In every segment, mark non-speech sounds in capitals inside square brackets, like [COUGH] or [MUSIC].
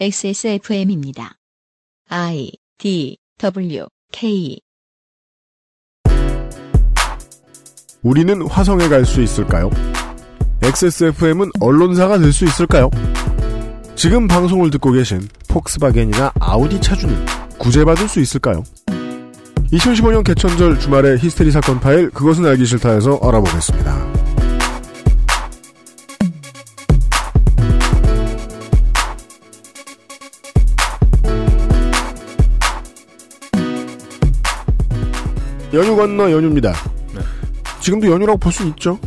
XSFM입니다. I D W K 우리는 화성에 갈 수 있을까요? XSFM은 언론사가 될 수 있을까요? 지금 방송을 듣고 계신 폭스바겐이나 아우디 차주는 구제받을 수 있을까요? 2015년 개천절 주말의 히스테리 사건 파일 그것은 알기 싫다에서 알아보겠습니다. 연휴 건너 연휴입니다. 네. 지금도 연휴라고 볼 수 있죠.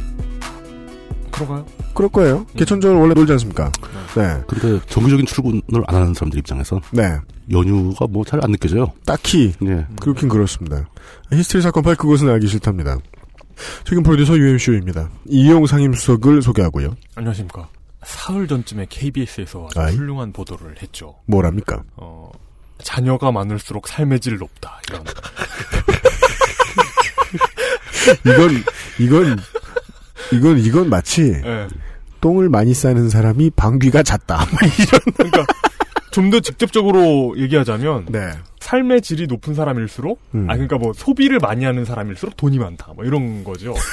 그런가요? 그럴 거예요. 개천절 원래 놀지 않습니까? 네. 근데 정기적인 출근을 안 하는 사람들 입장에서 네. 연휴가 뭐 잘 안 느껴져요. 딱히 예. 그렇긴 그렇습니다. 히스테리 사건 파일 그것은 알기 싫답니다. 최근 프로듀서 UMCU입니다. 이용 상임수석을 소개하고요. 안녕하십니까. 사흘 전쯤에 KBS에서 아주 아이. 훌륭한 보도를 했죠. 뭐랍니까? 어, 자녀가 많을수록 삶의 질 높다. 이런. [LAUGHS] 이건 이건 이건 이건 마치 예. 똥을 많이 싸는 사람이 방귀가 잦다. [LAUGHS] 그러니까 좀 더 직접적으로 얘기하자면 네. 삶의 질이 높은 사람일수록 음. 아 그러니까 뭐 소비를 많이 하는 사람일수록 돈이 많다. 뭐 이런 거죠. [LAUGHS]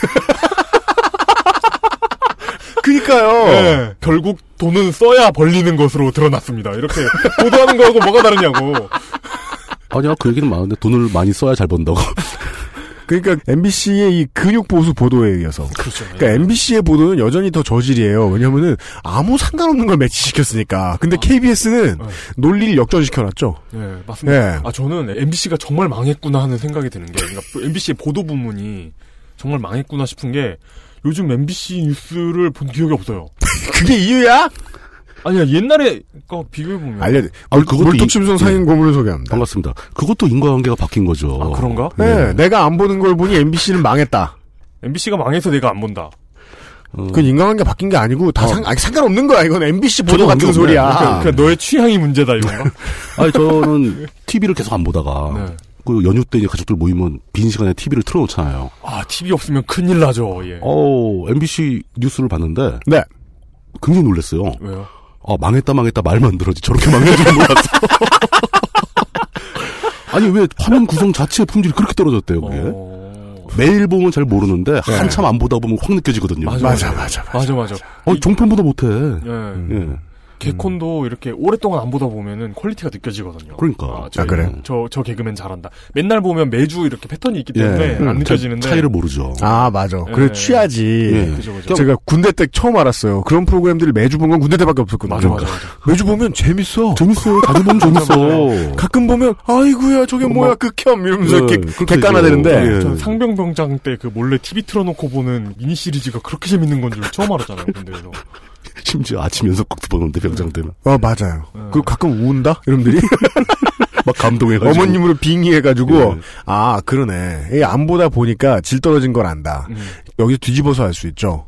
그니까요. 예. 결국 돈은 써야 벌리는 것으로 드러났습니다. 이렇게 보도하는 거하고 뭐가 다르냐고. 아니야 그 얘기는 많은데 돈을 많이 써야 잘 번다고. [LAUGHS] 그러니까 MBC의 이 근육 보수 보도에 의해서 그렇죠. 그러니까 MBC의 보도는 여전히 더 저질이에요. 왜냐면은 아무 상관없는 걸 매치시켰으니까. 근데 KBS는 네. 논리를 역전시켜놨죠. 예, 맞습니다. 예. 아, 저는 MBC가 정말 망했구나 하는 생각이 드는 게, 그러니까 MBC의 보도 부문이 정말 망했구나 싶은 게, 요즘 MBC 뉴스를 본 기억이 없어요. [LAUGHS] 그게 이유야? 아니야, 옛날에, 거 비교해 보면. 알려. 아, 그것도 물뚝심송 이- 상인 고문을 소개합니다. 반갑습니다. 그것도 인과관계가 바뀐 거죠. 아, 그런가? 네, 내가 안 보는 걸 보니 MBC는 망했다. MBC가 망해서 내가 안 본다. 어, 그건 인간관계 바뀐 게 아니고 다 어. 상, 아니, 상관없는 거야. 이건 MBC 보도 같은. 소리야. 그러니까, 그러니까 너의 취향이 문제다, 이건가? [LAUGHS] 아니 저는 TV를 계속 안 보다가 네. 그 연휴 때 이제 가족들 모이면 빈 시간에 TV를 틀어놓잖아요. 아, TV 없으면 큰일 나죠, 예. 어 MBC 뉴스를 봤는데 네. 굉장히 놀랐어요. 왜요? 아 망했다 망했다 말만 들었지 저렇게 망할 줄 몰랐어. 아니 왜 화면 구성 자체의 품질이 그렇게 떨어졌대요 그게. 어... 매일 보면 잘 모르는데 한참 안 보다 보면 확 느껴지거든요. 맞아, 맞아, 맞아. 맞아, 맞아, 맞아. 어, 종편보다 못해. 예. 예. 개콘도 이렇게 오랫동안 안 보다 보면은 quality가 느껴지거든요. 그러니까. 아, 저, 아, 그래? 저, 저 개그맨 잘한다. 맨날 보면 매주 이렇게 패턴이 있기 때문에 예. 안 음, 느껴지는데. 차이를 모르죠. 아, 맞아. 그래, 예. 취하지. 예. 그죠, 그죠. 제가 군대 때 처음 알았어요. 그런 프로그램들을 매주 본 건 군대 때밖에 없었거든요. 맞아, 맞아, 맞아. 매주 보면 재밌어. [LAUGHS] 재밌어. 자주 보면 재밌어. 가끔 보면 아이고야 저게 뭐야 막- 극혐 이러면서 네, 이렇게 그렇게 객관화 되는데 되죠. 예. 전 상병병장 때 그 몰래 TV 틀어놓고 보는 미니 시리즈가 그렇게 재밌는 건 줄 처음 알았잖아요, 군대에서. [LAUGHS] 심지어 아침 연속극도 보는데 병장 때는 어 맞아요. 예. 그리고 가끔 운다 이놈들이 [LAUGHS] 막 감동해가지고 어머님으로 빙의해가지고 네. 아 그러네. 이안 보다 보니까 질 떨어진 걸 안다. 음, 여기서 뒤집어서 알 수 있죠.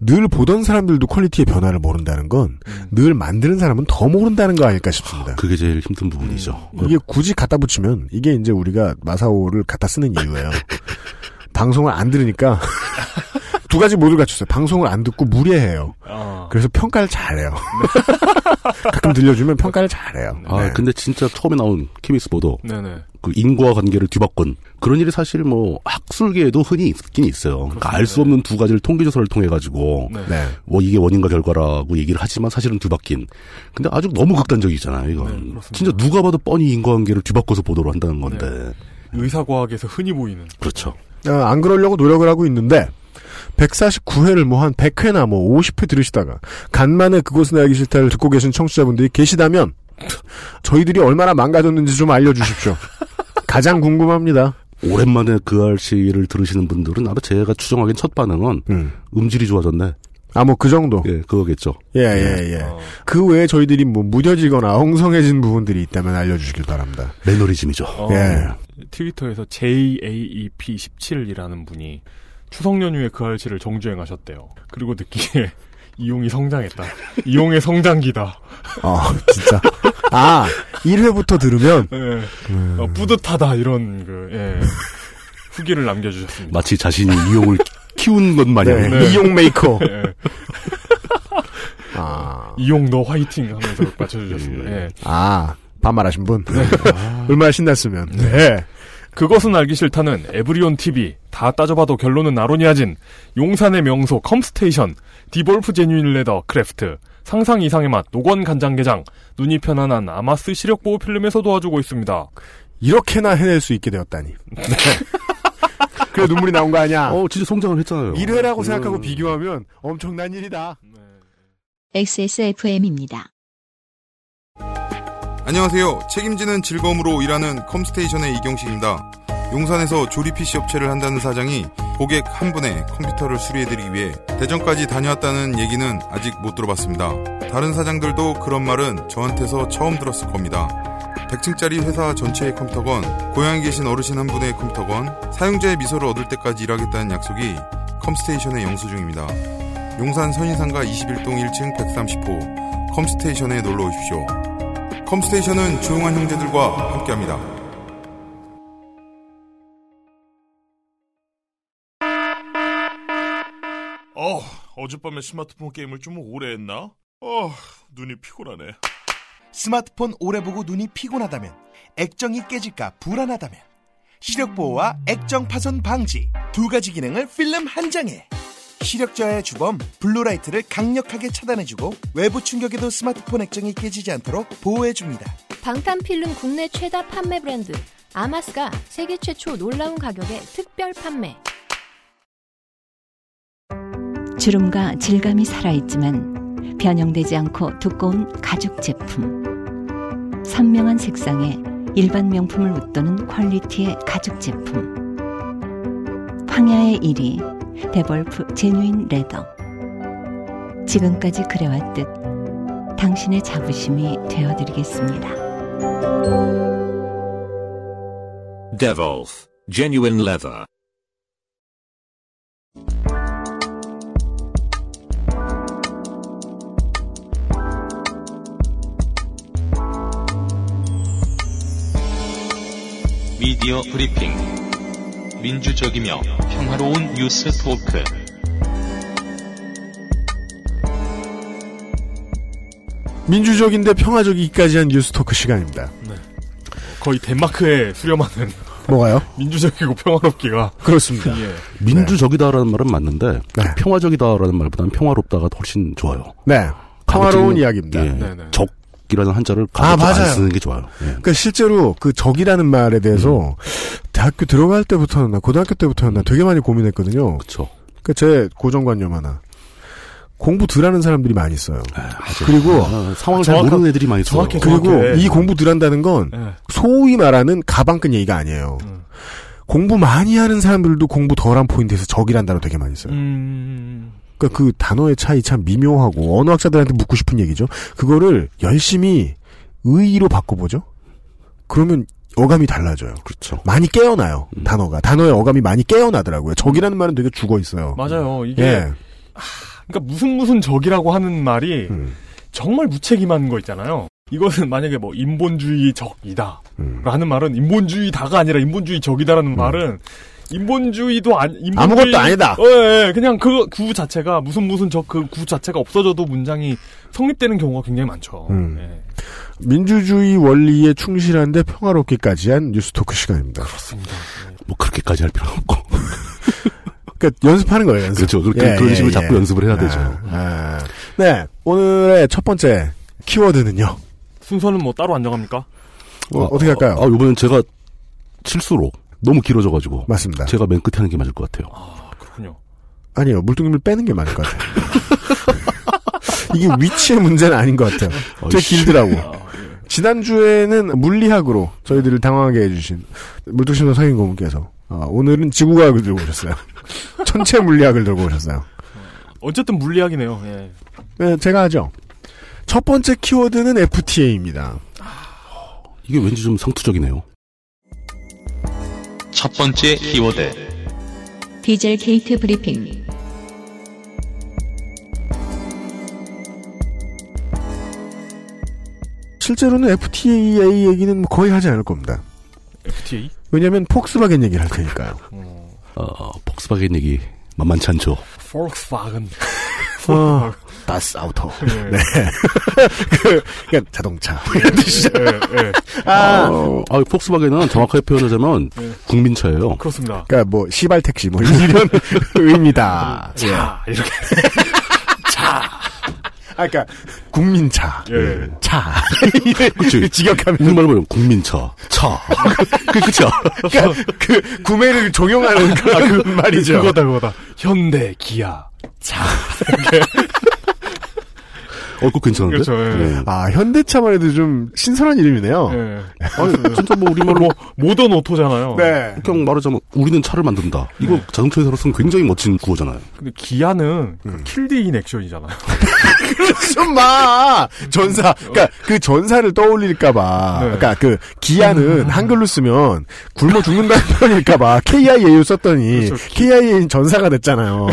늘 보던 사람들도 퀄리티의 변화를 모른다는 건 음. 늘 만드는 사람은 더 모른다는 거 아닐까 싶습니다. 그게 제일 힘든 부분이죠. 이게 굳이 갖다 붙이면 이게 이제 우리가 마사오를 갖다 쓰는 이유예요. [LAUGHS] 방송을 안 들으니까 두 가지 모두 갖췄어요. 방송을 안 듣고 무례해요. 아, 그래서 평가를 잘해요. [LAUGHS] 가끔 들려주면 평가를 잘해요. 아, 네. 근데 진짜 처음에 나온 KBS 보도, 네네. 그 인과 관계를 뒤바꾼 그런 일이 사실 뭐 학술계에도 흔히 있긴 있어요. 그러니까 알 수 없는 두 가지를 통계 조사를 통해 가지고 네. 네. 뭐 이게 원인과 결과라고 얘기를 하지만 사실은 뒤바뀐. 근데 아주 너무 극단적이잖아요. 이건 네. 진짜 누가 봐도 뻔히 인과관계를 뒤바꿔서 보도를 한다는 건데 의사과학에서 흔히 보이는. 그렇죠. 아, 안 그러려고 노력을 하고 있는데 149회를 뭐 한 100회나 뭐 50회 들으시다가 간만에 그것은 알기 싫다를 듣고 계신 청취자분들이 계시다면 저희들이 얼마나 망가졌는지 좀 알려주십시오. [LAUGHS] 가장 궁금합니다. 오랜만에 그 알씨를 들으시는 분들은 아마 제가 추정하기엔 첫 반응은 음. 음질이 좋아졌네. 아, 뭐 그 정도. 예, 그거겠죠. 예, 예, 예. 어, 그 외에 저희들이 뭐 무뎌지거나 엉성해진 부분들이 있다면 알려주시길 바랍니다. 매너리즘이죠. 어, 예. 트위터에서 JAEP17이라는 분이 추석 연휴에 그 알씨를 정주행하셨대요. 그리고 느끼기에 [LAUGHS] 이용이 성장했다. 이용의 성장기다. 아, 진짜. 아, 1회부터 들으면 예. 음. 어, 뿌듯하다 이런 그 예. 후기를 남겨주셨습니다. 마치 자신이 이용을 키운 것 마냥. 네, 네. 이용 메이커. 예. 아. 이용 너 화이팅 하면서 맞춰주셨습니다. 예. 아, 반말하신 분. 얼마나 신났으면. 네. 그것은 알기 싫다는 에브리온 TV 다 따져봐도 결론은 아로니아진 용산의 명소 컴스테이션 디볼프 genuine leather craft 상상 이상의 맛 노건 간장게장 눈이 편안한 아마스 시력 보호 필름에서 도와주고 있습니다. 이렇게나 해낼 수 있게 되었다니. [LAUGHS] 그래 눈물이 나온 거 아니야. 어, 진짜 성장을 했잖아요. 1회라고 생각하고 음. 비교하면 엄청난 일이다. XSFM입니다. 안녕하세요. 책임지는 즐거움으로 일하는 컴스테이션의 이경식입니다. 용산에서 조립 PC 업체를 한다는 사장이 고객 한 분의 컴퓨터를 수리해드리기 위해 대전까지 다녀왔다는 얘기는 아직 못 들어봤습니다. 다른 사장들도 그런 말은 저한테서 처음 들었을 겁니다. 100층짜리 회사 전체의 컴퓨터건, 고향에 계신 어르신 한 분의 컴퓨터건, 사용자의 미소를 얻을 때까지 일하겠다는 약속이 컴스테이션의 영수증입니다. 용산 선인상가 21동 1층 130호 컴스테이션에 놀러 오십시오. 컴스테이션은 조용한 형제들과 함께합니다. 어, 어젯밤에 스마트폰 게임을 좀 오래 했나? 어, 눈이 피곤하네. 스마트폰 오래 보고 눈이 피곤하다면 액정이 깨질까 불안하다면 시력 보호와 액정 파손 방지 두 가지 기능을 필름 한 장에 시력 저하의 주범 블루라이트를 강력하게 차단해주고 외부 충격에도 스마트폰 액정이 깨지지 않도록 보호해줍니다. 방탄필름 국내 최다 판매 브랜드 아마스가 세계 최초 놀라운 가격에 특별 판매. 주름과 질감이 살아있지만 변형되지 않고 두꺼운 가죽 제품. 선명한 색상에 일반 명품을 웃도는 quality의 가죽 제품. 황야의 이리 데볼프 genuine leather. 지금까지 그래왔듯 당신의 자부심이 되어드리겠습니다. Devolf Genuine Leather. 미디어 브리핑. 민주적이며 평화로운 뉴스 토크. 민주적인데 평화적이기까지 한 뉴스 토크 시간입니다. 거의 덴마크에 수렴하는 뭐가요? [LAUGHS] 민주적이고 평화롭기가 그렇습니다. [LAUGHS] 예. 민주적이다라는 말은 맞는데 네. 평화적이다라는 말보다는 평화롭다가 훨씬 좋아요. 네. 평화로운 이야기입니다. 예, 네네. 적이라는 한자를 아, 가급적 안 맞아요. 쓰는 게 좋아요. 예. 그러니까 실제로 그 적이라는 말에 대해서 대학교 들어갈 때부터였나 고등학교 때부터였나 되게 많이 고민했거든요. 그렇죠. 그제 고정관념 하나. 공부 덜 하는 사람들이 많이 있어요. 맞아요. 그리고 아, 상황을 잘 정확한- 모르는 애들이 많이 있어요. 정확히 그리고 정확해. 이 공부 덜 한다는 건 예. 소위 말하는 가방끈 얘기가 아니에요. 음. 공부 많이 하는 사람들도 공부 덜한 포인트에서 적이란 단어 되게 많이 써요. 음, 그러니까 그 단어의 차이 참 미묘하고 언어학자들한테 묻고 싶은 얘기죠. 그거를 열심히 의의로 바꿔보죠. 그러면 어감이 달라져요. 그렇죠. 많이 깨어나요. 음. 단어가 단어의 어감이 많이 깨어나더라고요. 적이라는 말은 되게 죽어 있어요. 맞아요. 이게 예. 그러니까 무슨 무슨 적이라고 하는 말이 음, 정말 무책임한 거 있잖아요. 이것은 만약에 뭐 인본주의 적이다 음. 라는 말은 인본주의다가 아니라 인본주의 적이다라는 말은 인본주의도 아니 인본주의- 아무것도 아니다. 어, 예, 예. 그냥 그 구 자체가 무슨 무슨 적그구 자체가 없어져도 문장이 성립되는 경우가 굉장히 많죠. 음. 예. 민주주의 원리에 충실한데 평화롭기까지 한 뉴스토크 시간입니다. 그렇습니다. 뭐 그렇게까지 할 필요는 없고. [LAUGHS] 그러니까 연습하는 거예요. 연습. 그렇죠. 그렇게 그런 식으로 자꾸 연습을 해야 되죠. 아, 아. 네, 오늘의 첫 번째 키워드는요. 순서는 뭐 따로 안 정합니까? 어, 어떻게 할까요? 아, 이번엔 제가 실수로 너무 길어져가지고 맞습니다. 제가 맨 끝에 하는 게 맞을 것 같아요. 아, 그렇군요. 아니요, 물뚱님을 빼는 게 맞을 것 같아요. [LAUGHS] 이게 위치의 문제는 아닌 것 같아요. 꽤 어이씨. 길더라고. 아, 예. 지난주에는 물리학으로 저희들을 당황하게 해주신 물뚝심도 성인고문께서 어, 오늘은 지구과학을 들고 오셨어요. [LAUGHS] 천체 물리학을 들고 오셨어요. 어쨌든 물리학이네요. 예. 네, 제가 하죠. 첫 번째 키워드는 FTA입니다. 이게 왠지 좀 상투적이네요. 첫 번째 키워드. 디젤 게이트 브리핑. 실제로는 FTA 얘기는 거의 하지 않을 겁니다. FTA? 왜냐하면 폭스바겐 얘기를 할 테니까요. 어, 폭스바겐 얘기 만만치 않죠. Volkswagen. 어, [LAUGHS] Das Auto. 예. 네. [LAUGHS] 그, 그러니까 자동차. 이런 뜻이잖아요. 예, 예. 아, 어, 아, 폭스바겐은 정확하게 표현하자면 네. 국민차예요. 그렇습니다. 그러니까 뭐 시발 택시 뭐 이런 [LAUGHS] [LAUGHS] 의미다. 예. 자, 이렇게. 아, 그러니까 국민차. 예. 차. 그치. 직역하면 무슨 말로 보면 국민차, 차. 그 그쵸. 그러니까 그 구매를 종용하는 그런 말이죠. 그거다, 그거다. 현대, 기아, 자. 어, 그거 괜찮은데? 그렇죠, 예. 네. 아 현대차만 해도 좀 신선한 이름이네요. 예. 아니, 진짜 뭐 우리말로 뭐, 모던 오토잖아요. 네. 그냥 말하자면 우리는 차를 만든다. 이거 자동차 회사로서는 굉장히 멋진 구호잖아요. 근데 기아는 음. 킬드인 액션이잖아요. [LAUGHS] 좀 마. 전사. 그러니까 그 전사를 떠올릴까봐. 네. 그러니까 그 기아는 한글로 쓰면 굶어 죽는다는 표현일까봐 KIAU 썼더니 그렇죠. KIA는 전사가 됐잖아요.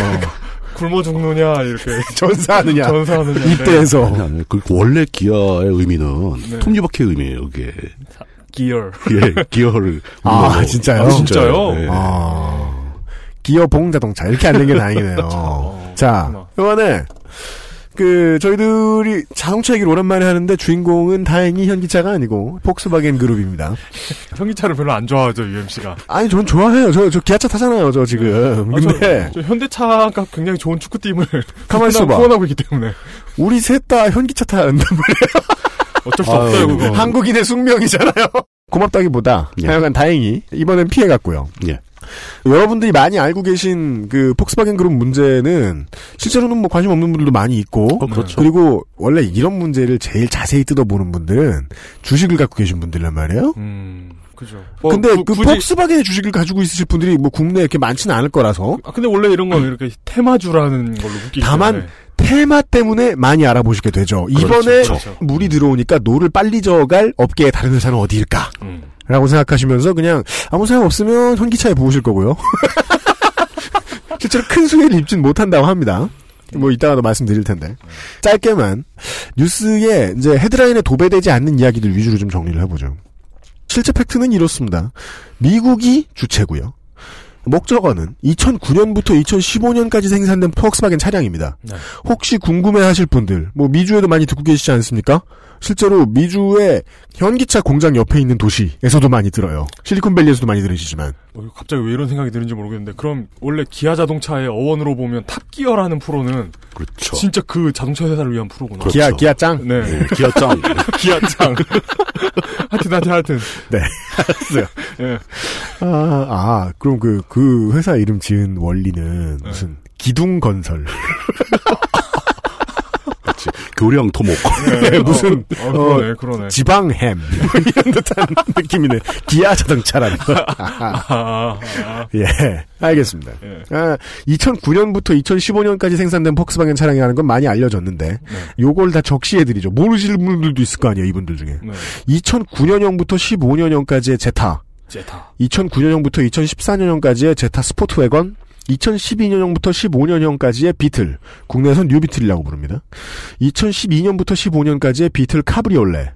굶어 죽느냐, 이렇게. [LAUGHS] 전사하느냐. 전사하느냐. 입대해서. 아니, 아니, 그 원래 기아의 의미는 네. 톱니바퀴의 의미예요, 그게. 기어. 예, 기어를. [LAUGHS] 아. 진짜요? 아, 진짜요? 네. 아. 기어 봉 자동차 이렇게 안 된 게 다행이네요. [LAUGHS] 자, 그렇구나. 이번에 그 저희들이 자동차 얘기를 오랜만에 하는데 주인공은 다행히 현기차가 아니고 폭스바겐 그룹입니다. [LAUGHS] 현기차를 별로 안 좋아하죠, UMC가. 아니 전 좋아해요. 저 저 기아차 타잖아요. 저 지금. 아, 근데 저, 저 현대차가 굉장히 좋은 축구팀을 [LAUGHS] 가만 있어봐. 후원하고 있기 때문에 우리 셋 다 현기차 타는단 말이에요. [LAUGHS] 어쩔 수 아유, 없어요, 그거. 어. 한국인의 숙명이잖아요. 고맙다기보다 예. 하여간 다행히 이번엔 피해갔고요. 예. 여러분들이 많이 알고 계신 그 폭스바겐 그룹 문제는 실제로는 뭐 관심 없는 분들도 많이 있고 어, 그렇죠. 그리고 원래 이런 문제를 제일 자세히 뜯어보는 분들은 주식을 갖고 계신 분들란 말이에요. 음, 그죠. 근데 구- 그 굳이- 폭스바겐의 주식을 가지고 있으실 분들이 뭐 국내에 이렇게 많지는 않을 거라서 아, 근데 원래 이런 건 이렇게 테마주라는 걸로 묶이기 다만 때문에. 테마 때문에 많이 알아보시게 되죠. 이번에 그렇죠. 물이 들어오니까 노를 빨리 저어갈 업계의 다른 회사는 어디일까? 음. 라고 생각하시면서 그냥 아무 생각 없으면 현기차에 보실 거고요. [LAUGHS] 실제로 큰 수혜를 입진 못한다고 합니다. 뭐 이따가도 말씀드릴 텐데 짧게만 뉴스에 이제 헤드라인에 도배되지 않는 이야기들 위주로 좀 정리를 해보죠. 실제 팩트는 이렇습니다. 미국이 주체고요. 목적어는 2009년부터 2015년까지 생산된 폭스바겐 차량입니다. 네. 혹시 궁금해하실 분들, 뭐 미주에도 많이 듣고 계시지 않습니까? 실제로 미주의 현기차 공장 옆에 있는 도시에서도 많이 들어요. 실리콘밸리에서도 많이 들으시지만. 어, 갑자기 왜 이런 생각이 드는지 모르겠는데 그럼 원래 기아 자동차의 어원으로 보면 탑기어라는 프로는 그렇죠. 진짜 그 자동차 회사를 위한 프로구나. 그렇죠. 기아 기아 짱. 네. 예, 기아짱. [LAUGHS] 기아짱. [LAUGHS] 하여튼 하여튼 하여튼. 네. [LAUGHS] 예. 아, 아, 그럼 그, 그 회사 이름 지은 원리는 무슨 기둥 건설. 교량 토목. [LAUGHS] 네, 무슨, 어, 그러네 그러네. 지방햄. 뭐 [LAUGHS] 이런 듯한 느낌이네. 기아 자동차라는 거. 아, 아, 아. 예, 알겠습니다. 예. 아, 2009년부터 2015년까지 생산된 폭스바겐 차량이라는 건 많이 알려졌는데, 네. 요걸 다 적시해드리죠. 모르시는 분들도 있을 거 아니에요, 이분들 중에. 네. 2009년형부터 15년형까지의 제타, 제타. 2009년형부터 2014년형까지의 제타 스포트웨건, 2012년형부터 15년형까지의 비틀, 국내에선 뉴비틀이라고 부릅니다. 2012년부터 15년까지의 비틀 카브리올레,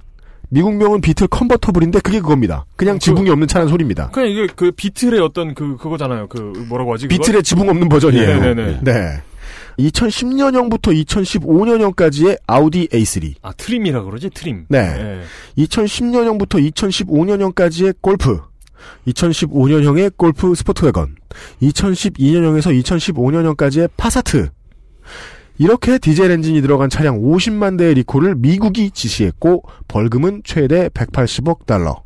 미국명은 비틀 컨버터블인데 그게 그겁니다. 그냥 지붕이 없는 차란 소리입니다. 그냥 이게 그 비틀의 어떤 그 그거잖아요. 그 뭐라고 하지? 비틀의 지붕 없는 버전이에요. 네네네. 네. 2010년형부터 2015년형까지의 아우디 A3. 아 trim이라 그러지 trim. 네. 2010년형부터 2015년형까지의 골프. 2015년형의 골프 스포트웨건. 2012년형에서 2015년형까지의 파사트. 이렇게 디젤 엔진이 들어간 차량 50만 대의 리콜을 미국이 지시했고 벌금은 최대 180억 달러.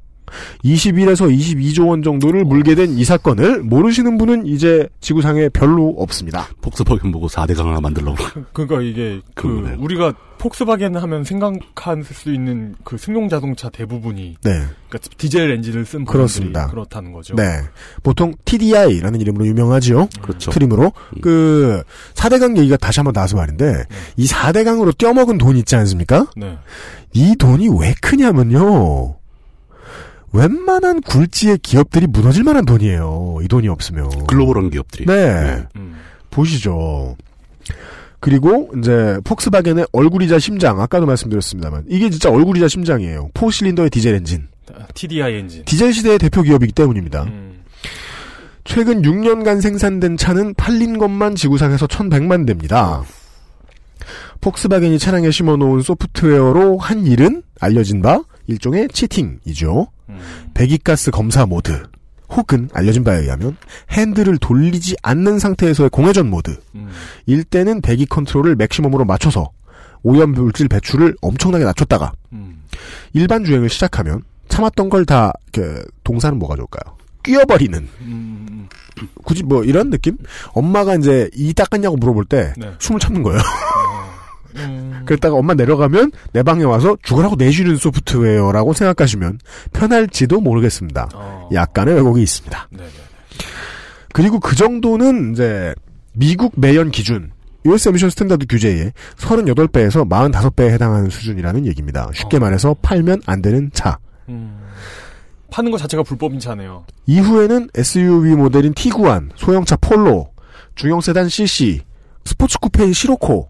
21에서 22조 원 정도를 물게 된 이 사건을 모르시는 분은 이제 지구상에 별로 없습니다. 폭스바겐 보고 4대강 하나 만들려고. 그러니까 이게 그 그러네요. 우리가 폭스바겐 하면 생각할 수 있는 그 승용 자동차 대부분이 네. 그러니까 디젤 엔진을 쓴 그렇습니다. 그렇다는 거죠. 네. 보통 TDI라는 이름으로 유명하지요. 그렇죠. 트림으로. 그, 4대강 얘기가 다시 한번 나와서 말인데, 이 4대강으로 떼어먹은 돈 있지 않습니까? 네. 이 돈이 왜 크냐면요. 웬만한 굴지의 기업들이 무너질 만한 돈이에요. 이 돈이 없으면. 글로벌한 기업들이. 네. 음. 보시죠. 그리고 이제 폭스바겐의 얼굴이자 심장 아까도 말씀드렸습니다만 이게 진짜 얼굴이자 심장이에요. four 실린더의 디젤 엔진. TDI 엔진. 디젤 시대의 대표 기업이기 때문입니다. 음. 최근 6년간 생산된 차는 팔린 것만 지구상에서 1100만 대입니다. 폭스바겐이 차량에 심어놓은 소프트웨어로 한 일은 알려진 바 일종의 cheating이죠. 배기가스 검사 모드 혹은 알려진 바에 의하면 핸들을 돌리지 않는 상태에서의 공회전 모드 일 때는 배기 컨트롤을 맥시멈으로 맞춰서 오염 물질 배출을 엄청나게 낮췄다가 일반 주행을 시작하면 참았던 걸 다 동사는 뭐가 좋을까요? 뀌어버리는 굳이 뭐 이런 느낌? 엄마가 이제 이 닦았냐고 물어볼 때 네. 숨을 참는 거예요. 그랬다가 엄마 내려가면 내 방에 와서 죽으라고 내주는 소프트웨어라고 생각하시면 편할지도 모르겠습니다. 약간의 왜곡이 있습니다. 그리고 그 정도는 이제 미국 매연 기준 US emission standard 규제에 38배에서 45배에 해당하는 수준이라는 얘기입니다. 쉽게 말해서 팔면 안 되는 차. 파는 것 자체가 불법인 차네요. 이후에는 SUV 모델인 티구안, 소형차 폴로, 중형 세단 CC, 스포츠 쿠페인 시로코,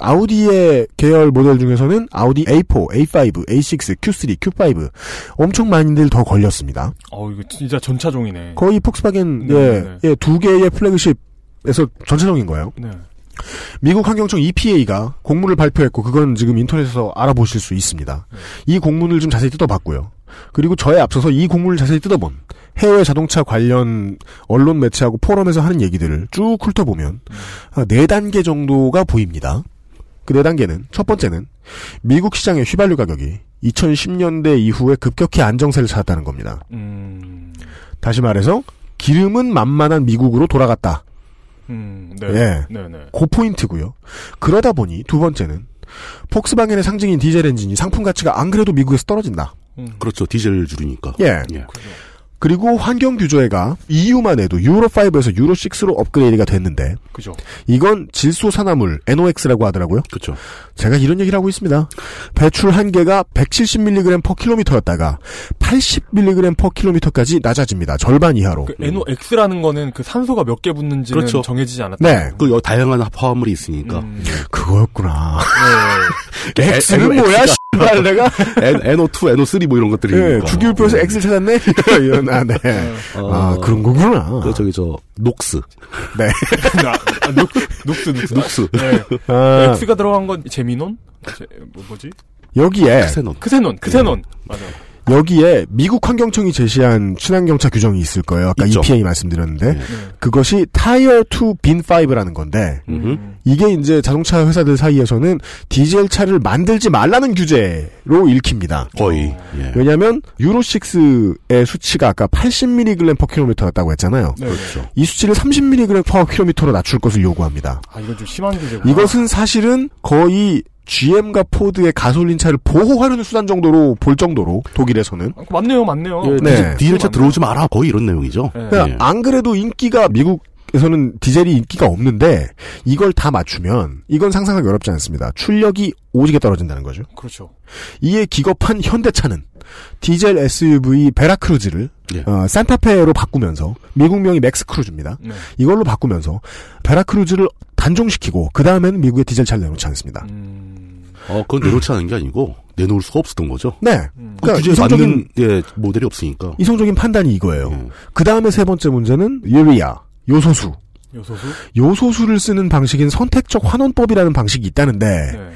아우디의 계열 모델 중에서는 아우디 A4, A5, A6, Q3, Q5 엄청 많이들 더 걸렸습니다. 어 이거 진짜 전차종이네. 거의 폭스바겐 네, 예, 네. 예, 두 개의 플래그십에서 전체적인 거예요. 네. 미국 환경청 EPA가 공문을 발표했고 그건 지금 인터넷에서 알아보실 수 있습니다. 이 공문을 좀 자세히 뜯어봤고요. 그리고 저에 앞서서 이 공문을 자세히 뜯어본 해외 자동차 관련 언론 매체하고 포럼에서 하는 얘기들을 쭉 훑어보면 아, 네 단계 정도가 보입니다. 그 네 단계는 첫 번째는 미국 시장의 휘발유 가격이 2010년대 이후에 급격히 안정세를 찾았다는 겁니다. 음, 다시 말해서 기름은 만만한 미국으로 돌아갔다. 음, 네. 예. 네, 네. 그 포인트고요. 그러다 보니 두 번째는 폭스바겐의 상징인 디젤 엔진이 상품 가치가 안 그래도 미국에서 떨어진다. 그렇죠. 디젤 줄이니까. 예. 그리고 환경 규제가 EU만 해도 유로 5에서 유로 6로 업그레이드가 됐는데 그죠. 이건 질소 산화물 NOx라고 하더라고요. 그렇죠. 제가 이런 얘기를 하고 있습니다. 배출 한계가 170mg per km였다가 80mg per km까지 낮아집니다. 절반 이하로. 그 NOx라는 거는 그 산소가 몇 개 붙는지는 그렇죠. 정해지지 않았다. 네. 그 여- 다양한 화합물이 있으니까. 음. 그거였구나. 네. [LAUGHS] X는 뭐야? 씨발 내가 N, NO2, NO3 뭐 이런 것들이. 예, 있으니까. 주기율표에서 X를 찾았네? [LAUGHS] 이런, 아, 네. 어, 아, 그런 거구나. 그 저기 저 NOx. 네. 나, [LAUGHS] 아, 녹, NOx, NOx. NOx. 네. 아, X가 들어간 건 제미논? 제, 뭐, 뭐지? 여기에, 크세논. 크세논, 크세논. 맞아. 여기에 미국 환경청이 제시한 친환경차 규정이 있을 거예요. 아까 있죠. EPA 말씀드렸는데. 네. 그것이 Tier 2 Bin 5라는 건데, 음흠. 이게 이제 자동차 회사들 사이에서는 디젤 차를 만들지 말라는 규제로 읽힙니다. 거의. 예. 왜냐하면 유로 6의 수치가 아까 80mg per km였다고 했잖아요. 네. 그렇죠. 이 수치를 30mg per km로 낮출 것을 요구합니다. 아, 이건 좀 심한 규제구나. 이것은 사실은 거의 GM과 포드의 가솔린 차를 보호하려는 수단 정도로 볼 정도로 독일에서는 아, 맞네요, 맞네요. 예, 네. 디젤, 디젤 차 들어오지 마라. 거의 이런 내용이죠. 네. 그러니까 예. 안 그래도 인기가 미국 에서는 디젤이 인기가 없는데 이걸 다 맞추면 이건 상상하기 어렵지 않습니다. 출력이 오지게 떨어진다는 거죠. 그렇죠. 이에 기겁한 현대차는 디젤 SUV 베라크루즈를 예. 어, 산타페로 바꾸면서 미국명이 맥스크루즈입니다. 네. 이걸로 바꾸면서 베라크루즈를 단종시키고 그 다음에는 미국의 디젤 차를 내놓지 않습니다. 음, 어, 그건 내놓지 않은 게 아니고, 내놓을 수가 없었던 거죠. 네, 음. 그 그러니까 규제에 이성적인 맞는, 예, 모델이 없으니까. 이성적인 판단이 이거예요. 음. 그 다음에 세 번째 문제는 유리아 요소수. 요소수? 요소수를 쓰는 방식인 선택적 환원법이라는 방식이 있다는데 네.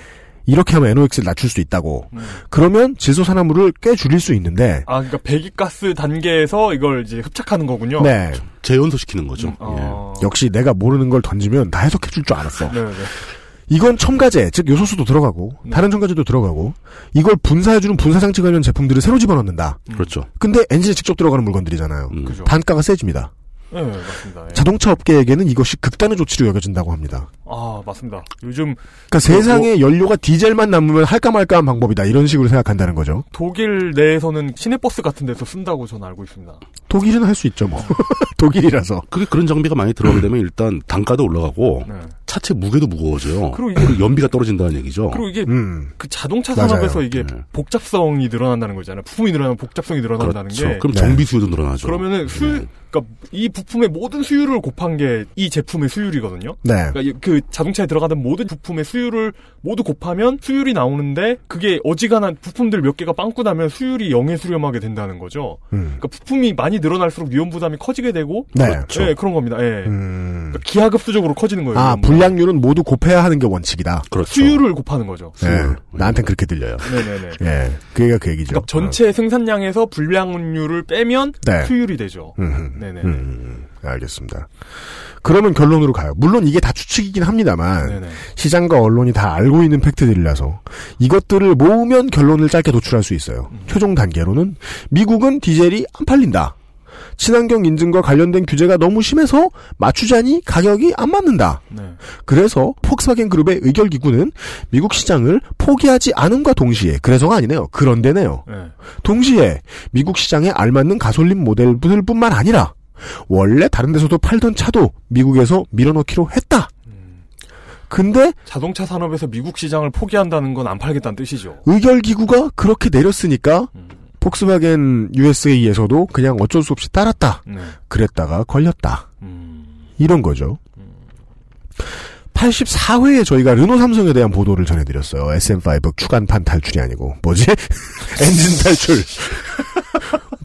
이렇게 하면 NOx를 낮출 수 있다고. 음. 그러면 질소 산화물을 꽤 줄일 수 있는데 아, 그러니까 배기가스 단계에서 이걸 이제 흡착하는 거군요. 네 재연소시키는 거죠. 음, 어. 역시 내가 모르는 걸 던지면 다 해석해 줄 줄 알았어. 네, 네. 이건 첨가제 즉 요소수도 들어가고 네. 다른 첨가제도 들어가고 이걸 분사해주는 분사장치 관련 제품들을 새로 집어넣는다. 예. 그렇죠. 근데 엔진에 직접 들어가는 물건들이잖아요. 음. 그죠. 단가가 세집니다. 네, 맞습니다. 예. 자동차 업계에게는 이것이 극단의 조치로 여겨진다고 합니다. 아, 맞습니다. 요즘 그러니까 세상에 연료가 디젤만 남으면 할까 말까한 방법이다 이런 식으로 생각한다는 거죠. 독일 내에서는 시내버스 같은 데서 쓴다고 저는 알고 있습니다. 독일은 할 수 있죠 뭐. [LAUGHS] 독일이라서. 그게 그런 장비가 많이 들어가게 되면 일단 단가도 올라가고 네. 차체 무게도 무거워져요. 그리고 이게- 그리고 연비가 떨어진다는 얘기죠. 그리고 이게 음. 그 자동차 맞아요. 산업에서 이게 네. 복잡성이 늘어난다는 거잖아요. 부품이 늘어나면 복잡성이 늘어난다는 그렇죠. 게 그럼 네. 정비 수요도 늘어나죠. 그러면은 수 네. 그러니까 이 부품의 모든 수율을 곱한 게 이 제품의 수율이거든요. 네. 그러니까 이- 그 자동차에 들어가는 모든 부품의 수율을 모두 곱하면 수율이 나오는데 그게 어지간한 부품들 몇 개가 빵꾸 나면 수율이 0에 수렴하게 된다는 거죠. 음. 그러니까 부품이 많이 늘어날수록 위험 부담이 커지게 되고 네. 그렇죠. 예, 그런 겁니다. 예. 음. 그러니까 기하급수적으로 커지는 거예요. 아. 불량률은 모두 곱해야 하는 게 원칙이다. 그렇죠. 수율을 곱하는 거죠. 예. 나한텐 그렇게 들려요. 네네네. [LAUGHS] 예. 그게 그 얘기죠. 그러니까 전체 생산량에서 불량률을 빼면 네. 수율이 되죠. 음, 네네. 음, 알겠습니다. 그러면 결론으로 가요. 물론 이게 다 추측이긴 합니다만 네네. 시장과 언론이 다 알고 있는 팩트들이라서 이것들을 모으면 결론을 짧게 도출할 수 있어요. 음. 최종 단계로는 미국은 디젤이 안 팔린다. 친환경 인증과 관련된 규제가 너무 심해서 맞추자니 가격이 안 맞는다. 네. 그래서 폭스바겐 그룹의 의결 기구는 미국 시장을 포기하지 않음과 동시에 그래서가 아니네요. 그런데네요. 네. 동시에 미국 시장에 알맞는 가솔린 모델들뿐만 아니라 원래 다른 데서도 팔던 차도 미국에서 밀어넣기로 했다. 근데 자동차 산업에서 미국 시장을 포기한다는 건 안 팔겠다는 뜻이죠. 의결 기구가 그렇게 내렸으니까 폭스바겐 USA에서도 그냥 어쩔 수 없이 따랐다. 네. 그랬다가 걸렸다. 이런 거죠. 84회에 저희가 르노 삼성에 대한 보도를 전해드렸어요. SM5 추간판 탈출이 아니고 뭐지? [LAUGHS] 엔진 탈출. [LAUGHS]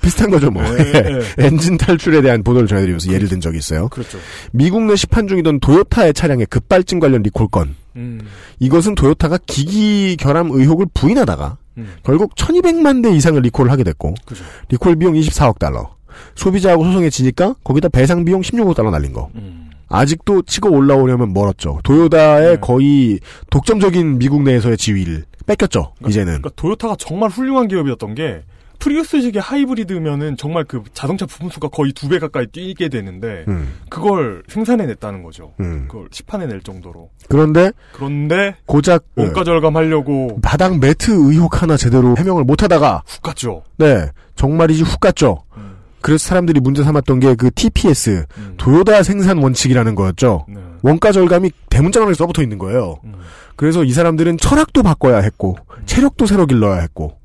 비슷한 거죠, 뭐. 네, 네. [LAUGHS] 엔진 탈출에 대한 보도를 전해드리면서 예를 든 적이 있어요. 그렇죠. 미국 내 시판 중이던 도요타의 차량의 급발진 관련 리콜 건. 음. 이것은 도요타가 기기 결함 의혹을 부인하다가 음. 결국 1200만 대 이상을 리콜을 하게 됐고 그죠. 리콜 비용 24억 달러. 소비자하고 소송에 지니까 거기다 배상 비용 16억 달러 날린 거. 음. 아직도 치고 올라오려면 멀었죠. 도요타의 거의 독점적인 미국 내에서의 지위를 뺏겼죠. 이제는. 그러니까 도요타가 정말 훌륭한 기업이었던 게 프리우스식의 하이브리드면은 정말 그 자동차 부품 수가 거의 두 배 가까이 뛰게 되는데 음. 그걸 생산해냈다는 거죠. 음. 그걸 시판해낼 정도로. 그런데 그런데 고작 원가 어, 절감하려고 바닥 매트 의혹 하나 제대로 해명을 못하다가 훅 갔죠. 네 정말이지 훅 갔죠. 음. 그래서 사람들이 문제 삼았던 게 그 TPS 도요타 생산 원칙이라는 거였죠. 네. 원가 절감이 대문짝으로 써붙어 있는 거예요. 음. 그래서 이 사람들은 철학도 바꿔야 했고 체력도 새로 길러야 했고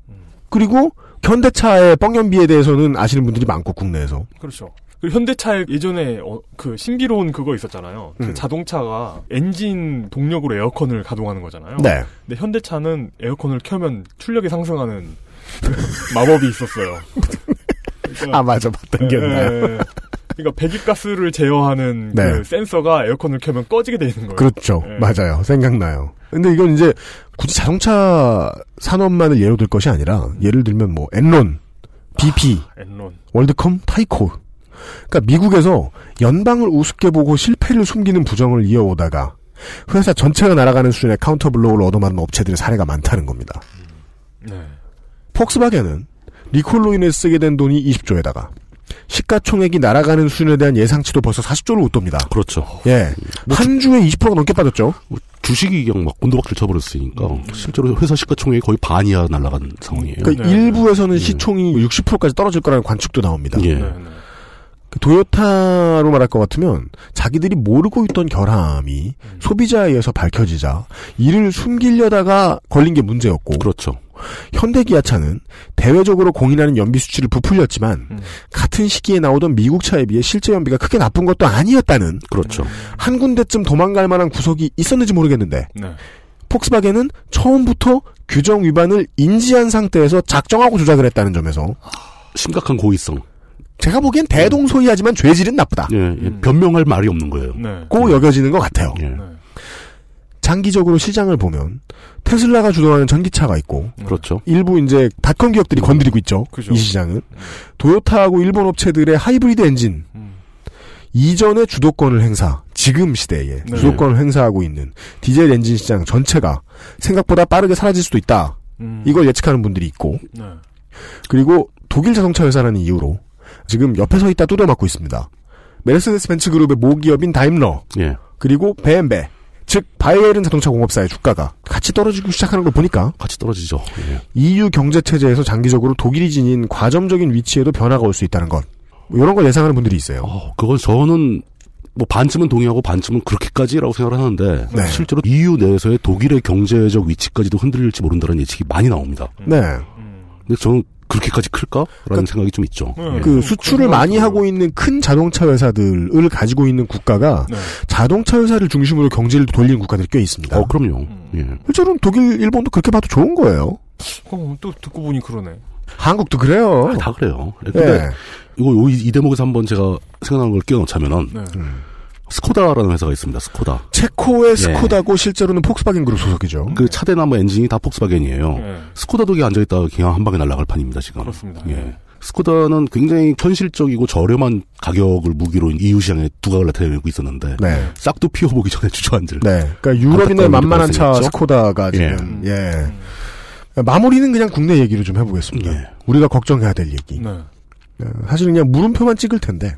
그리고 현대차의 뻥연비에 대해서는 아시는 분들이 많고 국내에서 그렇죠. 그리고 현대차에 예전에 어, 그 신비로운 그거 있었잖아요. 그 음. 자동차가 엔진 동력으로 에어컨을 가동하는 거잖아요. 네. 근데 현대차는 에어컨을 켜면 출력이 상승하는 그 [LAUGHS] 마법이 있었어요. 그러니까- 아 맞아 봤던? 예, 예. 그러니까 배기가스를 제어하는 네. 그 센서가 에어컨을 켜면 꺼지게 돼 있는 거예요. 그렇죠. 예. 맞아요. 생각나요. 근데 이건 이제 굳이 자동차 산업만을 예로 들 것이 아니라 예를 들면 뭐 엔론, BP, 엔론. 월드컴, 타이코. 그러니까 미국에서 연방을 우습게 보고 실패를 숨기는 부정을 이어오다가 회사 전체가 날아가는 수준의 counter blow를 얻어맞는 업체들의 사례가 많다는 겁니다. 네. 폭스바겐은 리콜로 인해 쓰게 된 돈이 20조에다가 시가총액이 날아가는 수준에 대한 예상치도 벌써 40조를 웃돕니다. 그렇죠. 예. 한 주에 20%가 넘게 빠졌죠. 주식이 그냥 막 곤도박질 쳐버렸으니까 실제로 회사 시가총액이 거의 반 이하 날아간 상황이에요. 그러니까 일부에서는 시총이 60%까지 떨어질 거라는 관측도 나옵니다. 예. 네, 그 도요타로 말할 것 같으면 자기들이 모르고 있던 결함이 소비자에 의해서 밝혀지자 이를 숨기려다가 걸린 게 문제였고 그렇죠. 현대기아차는 대외적으로 공인하는 연비 수치를 부풀렸지만 같은 시기에 나오던 미국 차에 비해 실제 연비가 크게 나쁜 것도 아니었다는 그렇죠. 한 군데쯤 도망갈 만한 구석이 있었는지 모르겠는데 네. 폭스바겐은 처음부터 규정 위반을 인지한 상태에서 작정하고 조작을 했다는 점에서 심각한 고의성. 제가 보기엔 대동소이하지만 죄질은 나쁘다. 예, 예, 변명할 말이 없는 거예요. 네. 고 여겨지는 것 같아요. 예. 장기적으로 시장을 보면 테슬라가 주도하는 전기차가 있고 그렇죠. 일부 이제 닷컴 기업들이 건드리고 있죠. 그죠. 이 시장은 도요타하고 일본 업체들의 하이브리드 엔진 이전의 주도권을 행사 지금 시대에 네. 주도권을 행사하고 있는 디젤 엔진 시장 전체가 생각보다 빠르게 사라질 수도 있다. 음. 이걸 예측하는 분들이 있고 네. 그리고 독일 자동차 회사라는 이유로 지금 옆에 서 있다 두드려맞고 있습니다. 메르세데스 벤츠 그룹의 모기업인 다임러 예. 그리고 베엠베 즉 바이에른 자동차 공업사의 주가가 같이 떨어지고 시작하는 걸 보니까 같이 떨어지죠. 예. EU 경제 체제에서 장기적으로 독일이 지닌 과점적인 위치에도 변화가 올 수 있다는 것. 뭐 이런 걸 예상하는 분들이 있어요. 어, 그건 저는 뭐 반쯤은 동의하고 반쯤은 그렇게까지라고 생각을 하는데 네. 실제로 EU 내에서의 독일의 경제적 위치까지도 흔들릴지 모른다는 예측이 많이 나옵니다. 네. 근데 저는 그렇게까지 클까라는 생각이 좀 있죠. 네. 그 수출을 많이 하고 있는 큰 자동차 회사들을 가지고 있는 국가가 네. 자동차 회사를 중심으로 경제를 돌리는 국가들이 꽤 있습니다. 어, 그럼요. 예. 실제로는 독일, 일본도 그렇게 봐도 좋은 거예요. 어, 또 듣고 보니 그러네. 한국도 그래요. 아, 다 그래요. 근데 예. 이거 요- 이, 이 대목에서 한번 제가 생각나는 걸 끼워넣자면은 네. 스코다라는 회사가 있습니다. 스코다. 체코의 예. 스코다고 실제로는 폭스바겐 그룹 소속이죠. 그 차대나 뭐 엔진이 다 폭스바겐이에요. 네. 스코다 독에 앉아있다가 그냥 한 방에 날아갈 판입니다, 지금. 그렇습니다. 예. 스코다는 굉장히 현실적이고 저렴한 가격을 무기로 EU 시장에 두각을 나타내고 있었는데 네. 싹도 피워보기 전에 [LAUGHS] 주저앉을. 네. 그러니까 유럽인의 만만한 차? 스코다가 지금 예. 마무리는 그냥 국내 얘기를 좀 해보겠습니다. 예. 우리가 걱정해야 될 얘기. 네. 네, 사실 그냥 물음표만 찍을 텐데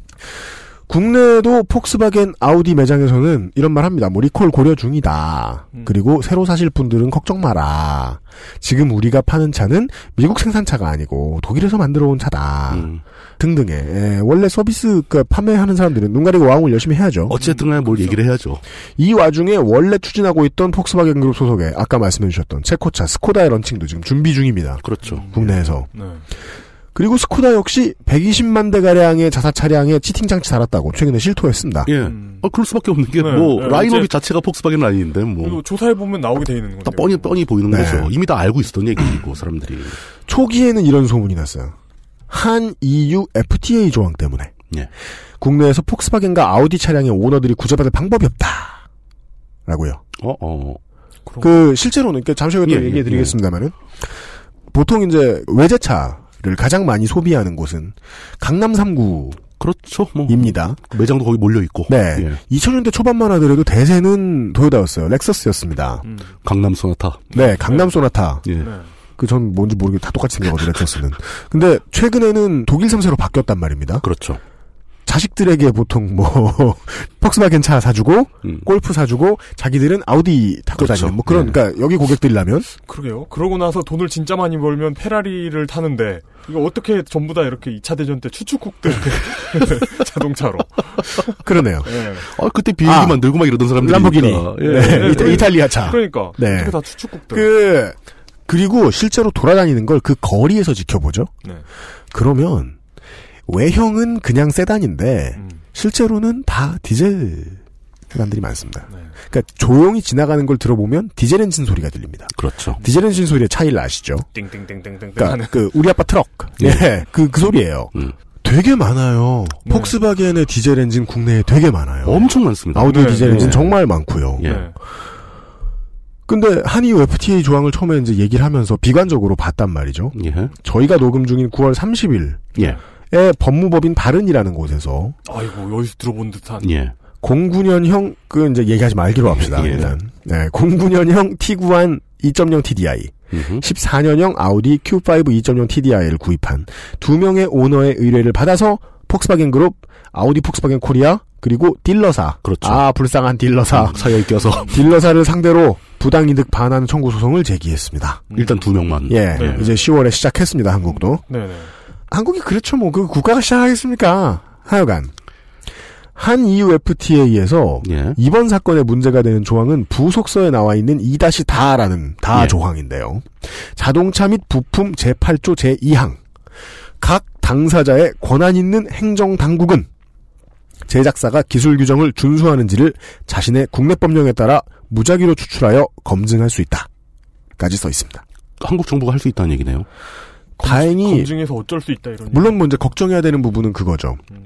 국내도 폭스바겐 아우디 매장에서는 이런 말 합니다. 뭐 리콜 고려 중이다. 음. 그리고 새로 사실 분들은 걱정 마라. 지금 우리가 파는 차는 미국 생산차가 아니고 독일에서 만들어 온 차다. 음. 등등의 예, 원래 서비스 그 판매하는 사람들은 눈 가리고 와웅을 열심히 해야죠. 어쨌든 간에 뭘 얘기를 해야죠. 이 와중에 원래 추진하고 있던 폭스바겐 그룹 소속의 아까 말씀해 주셨던 체코차 스코다의 런칭도 지금 준비 중입니다. 그렇죠. 국내에서. 네. 그리고 스코다 역시 120만 대 가량의 자사 차량에 치팅 장치 달았다고 최근에 실토했습니다. 예. 음. 아, 그럴 수밖에 없는 게 네, 뭐 네, 라인업이 자체가 폭스바겐은 아닌데 뭐. 조사해 보면 나오게 돼 있는 거죠. 딱 뻔히 뻔히 보이는 네. 거죠. 이미 다 알고 있었던 얘기고 [CLEARS THROAT] 사람들이. 초기에는 이런 소문이 났어요. 한 EU FTA 조항 때문에 예. 국내에서 폭스바겐과 아우디 차량의 오너들이 구제받을 방법이 없다. 라고요. 어, 어. 그 실제로는 그러니까 잠시 후에 또 예, 예, 얘기해 드리겠습니다만은 보통 이제 외제차 를 가장 많이 소비하는 곳은 강남 3구입니다. 그렇죠. 뭐 매장도 거기 몰려 있고. 네. 예. 2000년대 초반만 하더라도 대세는 도요다였어요. 렉서스였습니다. 음. 강남 소나타. 네, 강남 소나타. 예. 네. 그전 뭔지 모르게 다 똑같이 생겼거든요, 렉서스는. 근데 최근에는 독일 3세로 바뀌었단 말입니다. 그렇죠. 자식들에게 보통 뭐 [LAUGHS] 폭스바겐 차 사주고 음. 골프 사주고 자기들은 아우디 타고 그렇죠. 다니는 뭐 그런 네. 그러니까 여기 고객들이라면 그러게요. 그러고 나서 돈을 진짜 많이 벌면 페라리를 타는데 이거 어떻게 전부 다 이렇게 2차 대전 때 추축국들 [LAUGHS] 자동차로. 그러네요. 예. 아, 그때 비행기 아, 만들고 막 이러던 사람들이. 람보기니. 예. 네, 이타, 이탈리아 차. 그러니까 네. 어떻게 다 추축국들. 그 그리고 실제로 돌아다니는 걸 그 거리에서 지켜보죠. 네. 그러면 외형은 그냥 세단인데 음. 실제로는 다 디젤 세단들이 많습니다. 네. 그러니까 조용히 지나가는 걸 들어보면 디젤 엔진 소리가 들립니다. 그렇죠. 디젤 엔진 소리의 차이를 아시죠? 띵띵띵띵띵 그러니까. 그 우리 아빠 트럭. 예. 그, 그 소리예요. 음. 되게 많아요. 네. 폭스바겐의 디젤 엔진 국내에 되게 많아요. 엄청 많습니다. 아우디 네, 디젤 네. 엔진 정말 많고요. 예. 네. 근데 한EU FTA 조항을 처음에 이제 얘기를 하면서 비관적으로 봤단 말이죠. 예. 저희가 녹음 중인 9월 30일에 예. 법무법인 바른이라는 곳에서 아이고 여기서 들어본 듯한. 예. 09년형 그 이제 얘기하지 말기로 합시다. 예. 일단 네, 09년형 티구안 2.0 TDI, 음흠. 14년형 아우디 Q5 2.0 TDI를 구입한 두 명의 오너의 의뢰를 받아서 폭스바겐 그룹, 아우디 폭스바겐 코리아 그리고 딜러사, 그렇죠. 아 불쌍한 딜러사, 사이에 껴서 [LAUGHS] 딜러사를 상대로 부당이득 반환 청구 소송을 제기했습니다. 일단 두 명만. 예, 네. 이제 10월에 시작했습니다. 한국도. 네네. 한국이 그렇죠. 뭐 그 국가가 시작하겠습니까? 하여간 한 EU FTA에서 예. 이번 사건에 문제가 되는 조항은 부속서에 나와 있는 2-다라는 다 예. 조항인데요. 자동차 및 부품 제8조 제2항 각 당사자의 권한 있는 행정 당국은 제작사가 기술 규정을 준수하는지를 자신의 국내 법령에 따라 무작위로 추출하여 검증할 수 있다. 까지 써 있습니다. 한국 정부가 할 수 있다는 얘기네요. 다행히 검증해서 어쩔 수 있다 이런. 물론 뭐 이제 걱정해야 되는 부분은 그거죠. 음.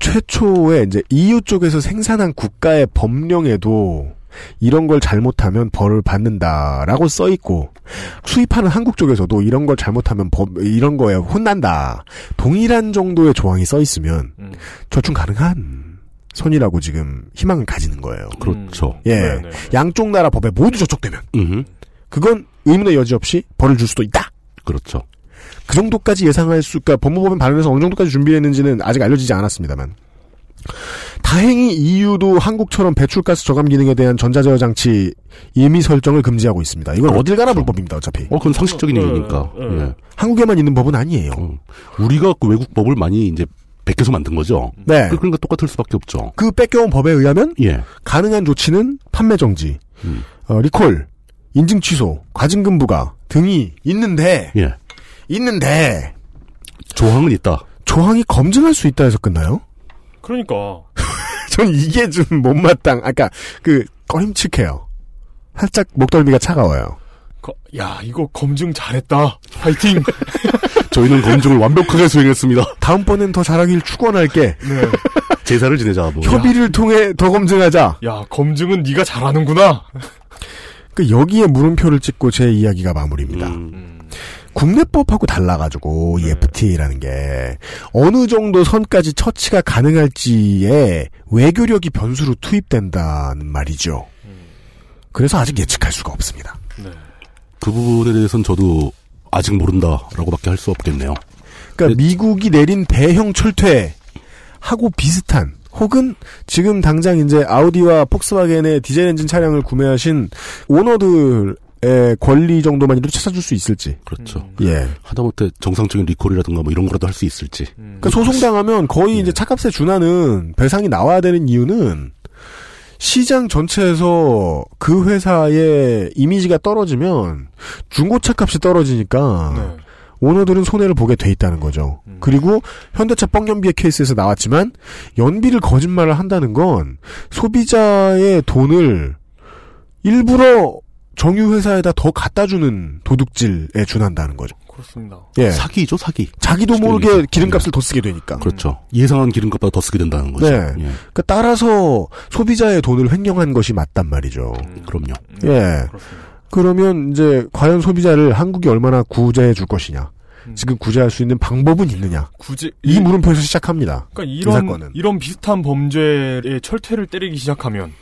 최초에 이제 EU 쪽에서 생산한 국가의 법령에도 이런 걸 잘못하면 벌을 받는다라고 써 있고 수입하는 한국 쪽에서도 이런 걸 잘못하면 법 이런 거에 혼난다. 동일한 정도의 조항이 써 있으면 음. 절충 가능한 선이라고 지금 희망을 가지는 거예요. 그렇죠. 예. 네네. 양쪽 나라 법에 모두 저촉되면 음. 그건 의문의 여지 없이 벌을 줄 수도 있다. 그렇죠. 그 정도까지 예상할 수, 그러니까 법무법인 발언에서 어느 정도까지 준비했는지는 아직 알려지지 않았습니다만. 다행히 EU도 한국처럼 배출가스 저감 기능에 대한 전자제어 장치 임의 설정을 금지하고 있습니다. 이건 그렇죠. 어딜 가나 불법입니다, 어차피. 어, 그건 상식적인 네, 얘기니까. 네. 예. 한국에만 있는 법은 아니에요. 어. 우리가 그 외국 법을 많이 이제 베껴서 만든 거죠. 네. 그러니까 똑같을 수밖에 없죠. 그 뺏겨온 법에 의하면 예. 가능한 조치는 판매 정지, 음. 어, 리콜, 인증 취소, 과징금 부과 등이 있는데, 예. 있는데, 조항은 있다. 조항이 검증할 수 있다 해서 끝나요? 그러니까 [LAUGHS] 전 이게 좀 못마땅, 아까 그 꺼림칙해요. 살짝 목덜미가 차가워요. 거- 야 이거 검증 잘했다. 파이팅. [LAUGHS] 저희는 검증을 완벽하게 수행했습니다. 다음번엔 더 잘하길 축원할게. [LAUGHS] 네. 제사를 지내자. 뭐. 협의를 통해 더 검증하자. 야, 검증은 네가 잘하는구나. 그 여기에 물음표를 찍고 제 이야기가 마무리입니다. 음, 국내법하고 달라가지고 이 FTA라는 게 어느 정도 선까지 처치가 가능할지에 외교력이 변수로 투입된다는 말이죠. 그래서 아직 예측할 수가 없습니다. 네. 그 부분에 대해서는 저도 아직 모른다라고밖에 할 수 없겠네요. 그러니까 미국이 내린 대형 철퇴하고 비슷한 혹은 지금 당장 이제 아우디와 폭스바겐의 디젤 엔진 차량을 구매하신 오너들의 권리 정도만이라도 찾아줄 수 있을지. 그렇죠. 예. 하다못해 정상적인 리콜이라든가 뭐 이런 거라도 할 수 있을지. 그러니까 소송당하면 거의 이제 차값에 준하는 배상이 나와야 되는 이유는 시장 전체에서 그 회사의 이미지가 떨어지면 중고차 값이 떨어지니까 네. 오너들은 손해를 보게 돼 있다는 거죠. 그리고 현대차 뻥연비의 케이스에서 나왔지만 연비를 거짓말을 한다는 건 소비자의 돈을 일부러 정유회사에다 더 갖다 주는 도둑질에 준한다는 거죠. 그렇습니다. 예. 사기죠, 사기. 자기도 모르게. 기름값을 더 쓰게 되니까. 그렇죠. 예상한 기름값보다 더 쓰게 된다는 거죠. 네. 예. 그러니까 따라서 소비자의 돈을 횡령한 것이 맞단 말이죠. 그럼요. 예. 음. 그렇습니다. 그러면 이제 과연 소비자를 한국이 얼마나 구제해 줄 것이냐. 지금 구제할 수 있는 방법은 있느냐. 굳이 이 물음표에서 시작합니다. 그러니까 이 이런 사건은. 이런 비슷한 범죄의 철퇴를 때리기 시작하면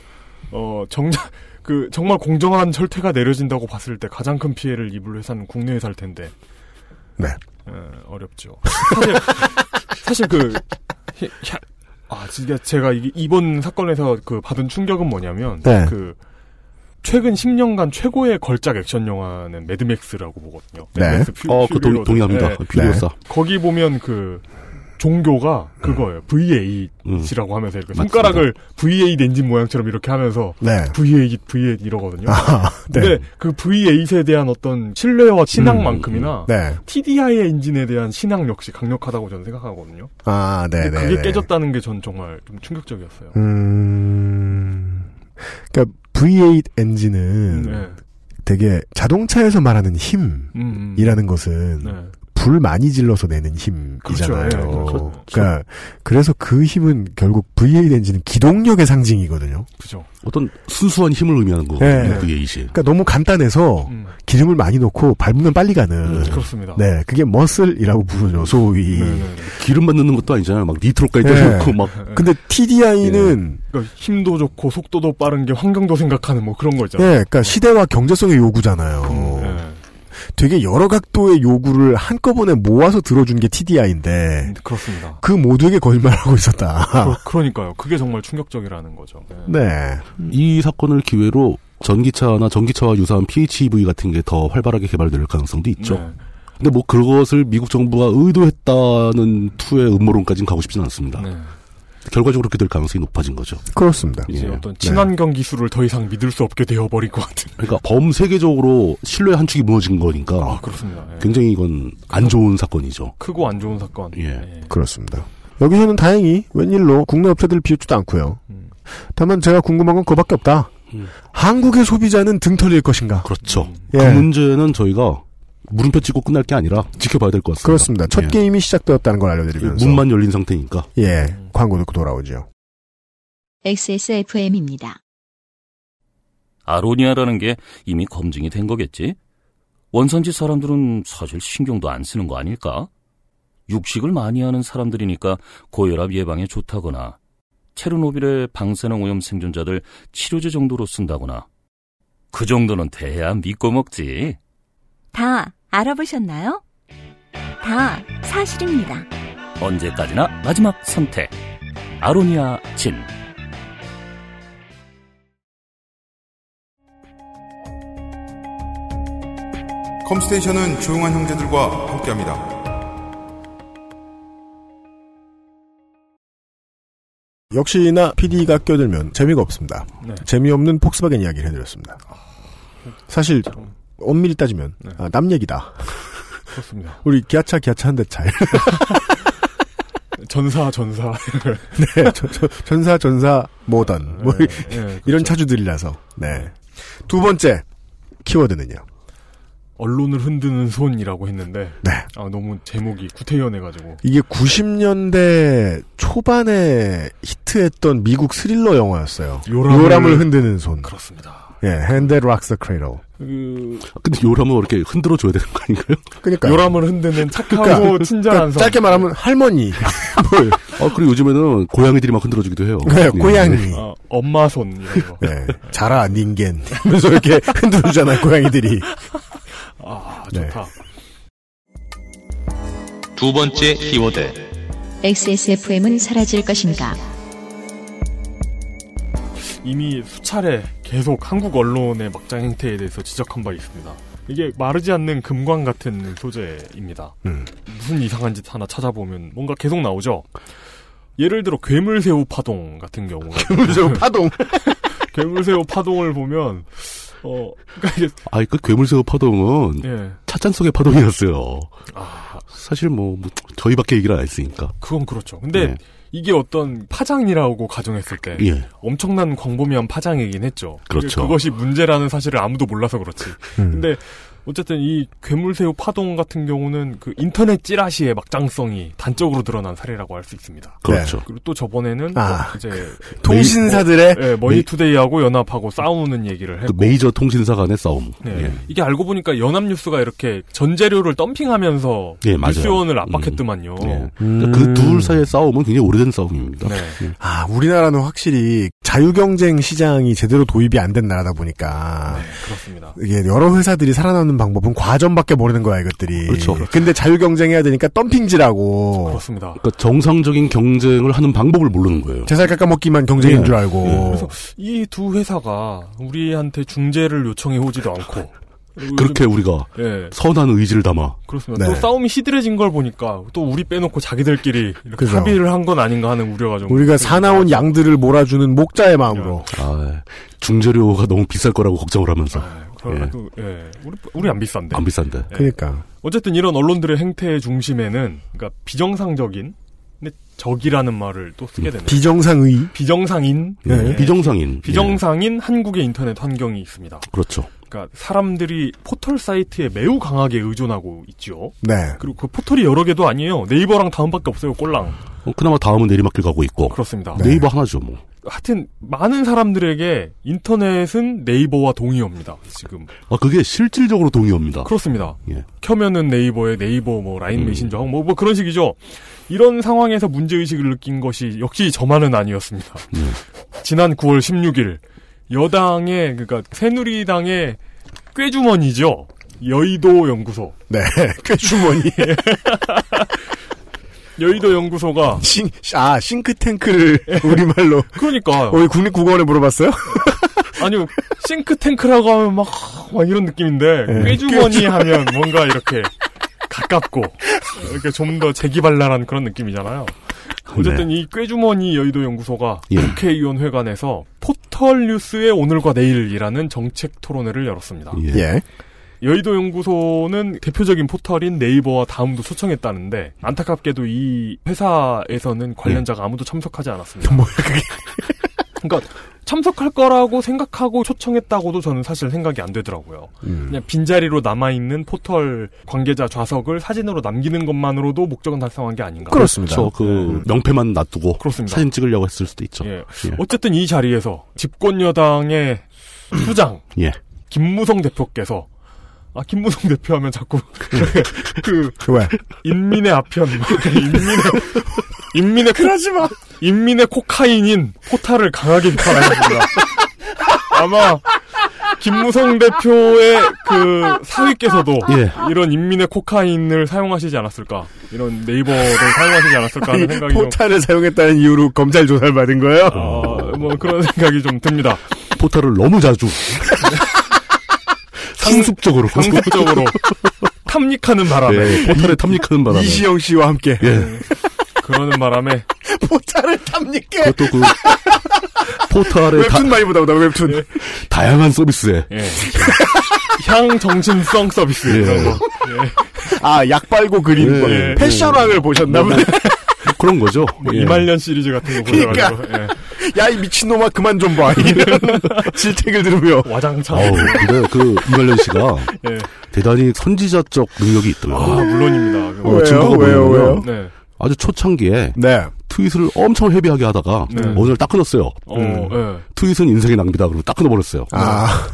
어 정작 그 정말 공정한 철퇴가 내려진다고 봤을 때 가장 큰 피해를 입을 회사는 국내 회사일 텐데. 네. 어, 어렵죠. 사실 [LAUGHS] 사실 그 아, 진짜 제가 이게 이번 사건에서 그 받은 충격은 뭐냐면 네. 그 최근 10년간 최고의 걸작 액션 영화는 매드맥스라고 보거든요. 네. 매드맥스 퓨- 어, 그 동. 동의합니다. 네. 퓨리오사. 거기 보면 그 종교가 그거예요. V8이라고 하면서 이렇게 손가락을 V8 엔진 모양처럼 이렇게 하면서 네. V8, V8 이러거든요. 아, 네. 근데 그 V8에 대한 어떤 신뢰와 신앙만큼이나 네. TDI 엔진에 대한 신앙 역시 강력하다고 저는 생각하거든요. 아, 네, 네. 그게 네. 깨졌다는 게 전 정말 좀 충격적이었어요. 음. 그러니까 V8 엔진은 네. 되게 자동차에서 말하는 힘이라는 음, 음. 것은 네. 불 많이 질러서 내는 힘이잖아요. 그렇죠. 예, 그렇죠. 그러니까 그래서 그 힘은 결국 V8 엔진은 기동력의 상징이거든요. 그죠. 어떤 순수한 힘을 의미하는 거거든요. 네. 그게 이시. 그러니까 너무 간단해서 음. 기름을 많이 넣고 밟으면 빨리 가는. 그렇습니다. 네, 그게 머슬이라고 부르죠, 소위. 네, 네. 기름만 넣는 것도 아니잖아요. 막 니트로까지 네. 떼놓고 막. 근데 TDI는 그러니까 힘도 좋고 속도도 빠른 게 환경도 생각하는 뭐 그런 거 네, 있잖아요. 그러니까 시대와 경제성의 요구잖아요. 네. 되게 여러 각도의 요구를 한꺼번에 모아서 들어준 게 TDI인데 그렇습니다. 그 모두에게 거짓말하고 있었다. 그, 러 니까요 그게 정말 충격적이라는 거죠. 네. 이 사건을 기회로 전기차나 전기차와 유사한 PHEV 같은 게 더 활발하게 개발될 가능성도 있죠. 네. 근데 뭐 그것을 미국 정부가 의도했다는 투의 음모론까지는 가고 싶지는 않습니다. 네. 결과적으로 그렇게 될 가능성이 높아진 거죠. 그렇습니다. 이제 예. 어떤 친환경 기술을 더 이상 믿을 수 없게 되어버린 것 같은. 그러니까 범세계적으로 신뢰 한 축이 무너진 거니까 아 그렇습니다. 예. 굉장히 이건 안 좋은 사건이죠. 크고 안 좋은 사건. 예. 그렇습니다. 여기서는 다행히 웬일로 국내 업체들 비웃지도 않고요. 음. 다만 제가 궁금한 건 그밖에 없다. 음. 한국의 소비자는 등 털릴 것인가? 그렇죠. 예. 그 문제는 저희가 물음표 찍고 끝날 게 아니라 지켜봐야 될 것 같습니다. 그렇습니다. 첫 예. 게임이 시작되었다는 걸 알려드리면서 문만 열린 상태니까. 예 광고 듣고 돌아오죠. XSFM입니다. 아로니아라는 게 이미 검증이 된 거겠지? 원산지 사람들은 사실 신경도 안 쓰는 거 아닐까? 육식을 많이 하는 사람들이니까 고혈압 예방에 좋다거나 체르노빌의 방사능 오염 생존자들 치료제 정도로 쓴다거나 그 정도는 돼야 믿고 먹지. 다 알아보셨나요? 다 사실입니다. 언제까지나 마지막 선택. 아로니아 진. 컴스테이션은 조용한 형제들과 함께합니다. 역시나 PD가 껴들면 재미가 없습니다. 네. 재미없는 폭스바겐 이야기를 해드렸습니다. 사실 엄밀히 따지면 아, 남 얘기다. 그렇습니다. [LAUGHS] 우리 기아차 기아차 한 대 차이. [LAUGHS] 전사 전사. [LAUGHS] 네, 저- 저- 전사 전사 모던 뭐 네, 이- 네, 이런 차주들이라서. 네. 두 번째 키워드는요. 언론을 흔드는 손이라고 했는데 네. 아, 너무 제목이 구태연해가지고 이게 90년대 초반에 히트했던 미국 스릴러 영화였어요. 요람을- 흔드는 손. 그렇습니다. 예, Hand Rocks Cradle. 그 근데 요람은 이렇게 흔들어 줘야 되는 거 아닌가요? 그러니까 요람을 흔드는 착하고 그러니까, 친절한 그러니까 성. 짧게 말하면 할머니. [LAUGHS] 뭘. 아, 그리고 요즘에는 고양이들이 막 흔들어 주기도 해요. 네, 예. 고양이. 어, 엄마 손 이런 거. 네, 자라 人間. [LAUGHS] 그래서 이렇게 흔들어 주잖아요, 고양이들이. 아 네. 좋다. 두 번째 키워드 XSFM은 사라질 것인가? 이미 수차례 계속 한국 언론의 막장 행태에 대해서 지적한 바 있습니다. 이게 마르지 않는 금광 같은 소재입니다. 음. 무슨 이상한 짓 하나 찾아보면 뭔가 계속 나오죠. 예를 들어 괴물새우 파동 같은 경우. [LAUGHS] 괴물새우 파동. [LAUGHS] 괴물새우 파동을 보면 어 그러니까 이게 아이, 그 괴물새우 파동은 예. 찻잔 속의 파동이었어요. 아 사실 뭐, 뭐 저희밖에 얘기를 안 했으니까. 그건 그렇죠. 근데 네. 이게 어떤 파장이라고 가정했을 때 예. 엄청난 광범위한 파장이긴 했죠. 그렇죠. 그것이 문제라는 사실을 아무도 몰라서 그렇지. 음. 근데 어쨌든 이 괴물새우 파동 같은 경우는 그 인터넷 찌라시의 막장성이 단적으로 드러난 사례라고 할수 있습니다. 그렇죠. 그리고 또 저번에는 아. 이제 통신사들의 예, 머니투데이하고 연합하고 싸우는 얘기를 그 했고 메이저 통신사 간의 싸움. 네. 예. 이게 알고 보니까 연합뉴스가 이렇게 전재료를 덤핑하면서 예, 맞아요. 뉴스원을 압박했더만요. 예. 음. 그둘 사이의 싸움은 굉장히 오래된 싸움입니다. 네. 아, 우리나라는 확실히 자유경쟁 시장이 제대로 도입이 안 된 나라다 보니까. 네, 그렇습니다. 이게 여러 회사들이 살아남는 방법은 과점밖에 모르는 거야, 이것들이. 그렇죠. 근데 자유 경쟁해야 되니까 덤핑질하고. 그렇습니다. 그러니까 정상적인 경쟁을 하는 방법을 모르는 거예요. 제살 깎아먹기만 경쟁인 예. 줄 알고. 예. 그래서 이 두 회사가 우리한테 중재를 요청해 오지도 않고 그렇게 우리가 예 선한 의지를 담아 그렇습니다. 네. 또 싸움이 시들해진 걸 보니까 또 우리 빼놓고 자기들끼리 이렇게 그죠. 합의를 한 건 아닌가 하는 우려가 좀 우리가 사나운 양들을 몰아주는 목자의 마음으로. 아, 중재료가 너무 비쌀 거라고 걱정을 하면서 아, 그래도 예 우리 우리 안 비싼데 안 비싼데. 예. 그러니까. 어쨌든 이런 언론들의 행태의 중심에는 그러니까 비정상적인 근데 적이라는 말을 또 쓰게 되네요. 비정상의. 비정상인 예, 예. 비정상인. 비정상인 한국의 인터넷 환경이 있습니다. 예, 그렇죠. 그러니까 사람들이 포털 사이트에 매우 강하게 의존하고 있죠. 네. 그리고 그 포털이 여러 개도 아니에요. 네이버랑 다음밖에 없어요. 꼴랑. 어, 그나마 다음은 내리막길 가고 있고. 그렇습니다. 네. 네이버 하나죠, 뭐. 하여튼 많은 사람들에게 인터넷은 네이버와 동의어입니다. 지금 아, 그게 실질적으로 동의어입니다. 그렇습니다. 예. 켜면은 네이버에 네이버 뭐 라인 음. 메신저 뭐, 뭐 그런 식이죠. 이런 상황에서 문제 의식을 느낀 것이 역시 저만은 아니었습니다. 음. 지난 9월 16일 여당의 그러니까 새누리당의 꾀주머니죠. 여의도 연구소. 네. [LAUGHS] 꾀주머니. [LAUGHS] 여의도 연구소가 [LAUGHS] 싱, 아, 싱크탱크를 우리말로. 그러니까 우리 국립국어원에 물어봤어요? [LAUGHS] 아니요 싱크탱크라고 하면 막, 막 이런 느낌인데 네. 꾀주머니 하면 뭔가 이렇게 가깝고 이렇게 좀 더 재기발랄한 그런 느낌이잖아요. 어쨌든 이 꾀주머니 여의도 연구소가 예. 국회의원 회관에서 포털 뉴스의 오늘과 내일이라는 정책 토론회를 열었습니다. 예. 예. 여의도 연구소는 대표적인 포털인 네이버와 다음도 초청했다는데 안타깝게도 이 회사에서는 관련자가 아무도 참석하지 않았습니다. 뭐야, 그게. [LAUGHS] 그러니까 참석할 거라고 생각하고 초청했다고도 저는 사실 생각이 안 되더라고요. 음. 그냥 빈자리로 남아있는 포털 관계자 좌석을 사진으로 남기는 것만으로도 목적은 달성한 게 아닌가. 그렇습니다. 저, 그, 명패만 놔두고. 그렇습니다. 사진 찍으려고 했을 수도 있죠. 예. 예. 어쨌든 이 자리에서 집권 여당의 수장 예. 김무성 대표께서 아 김무성 대표 하면 자꾸 그 왜? 인민의 아편 인민의 인민의 그러지 마 인민의 코카인인 포탈을 강하게 비판하였습니다. 아마 김무성 대표의 그 사위께서도 예. 이런 인민의 코카인을 사용하시지 않았을까 이런 네이버를 사용하시지 않았을까 하는 생각이 좀 포탈을 사용했다는 이유로 검찰 조사를 받은 거예요? 어, 뭐 그런 생각이 좀 듭니다. 포털을 너무 자주. 상습적으로. 상습적으로 [LAUGHS] 탐닉하는 바람에 예, 포털에 탐닉하는 바람에. 이시영 씨와 함께. 예. 그러는 바람에 [LAUGHS] 포탈을 탐닉해. 그것도 그, 다, 웹툰 많이 보다 보다, 웹툰. 다양한 서비스에. 예. 향 정신성 서비스 예. 이런 거. 예. 아, 약 빨고 그린 예. 거. 예. 패션왕을 보셨나 보네. 그런 거죠. 뭐 예. 이말년 시리즈 같은 거 보셔가지고 예. 야, 이 미친놈아, 그만 좀 봐. 이런 [LAUGHS] 질책을 들으며. 와장창. 어우, 근데 그 이말년 씨가 [LAUGHS] 예. 대단히 선지자적 능력이 있더라고요. 아, 물론입니다. 어, 왜요? 증거가 왜요? 뭐냐면 네. 아주 초창기에 네. 트윗을 엄청 헤비하게 하다가 네. 어느 날 딱 끊었어요. 어, 음. 예. 트윗은 인생의 낭비다 그러고 딱 끊어버렸어요. 아,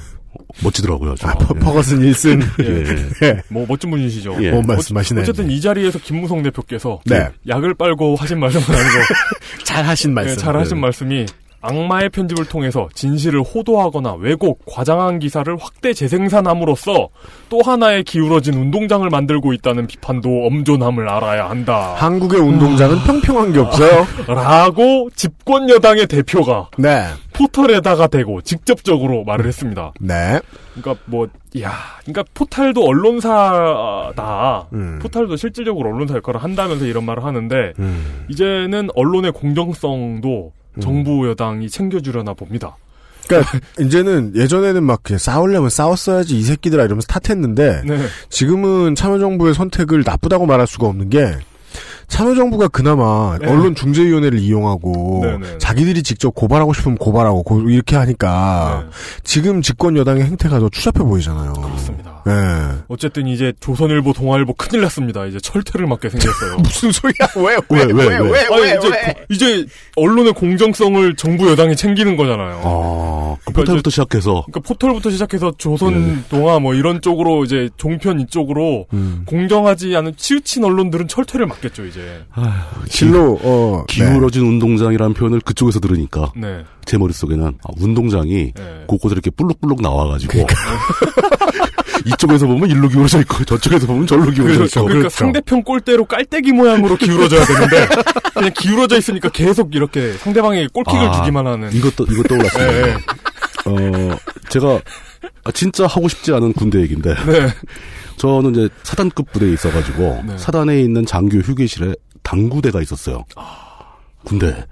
멋지더라고요. 저. 아 퍼, 퍼거슨 일슨. [LAUGHS] 예. 예. 뭐 멋진 분이시죠. 예. 뭔 말씀하시네. 어쨌든 이 자리에서 김무성 대표께서 네. 약을 빨고 하신 말씀은 아니고 잘 하신 말씀. 네, 잘 하신 네. 말씀이 악마의 편집을 통해서 진실을 호도하거나 왜곡, 과장한 기사를 확대 재생산함으로써 또 하나의 기울어진 운동장을 만들고 있다는 비판도 엄존함을 알아야 한다. 한국의 운동장은 평평한 게 없어요. [LAUGHS] 라고 집권 여당의 대표가 네. 포털에다가 대고 직접적으로 말을 했습니다. 네. 그러니까 뭐, 야, 그러니까 포탈도 언론사다. 음. 포탈도 실질적으로 언론사 역할을 한다면서 이런 말을 하는데 음. 이제는 언론의 공정성도 정부 여당이 챙겨주려나 봅니다. 그러니까 [LAUGHS] 이제는 예전에는 막 그냥 싸우려면 싸웠어야지 이 새끼들아 이러면서 탓했는데 네. 지금은 참여정부의 선택을 나쁘다고 말할 수가 없는 게 참여정부가 그나마 네. 언론 중재위원회를 이용하고 네, 네. 자기들이 직접 고발하고 싶으면 고발하고 고- 이렇게 하니까 네. 지금 집권 여당의 행태가 더 추잡해 보이잖아요. 그렇습니다. 네. 어쨌든 이제 조선일보, 동아일보 큰일 났습니다. 이제 철퇴를 맞게 생겼어요. [LAUGHS] 무슨 소리야? 왜? 왜, 왜, 왜? 아니, 이제, 고- 이제 언론의 공정성을 정부 여당이 챙기는 거잖아요. 아, 그 그러니까 포털부터 시작해서 그러니까 포털부터 시작해서 조선, 네. 동아 뭐 이런 쪽으로 이제 종편 이쪽으로 음. 공정하지 않은 치우친 언론들은 철퇴를 맞겠죠 이제. 실로 어 네. 기울어진 운동장이라는 표현을 그쪽에서 들으니까 네. 제 머릿속에는 아, 운동장이 네. 곳곳에 이렇게 볼록볼록 나와가지고 [LAUGHS] 이쪽에서 보면 일로 기울어져 있고 저쪽에서 보면 절로 기울어져 그렇죠. 있고 그러니까 상대편 골대로 깔때기 모양으로 기울어져야 되는데 그냥 기울어져 있으니까 계속 이렇게 상대방에게 골킥을 아, 주기만 하는. 이것도 이것 떠올랐습니다. 네. 어 제가 아, 진짜 하고 싶지 않은 군대 얘기인데 네. 저는 이제 사단급 부대에 있어가지고 네. 사단에 있는 장교 휴게실에 당구대가 있었어요. 군대.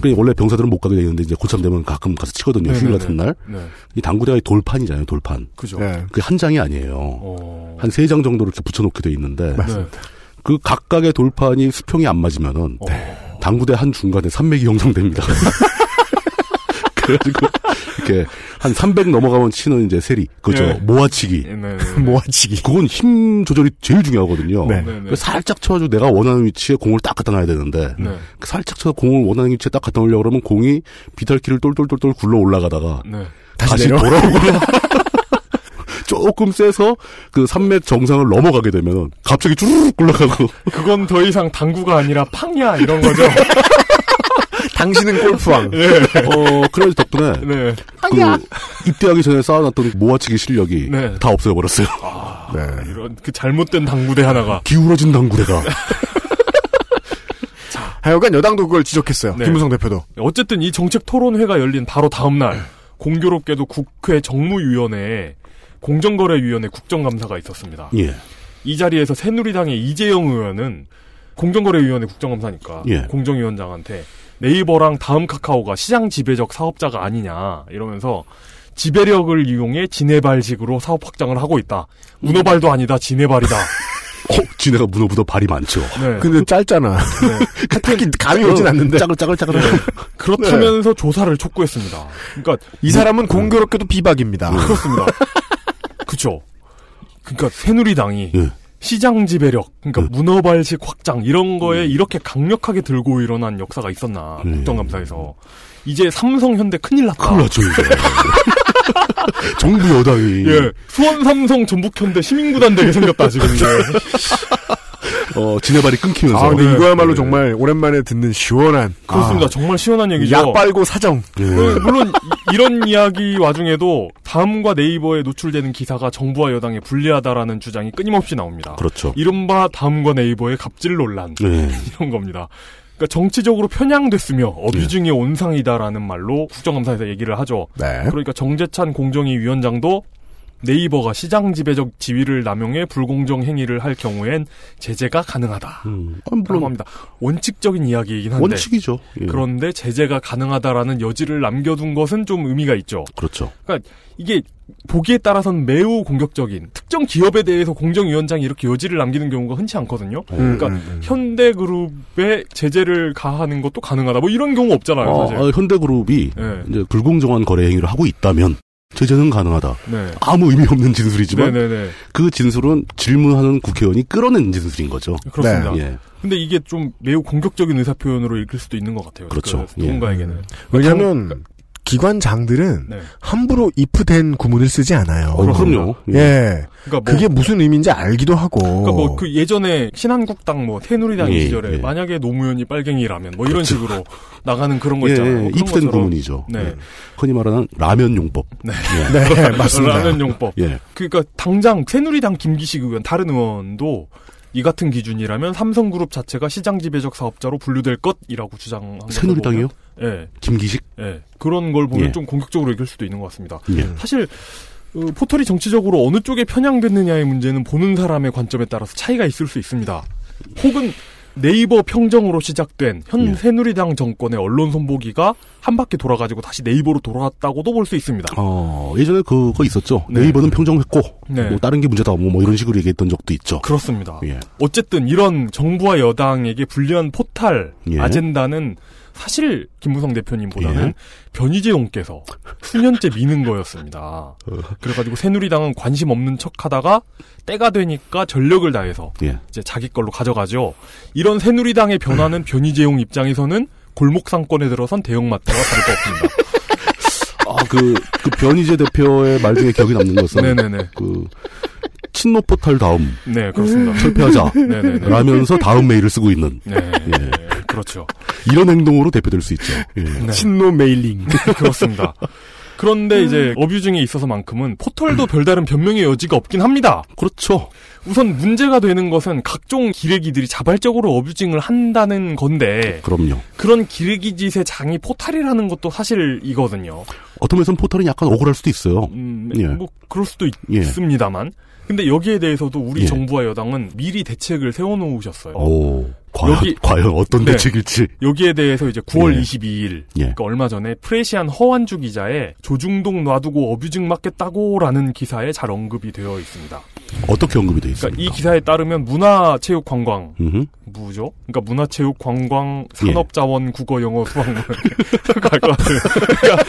그 원래 병사들은 못 가게 돼 있는데 이제 고참 되면 가끔 가서 치거든요. 네, 휴일 네, 같은 네. 날. 네. 이 당구대가 돌판이잖아요. 돌판. 그죠. 네. 그게 한 장이 아니에요. 어. 한세 장 정도 이렇게 붙여놓게 돼 있는데 네. 그 각각의 돌판이 수평이 안 맞으면은 어. 당구대 한 중간에 산맥이 형성됩니다. [LAUGHS] 그래가지고 이렇게 한 300 넘어가면 치는 이제 세리 그죠 예. 모아치기 네, 네, [LAUGHS] 네. 모아치기. 그건 힘 조절이 제일 중요하거든요. 네. 네, 네. 살짝 쳐가지고 내가 원하는 위치에 공을 딱 갖다 놔야 되는데 네. 그 살짝 쳐서 공을 원하는 위치에 딱 갖다 놓으려고 그러면 공이 비탈키를 똘똘똘똘 굴러 올라가다가 네. 다시, 다시. 돌아오거나 [LAUGHS] 조금 세서 그 산맥 정상을 넘어가게 되면은 갑자기 쭈르륵 굴러가고 그건 더 이상 당구가 아니라 팡야 이런 거죠. [LAUGHS] 당신은 골프왕. 어 그래서 덕분에 네. 그 입대하기 전에 쌓아놨던 모아치기 실력이 네. 다 없어져버렸어요. 네. 이런 그 잘못된 당구대 하나가. 기울어진 당구대가 [LAUGHS] 하여간 여당도 그걸 지적했어요. 네. 김무성 대표도. 어쨌든 이 정책 토론회가 열린 바로 다음 날 공교롭게도 국회 정무위원회에 공정거래위원회 국정감사가 있었습니다. 예 이 자리에서 새누리당의 이재영 의원은 공정거래위원회 국정감사니까 예. 공정위원장한테 네이버랑 다음 카카오가 시장 지배적 사업자가 아니냐 이러면서 지배력을 이용해 지네발식으로 사업 확장을 하고 있다. 문어발도 아니다. 지네발이다. [LAUGHS] 어, 지네가 문어보다 발이 많죠. 네. 근데 짧잖아. [LAUGHS] 딱히 감이 오진 않는데. 짜글짜글짜글. 그렇다면서 조사를 촉구했습니다. 그러니까 이 사람은 공교롭게도 비박입니다. 그렇습니다. [LAUGHS] 그쵸. 그러니까 새누리당이 예. 시장 지배력, 그러니까 예. 문어발식 확장 이런 거에 이렇게 강력하게 들고 일어난 역사가 있었나 예. 국정감사에서 이제 삼성 현대 큰일 났다. 큰일 났죠, 이제. [LAUGHS] 정부 여당이. 예, 수원 삼성 전북 현대 시민구단 되게 생겼다 지금 이제. [LAUGHS] 어, 지네발이 끊기면서. 아, 근데 네. 이거야말로 네. 정말 오랜만에 듣는 시원한. 그렇습니다. 정말 시원한 얘기죠. 약 빨고 사정. 예. 그, 물론 이- 이런 이야기 와중에도 다음과 네이버에 노출되는 기사가 정부와 여당에 불리하다라는 주장이 끊임없이 나옵니다. 그렇죠. 이른바 다음과 네이버의 갑질 논란 예. [LAUGHS] 이런 겁니다. 그러니까 정치적으로 편향됐으며 어뷰징의 온상이다라는 말로 국정감사에서 얘기를 하죠. 네. 그러니까 정재찬 공정위 위원장도 네이버가 시장 지배적 지위를 남용해 불공정 행위를 할 경우엔 제재가 가능하다. 음, 아, 물론 합니다. 원칙적인 이야기이긴 한데 원칙이죠. 예. 그런데 제재가 가능하다라는 여지를 남겨둔 것은 좀 의미가 있죠. 그렇죠. 그러니까 이게 보기에 따라서는 매우 공격적인 특정 기업에 대해서 공정위원장이 이렇게 여지를 남기는 경우가 흔치 않거든요. 음, 그러니까 현대그룹에 제재를 가하는 것도 가능하다. 뭐 이런 경우 없잖아요. 어, 사실. 어, 현대그룹이 네. 이제 불공정한 거래 행위를 하고 있다면 제재는 가능하다. 네. 아무 의미 없는 진술이지만 네네네. 그 진술은 질문하는 국회의원이 끌어낸 진술인 거죠. 그렇습니다. 네. 예. 근데 이게 좀 매우 공격적인 의사 표현으로 읽힐 수도 있는 것 같아요. 그렇죠. 그 누군가에게는. 왜냐하면 기관장들은 네. 함부로 if된 구문을 쓰지 않아요. 어, 그럼요. 예. 그러니까 뭐- 그게 무슨 의미인지 알기도 하고. 그러니까 뭐 그 예전에 신한국당 뭐 새누리당 예, 시절에 예. 만약에 노무현이 빨갱이라면 뭐 이런 식으로 나가는 그런 거 예, 있잖아요. 예, 뭐 것처럼- 구문이죠. 네. 예. 흔히 말하는 라면 용법. 네. 네, [LAUGHS] 맞습니다. 라면 용법. 예. 그러니까 당장 새누리당 김기식 의원 다른 의원도 이 같은 기준이라면 삼성그룹 자체가 시장 지배적 사업자로 분류될 것이라고 주장한 새누리당이요? 예, 김기식? 예, 그런 걸 보면 예. 좀 공격적으로 읽을 수도 있는 것 같습니다. 예. 사실 어, 포털이 정치적으로 어느 쪽에 편향됐느냐의 문제는 보는 사람의 관점에 따라서 차이가 있을 수 있습니다. 혹은 네이버 평정으로 시작된 현 예. 새누리당 정권의 언론 손보기가 한 바퀴 돌아가지고 다시 네이버로 돌아왔다고도 볼 수 있습니다. 어, 예전에 그거 있었죠. 네. 네이버는 평정했고, 네. 뭐 다른 게 문제다, 뭐, 뭐 이런 식으로 얘기했던 적도 있죠. 그렇습니다. 예. 어쨌든 이런 정부와 여당에게 불리한 포탈 예. 아젠다는 사실 김무성 대표님보다는 예. 변희재용께서 수년째 미는 거였습니다. 그래가지고 새누리당은 관심 없는 척하다가 때가 되니까 전력을 다해서 예. 이제 자기 걸로 가져가죠. 이런 새누리당의 변화는 [LAUGHS] 변희재 옹 입장에서는 골목 상권에 들어선 대형마트와 다를 거 없습니다. 아, 그, 그 변희재 대표의 말 중에 기억이 남는 것은. [LAUGHS] 네네네. 그, 친노 포탈 다음. 네, 그렇습니다. 철폐하자. 네네네. [LAUGHS] 라면서 다음 메일을 쓰고 있는. 네, 예. 그렇죠. 이런 행동으로 대표될 수 있죠. 예. 네. 친노 mailing. [LAUGHS] 그렇습니다. 그런데 이제 어뷰징에 있어서만큼은 포털도 별다른 변명의 여지가 없긴 합니다. 그렇죠. 우선 문제가 되는 것은 각종 기레기들이 자발적으로 어뷰징을 한다는 건데 그럼요. 그런 기레기 짓의 장이 포탈이라는 것도 사실이거든요. 어떤 면에서는 포털은 약간 억울할 수도 있어요. 음, 예. 뭐 그럴 수도 있, 예. 습니다만 근데 여기에 대해서도 우리 예. 정부와 여당은 미리 대책을 세워놓으셨어요. 오, 과연, 여기- 과연 어떤 네. 대책일지. 여기에 대해서 이제 9월 예. 22일, 예. 그러니까 얼마 전에 프레시안 허완주 기자의 조중동 놔두고 어뷰징 맞겠다고라는 기사에 잘 언급이 되어 있습니다. 어떻게 언급이 돼 있습니까? 그러니까 이 기사에 따르면 문화체육관광 음흠. 부죠. 그러니까 문화체육관광 산업자원 국어 영어 수학문 [LAUGHS] 갈것 같아요. 그러니까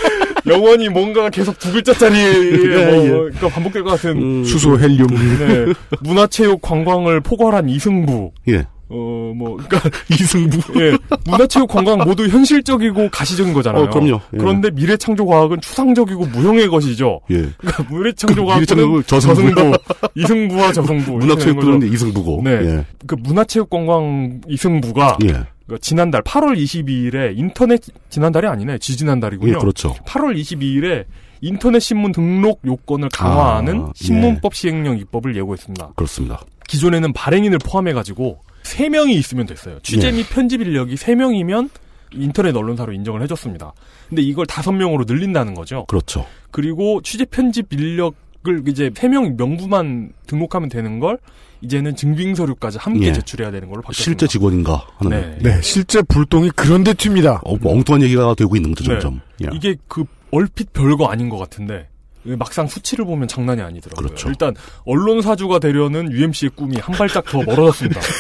영원히 뭔가 계속 두 글자짜리 [LAUGHS] 예, 뭐, 예. 그러니까 반복될 것 같은 음, 수소 헬륨. 네. 문화체육 관광을 포괄한 이승부. 예. 어, 뭐, 그니까, [LAUGHS] 이승부. 예. 문화체육 관광 모두 현실적이고 가시적인 거잖아요. 어, 그럼요. 예. 그런데 미래창조과학은 추상적이고 무형의 것이죠. 예. 그러니까 미래창조과학은 미래창조 저승부. 저승부, 이승부와 저승부. 문학체육부는 이승부고. 네. 예. 그 문화체육 관광 이승부가 예. 그 지난달 8월 22일에 인터넷 지난달이 아니네 지지난달이군요. 예, 그렇죠. 8월 22일에 인터넷 신문 등록 요건을 강화하는 아, 예. 신문법 시행령 입법을 예고했습니다. 그렇습니다. 기존에는 발행인을 포함해 가지고 3명이 있으면 됐어요. 취재 예. 및 편집 인력이 3명이면 인터넷 언론사로 인정을 해줬습니다. 근데 이걸 5명으로 늘린다는 거죠. 그렇죠. 그리고 취재 편집 인력 을 이제 3명 명부만 등록하면 되는 걸 이제는 증빙 서류까지 함께 예. 제출해야 되는 걸로 바뀌었습니다. 실제 직원인가 하는. 네. 네, 실제 불똥이 그런 데 튑니다. 어, 뭐 엉뚱한 얘기가 되고 있는 거죠, 네. 점점. 예. 이게 그 얼핏 별거 아닌 것 같은데 막상 수치를 보면 장난이 아니더라고요. 그렇죠. 일단 언론 사주가 되려는 UMC의 꿈이 한 발짝 더 멀어졌습니다. [LAUGHS]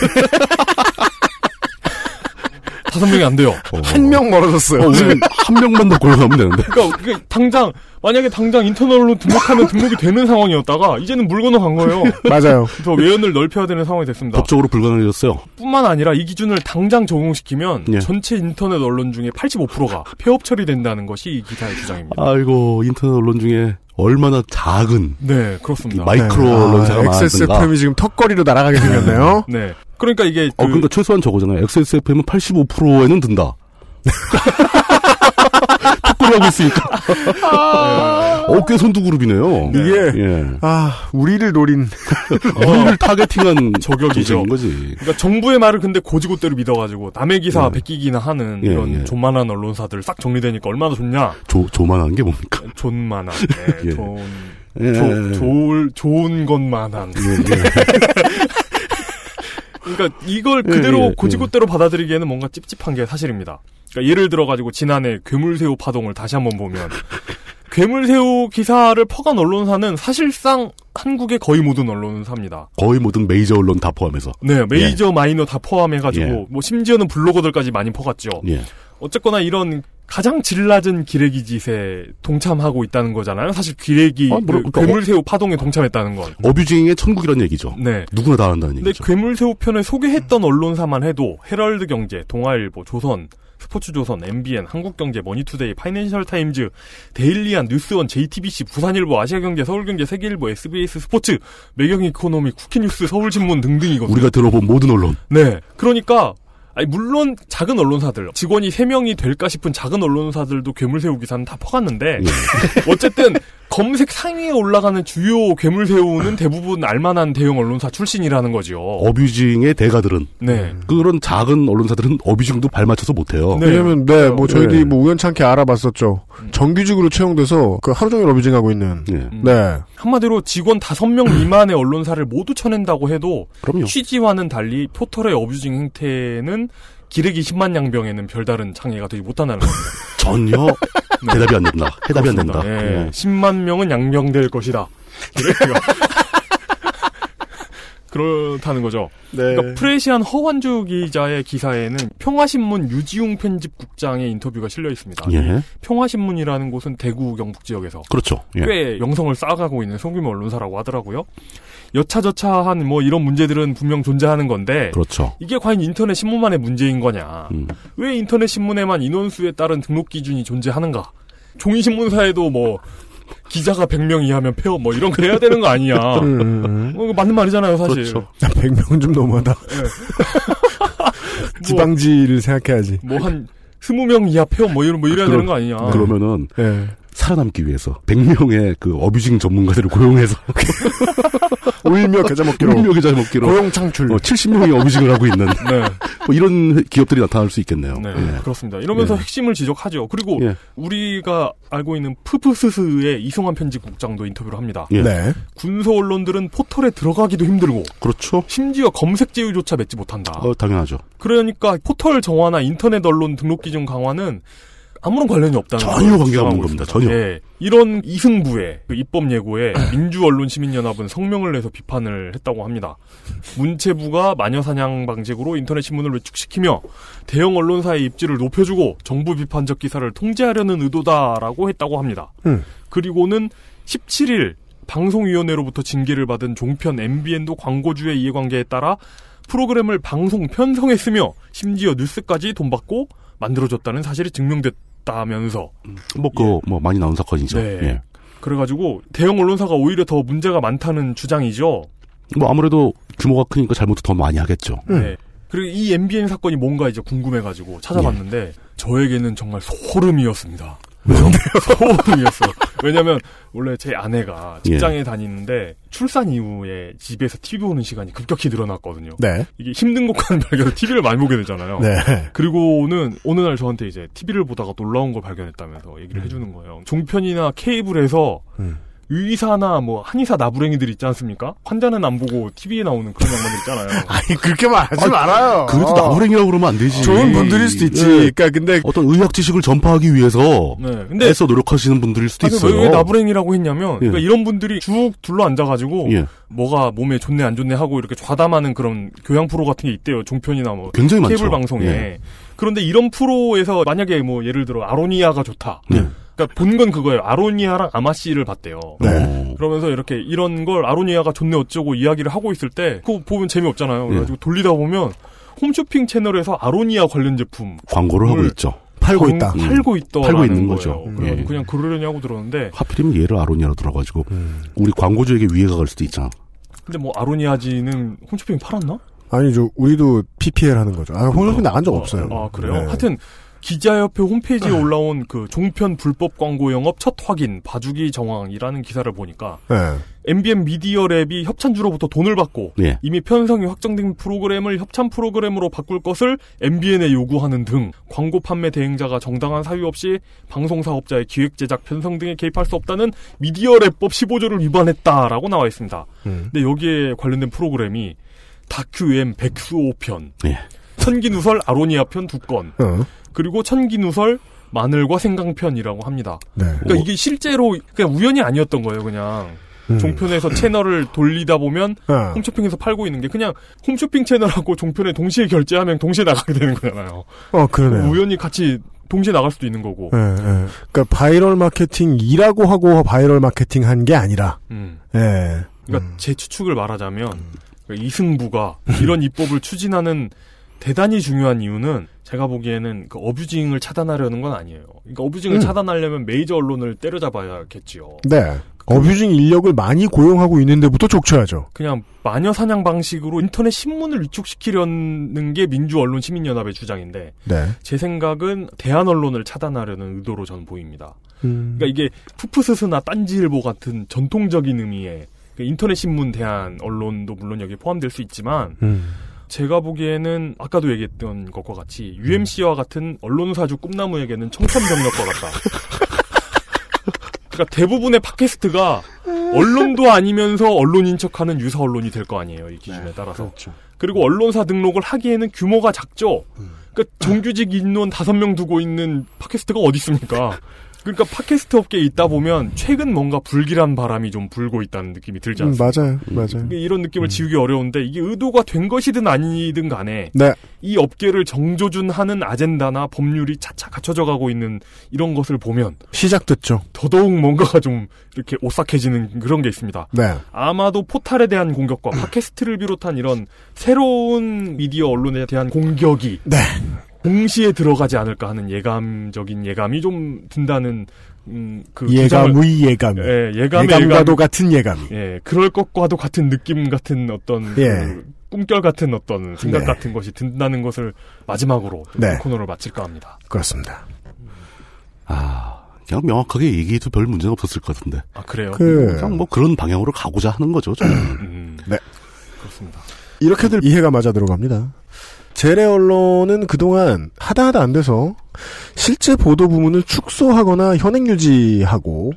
다섯 명이 안 돼요. 한명 멀어졌어요. 어, 우리는 한 명만 더 골라가면 되는데. 그러니까 당장 만약에 당장 인터넷로 등록하면 [LAUGHS] 등록이 되는 상황이었다가 이제는 물건을 간 거예요. [LAUGHS] 맞아요. 더 외연을 넓혀야 되는 상황이 됐습니다. 법적으로 불가능해졌어요. 뿐만 아니라 이 기준을 당장 적용시키면 예. 전체 인터넷 언론 중에 85%가 폐업 처리된다는 것이 이 기사의 주장입니다. 아이고, 인터넷 언론 중에 얼마나 작은 네, 그렇습니다. 마이크로 네. 언론사가 아, 많은가. XSFM이 지금 턱걸이로 날아가게 생겼네요. [LAUGHS] 네. 그러니까 이게 어, 그- 그러니까 최소한 저거잖아요. XSFM은 85%에는 든다. 턱걸이 하고 있으니까. 어깨 선두 그룹이네요. 이게 예. 아 우리를 노린 [LAUGHS] 우리를 타겟팅한 [LAUGHS] 저격이죠. 거지. 그러니까 정부의 말을 근데 고지고대로 믿어가지고 남의 기사 예. 베끼기나 하는 예, 이런 예. 존만한 언론사들 싹 정리되니까 얼마나 좋냐? 조, 조만한 게 뭡니까? [LAUGHS] 존만한, 네, 예. 좋은, 예. 조, 좋을, 좋은 것만한. 예, 예. 그러니까 이걸 예, 그대로 예, 고지고대로 받아들이기에는 뭔가 찝찝한 게 사실입니다. 그러니까 예를 들어가지고 지난해 괴물새우 파동을 다시 한번 보면 [LAUGHS] 괴물새우 기사를 퍼간 언론사는 사실상 한국의 거의 모든 언론사입니다. 거의 모든 메이저 언론 다 포함해서. 네, 메이저 마이너 다 포함해가지고 예. 뭐 심지어는 블로거들까지 많이 퍼갔죠. 예. 어쨌거나 이런 가장 질 낮은 기레기 짓에 동참하고 있다는 거잖아요. 사실 기레기 아, 뭐라- 그 그러니까 괴물새우 파동에 동참했다는 건. abusing의 천국이라는 얘기죠. 네. 누구나 다 한다는 근데 얘기죠. 괴물새우 편을 소개했던 언론사만 해도 헤럴드 경제, 동아일보, 조선, 스포츠조선, MBN, 한국경제, 머니투데이, 파이낸셜 타임즈, 데일리안, 뉴스원, JTBC, 부산일보, 아시아경제, 서울경제, 세계일보, SBS 스포츠, 매경 이코노미, 쿠키뉴스, 서울신문 등등이거든요. 우리가 들어본 모든 언론. 네. 그러니까 아니 물론 작은 언론사들 직원이 3명이 될까 싶은 작은 언론사들도 괴물새우 기사는 다 퍼갔는데 [LAUGHS] 어쨌든 검색 상위에 올라가는 주요 괴물새우는 대부분 알만한 대형 언론사 출신이라는 거죠. 어뷰징의 대가들은 네. 그런 작은 언론사들은 어뷰징도 발맞춰서 못해요. 왜냐면 네, 뭐 저희들이 네. 뭐 우연찮게 알아봤었죠. 정규직으로 채용돼서 그 하루 종일 어뷰징하고 있는. 네. 한마디로 직원 5명 미만의 언론사를 모두 쳐낸다고 해도 그럼요. 취지와는 달리 포털의 어뷰징 행태는 기르기 10만 양병에는 별다른 장애가 되지 못한다는 겁니다. [LAUGHS] 전혀 대답이 안 된다. 해답이 안 된다. 그렇습니다. 예. 예. 10만 명은 양병될 것이다. [LAUGHS] 그렇다는 거죠. 네. 그러니까 프레시안 허완주 기자의 기사에는 평화신문 유지웅 편집국장의 인터뷰가 실려 있습니다. 예. 평화신문이라는 곳은 대구 경북 지역에서 그렇죠. 예. 꽤 영성을 쌓아가고 있는 소규모 언론사라고 하더라고요. 여차저차한 뭐 이런 문제들은 분명 존재하는 건데 그렇죠. 이게 과연 인터넷 신문만의 문제인 거냐? 음. 왜 인터넷 신문에만 인원수에 따른 등록 기준이 존재하는가? 종이 신문사에도 뭐 기자가 100명 이하면 폐업 뭐 이런 거 해야 되는 거 아니냐? [LAUGHS] 음. 어, 이거 맞는 말이잖아요, 사실. 그렇죠. 100명은 좀 너무하다. [LAUGHS] 지방지를 생각해야지. 뭐 한 20명 이하 폐업 뭐 이런 뭐 이래야 되는 거 아니냐? 그러면은 예. 살아남기 위해서 100명의 그 어뷰징 전문가들을 고용해서 [LAUGHS] 울며 겨자 먹기로. 울며 겨자 먹기로 고용 창출. 70명이 어뷰징을 하고 있는 [LAUGHS] 네. 뭐 이런 기업들이 나타날 수 있겠네요. 네, 예. 그렇습니다. 이러면서 예. 핵심을 지적하죠. 그리고 예. 우리가 알고 있는 푸푸스스의 이송환 편집국장도 인터뷰를 합니다. 예. 네. 군소 언론들은 포털에 들어가기도 힘들고 그렇죠. 심지어 검색 제휴조차 맺지 못한다. 어, 당연하죠. 그러니까 포털 정화나 인터넷 언론 등록 기준 강화는 아무런 관련이 없다는 전혀 관계가 주장하고 없는 겁니다. 전혀. 예. 이런 이승부의 그 입법 예고에 민주언론시민연합은 성명을 내서 비판을 했다고 합니다. 문체부가 마녀 사냥 방식으로 인터넷 신문을 위축시키며 대형 언론사의 입지를 높여주고 정부 비판적 기사를 통제하려는 의도다라고 했다고 합니다. 음. 그리고는 17일 방송위원회로부터 징계를 받은 종편 MBN도 광고주의 이해관계에 따라 프로그램을 방송 편성했으며 심지어 뉴스까지 돈 받고 만들어줬다는 사실이 증명됐 다면서 뭐그뭐 많이 나온 사건이죠. 네. 예. 그래가지고 대형 언론사가 오히려 더 문제가 많다는 주장이죠. 뭐 아무래도 규모가 크니까 잘못도 더 많이 하겠죠. 네. 그리고 이 MBN 사건이 뭔가 이제 궁금해가지고 찾아봤는데 저에게는 정말 소름이었습니다. 소름이었어요. [LAUGHS] 왜냐면 원래 제 아내가 직장에 다니는데 출산 이후에 집에서 TV 보는 시간이 급격히 늘어났거든요. 네. 이게 힘든 것과는 별개로 TV를 많이 보게 되잖아요. 네. 그리고는 어느 날 저한테 이제 TV를 보다가 놀라운 걸 발견했다면서 얘기를 해주는 거예요. 종편이나 케이블에서 음. 의사나 뭐 한의사 나부랭이들 있지 않습니까? 환자는 안 보고 TV에 나오는 그런 양반들 있잖아요. [LAUGHS] 아니 그렇게 말하지 말아요. 그래도 나무랭이라고 그러면 안 되지. 좋은 분들일 수도 있지. 예. 그러니까 근데 어떤 의학 지식을 전파하기 위해서 네, 근데 애써 노력하시는 분들일 수도 아니, 있어요. 왜 나부랭이라고 했냐면 예. 그러니까 이런 분들이 쭉 둘러 앉아가지고 예. 뭐가 몸에 좋네 안 좋네 하고 이렇게 좌담하는 그런 교양 프로 같은 게 있대요. 종편이나 뭐 굉장히 많죠. 케이블 방송에. 예. 그런데 이런 프로에서 만약에 뭐 예를 들어 아로니아가 좋다. 네. 그러니까 본 건 그거예요. 아로니아랑 아마씨를 봤대요. 네. 그러면서 이렇게 이런 걸 아로니아가 좋네 어쩌고 이야기를 하고 있을 때 그거 보면 재미없잖아요. 예. 그래가지고 돌리다 보면 홈쇼핑 채널에서 아로니아 관련 제품 광고를 하고 뭘 있죠. 팔고 광- 있다. 팔고 있더 팔고 있는 거죠. 그래가지고 예. 그냥 그러려냐고 들었는데 하필이면 얘를 아로니아로 들어가지고 음. 우리 광고주에게 위해가 갈 수도 있잖아. 근데 뭐 아로니아지는 홈쇼핑 팔았나? 아니죠. 우리도 PPL 하는 거죠. 아, 홍준이 나간 적 없어요. 아 그래요? 네. 하여튼 기자협회 홈페이지에 올라온 그 종편 불법 광고 영업 첫 확인 봐주기 정황이라는 기사를 보니까 네. MBN 미디어 랩이 협찬주로부터 돈을 받고 예. 이미 편성이 확정된 프로그램을 협찬 프로그램으로 바꿀 것을 MBN에 요구하는 등 광고 판매 대행자가 정당한 사유 없이 방송 사업자의 기획 제작 편성 등에 개입할 수 없다는 미디어 랩법 15조를 위반했다라고 나와 있습니다. 음. 근데 여기에 관련된 프로그램이 다큐엠 백수 5편, 예. 천기누설 아로니아 편 2건, 어. 그리고 천기누설 마늘과 생강편이라고 합니다. 네. 그러니까 이게 실제로 그냥 우연이 아니었던 거예요, 그냥. 음. 종편에서 채널을 돌리다 보면 아. 홈쇼핑에서 팔고 있는 게 그냥 홈쇼핑 채널하고 종편에 동시에 결제하면 동시에 나가게 되는 거잖아요. 어, 그러네요. 우연히 같이 동시에 나갈 수도 있는 거고. 예, 예. 그러니까 바이럴 마케팅이라고 하고 바이럴 마케팅 한 게 아니라, 음. 예. 그러니까 제 추측을 말하자면 그러니까 이승부가 이런 [LAUGHS] 입법을 추진하는 대단히 중요한 이유는 제가 보기에는 그 어뷰징을 차단하려는 건 아니에요. 그러니까 어뷰징을 음. 차단하려면 메이저 언론을 때려잡아야겠지요. 네. 어뷰징 인력을 많이 고용하고 있는데부터 족쳐야죠. 그냥 마녀 사냥 방식으로 인터넷 신문을 위축시키려는 게 민주 언론 시민연합의 주장인데 네. 제 생각은 대한 언론을 차단하려는 의도로 저는 보입니다. 음. 그러니까 이게 푸푸스스나 딴지일보 같은 전통적인 의미의 그 인터넷 신문 대한 언론도 물론 여기에 포함될 수 있지만 음. 제가 보기에는 아까도 얘기했던 것과 같이 UMC와 같은 언론사주 꿈나무에게는 청천벽력과 같다. 그러니까 대부분의 팟캐스트가 언론도 아니면서 언론인 척하는 유사 언론이 될 거 아니에요 이 기준에 따라서. 그리고 언론사 등록을 하기에는 규모가 작죠. 그러니까 정규직 인원 다섯 명 두고 있는 팟캐스트가 어디 있습니까? 그러니까 팟캐스트 업계에 있다 보면 최근 뭔가 불길한 바람이 좀 불고 있다는 느낌이 들지 음, 않습니까? 맞아요. 맞아요. 그러니까 이런 느낌을 지우기 어려운데 이게 의도가 된 것이든 아니든 간에 네. 이 업계를 정조준하는 아젠다나 법률이 차차 갖춰져 가고 있는 이런 것을 보면 시작됐죠. 더더욱 뭔가가 좀 이렇게 오싹해지는 그런 게 있습니다. 네. 아마도 포탈에 대한 공격과 [CLEARS THROAT] 팟캐스트를 비롯한 이런 새로운 미디어 언론에 대한 공격이 네. 동시에 들어가지 않을까 하는 예감적인 예감이 좀 든다는 음, 그 예감의 예감이. 예, 예감의 예감과도 예감이- 같은 예감이. 예, 그럴 것과도 같은 느낌 같은 어떤 예. 그 꿈결 같은 어떤 생각 네. 같은 것이 든다는 것을 마지막으로 네. 이 코너를 마칠까 합니다. 그렇습니다. 아, 그냥 명확하게 얘기해도 별 문제는 없었을 것 같은데. 아 그래요? 그- 그냥 뭐 그런 방향으로 가고자 하는 거죠. 저는. 음, 네. 그렇습니다. 이렇게들 이해가 맞아 들어갑니다. 재래 언론은 그동안 하다 하다 안 돼서 실제 보도 부문을 축소하거나 현행 유지하고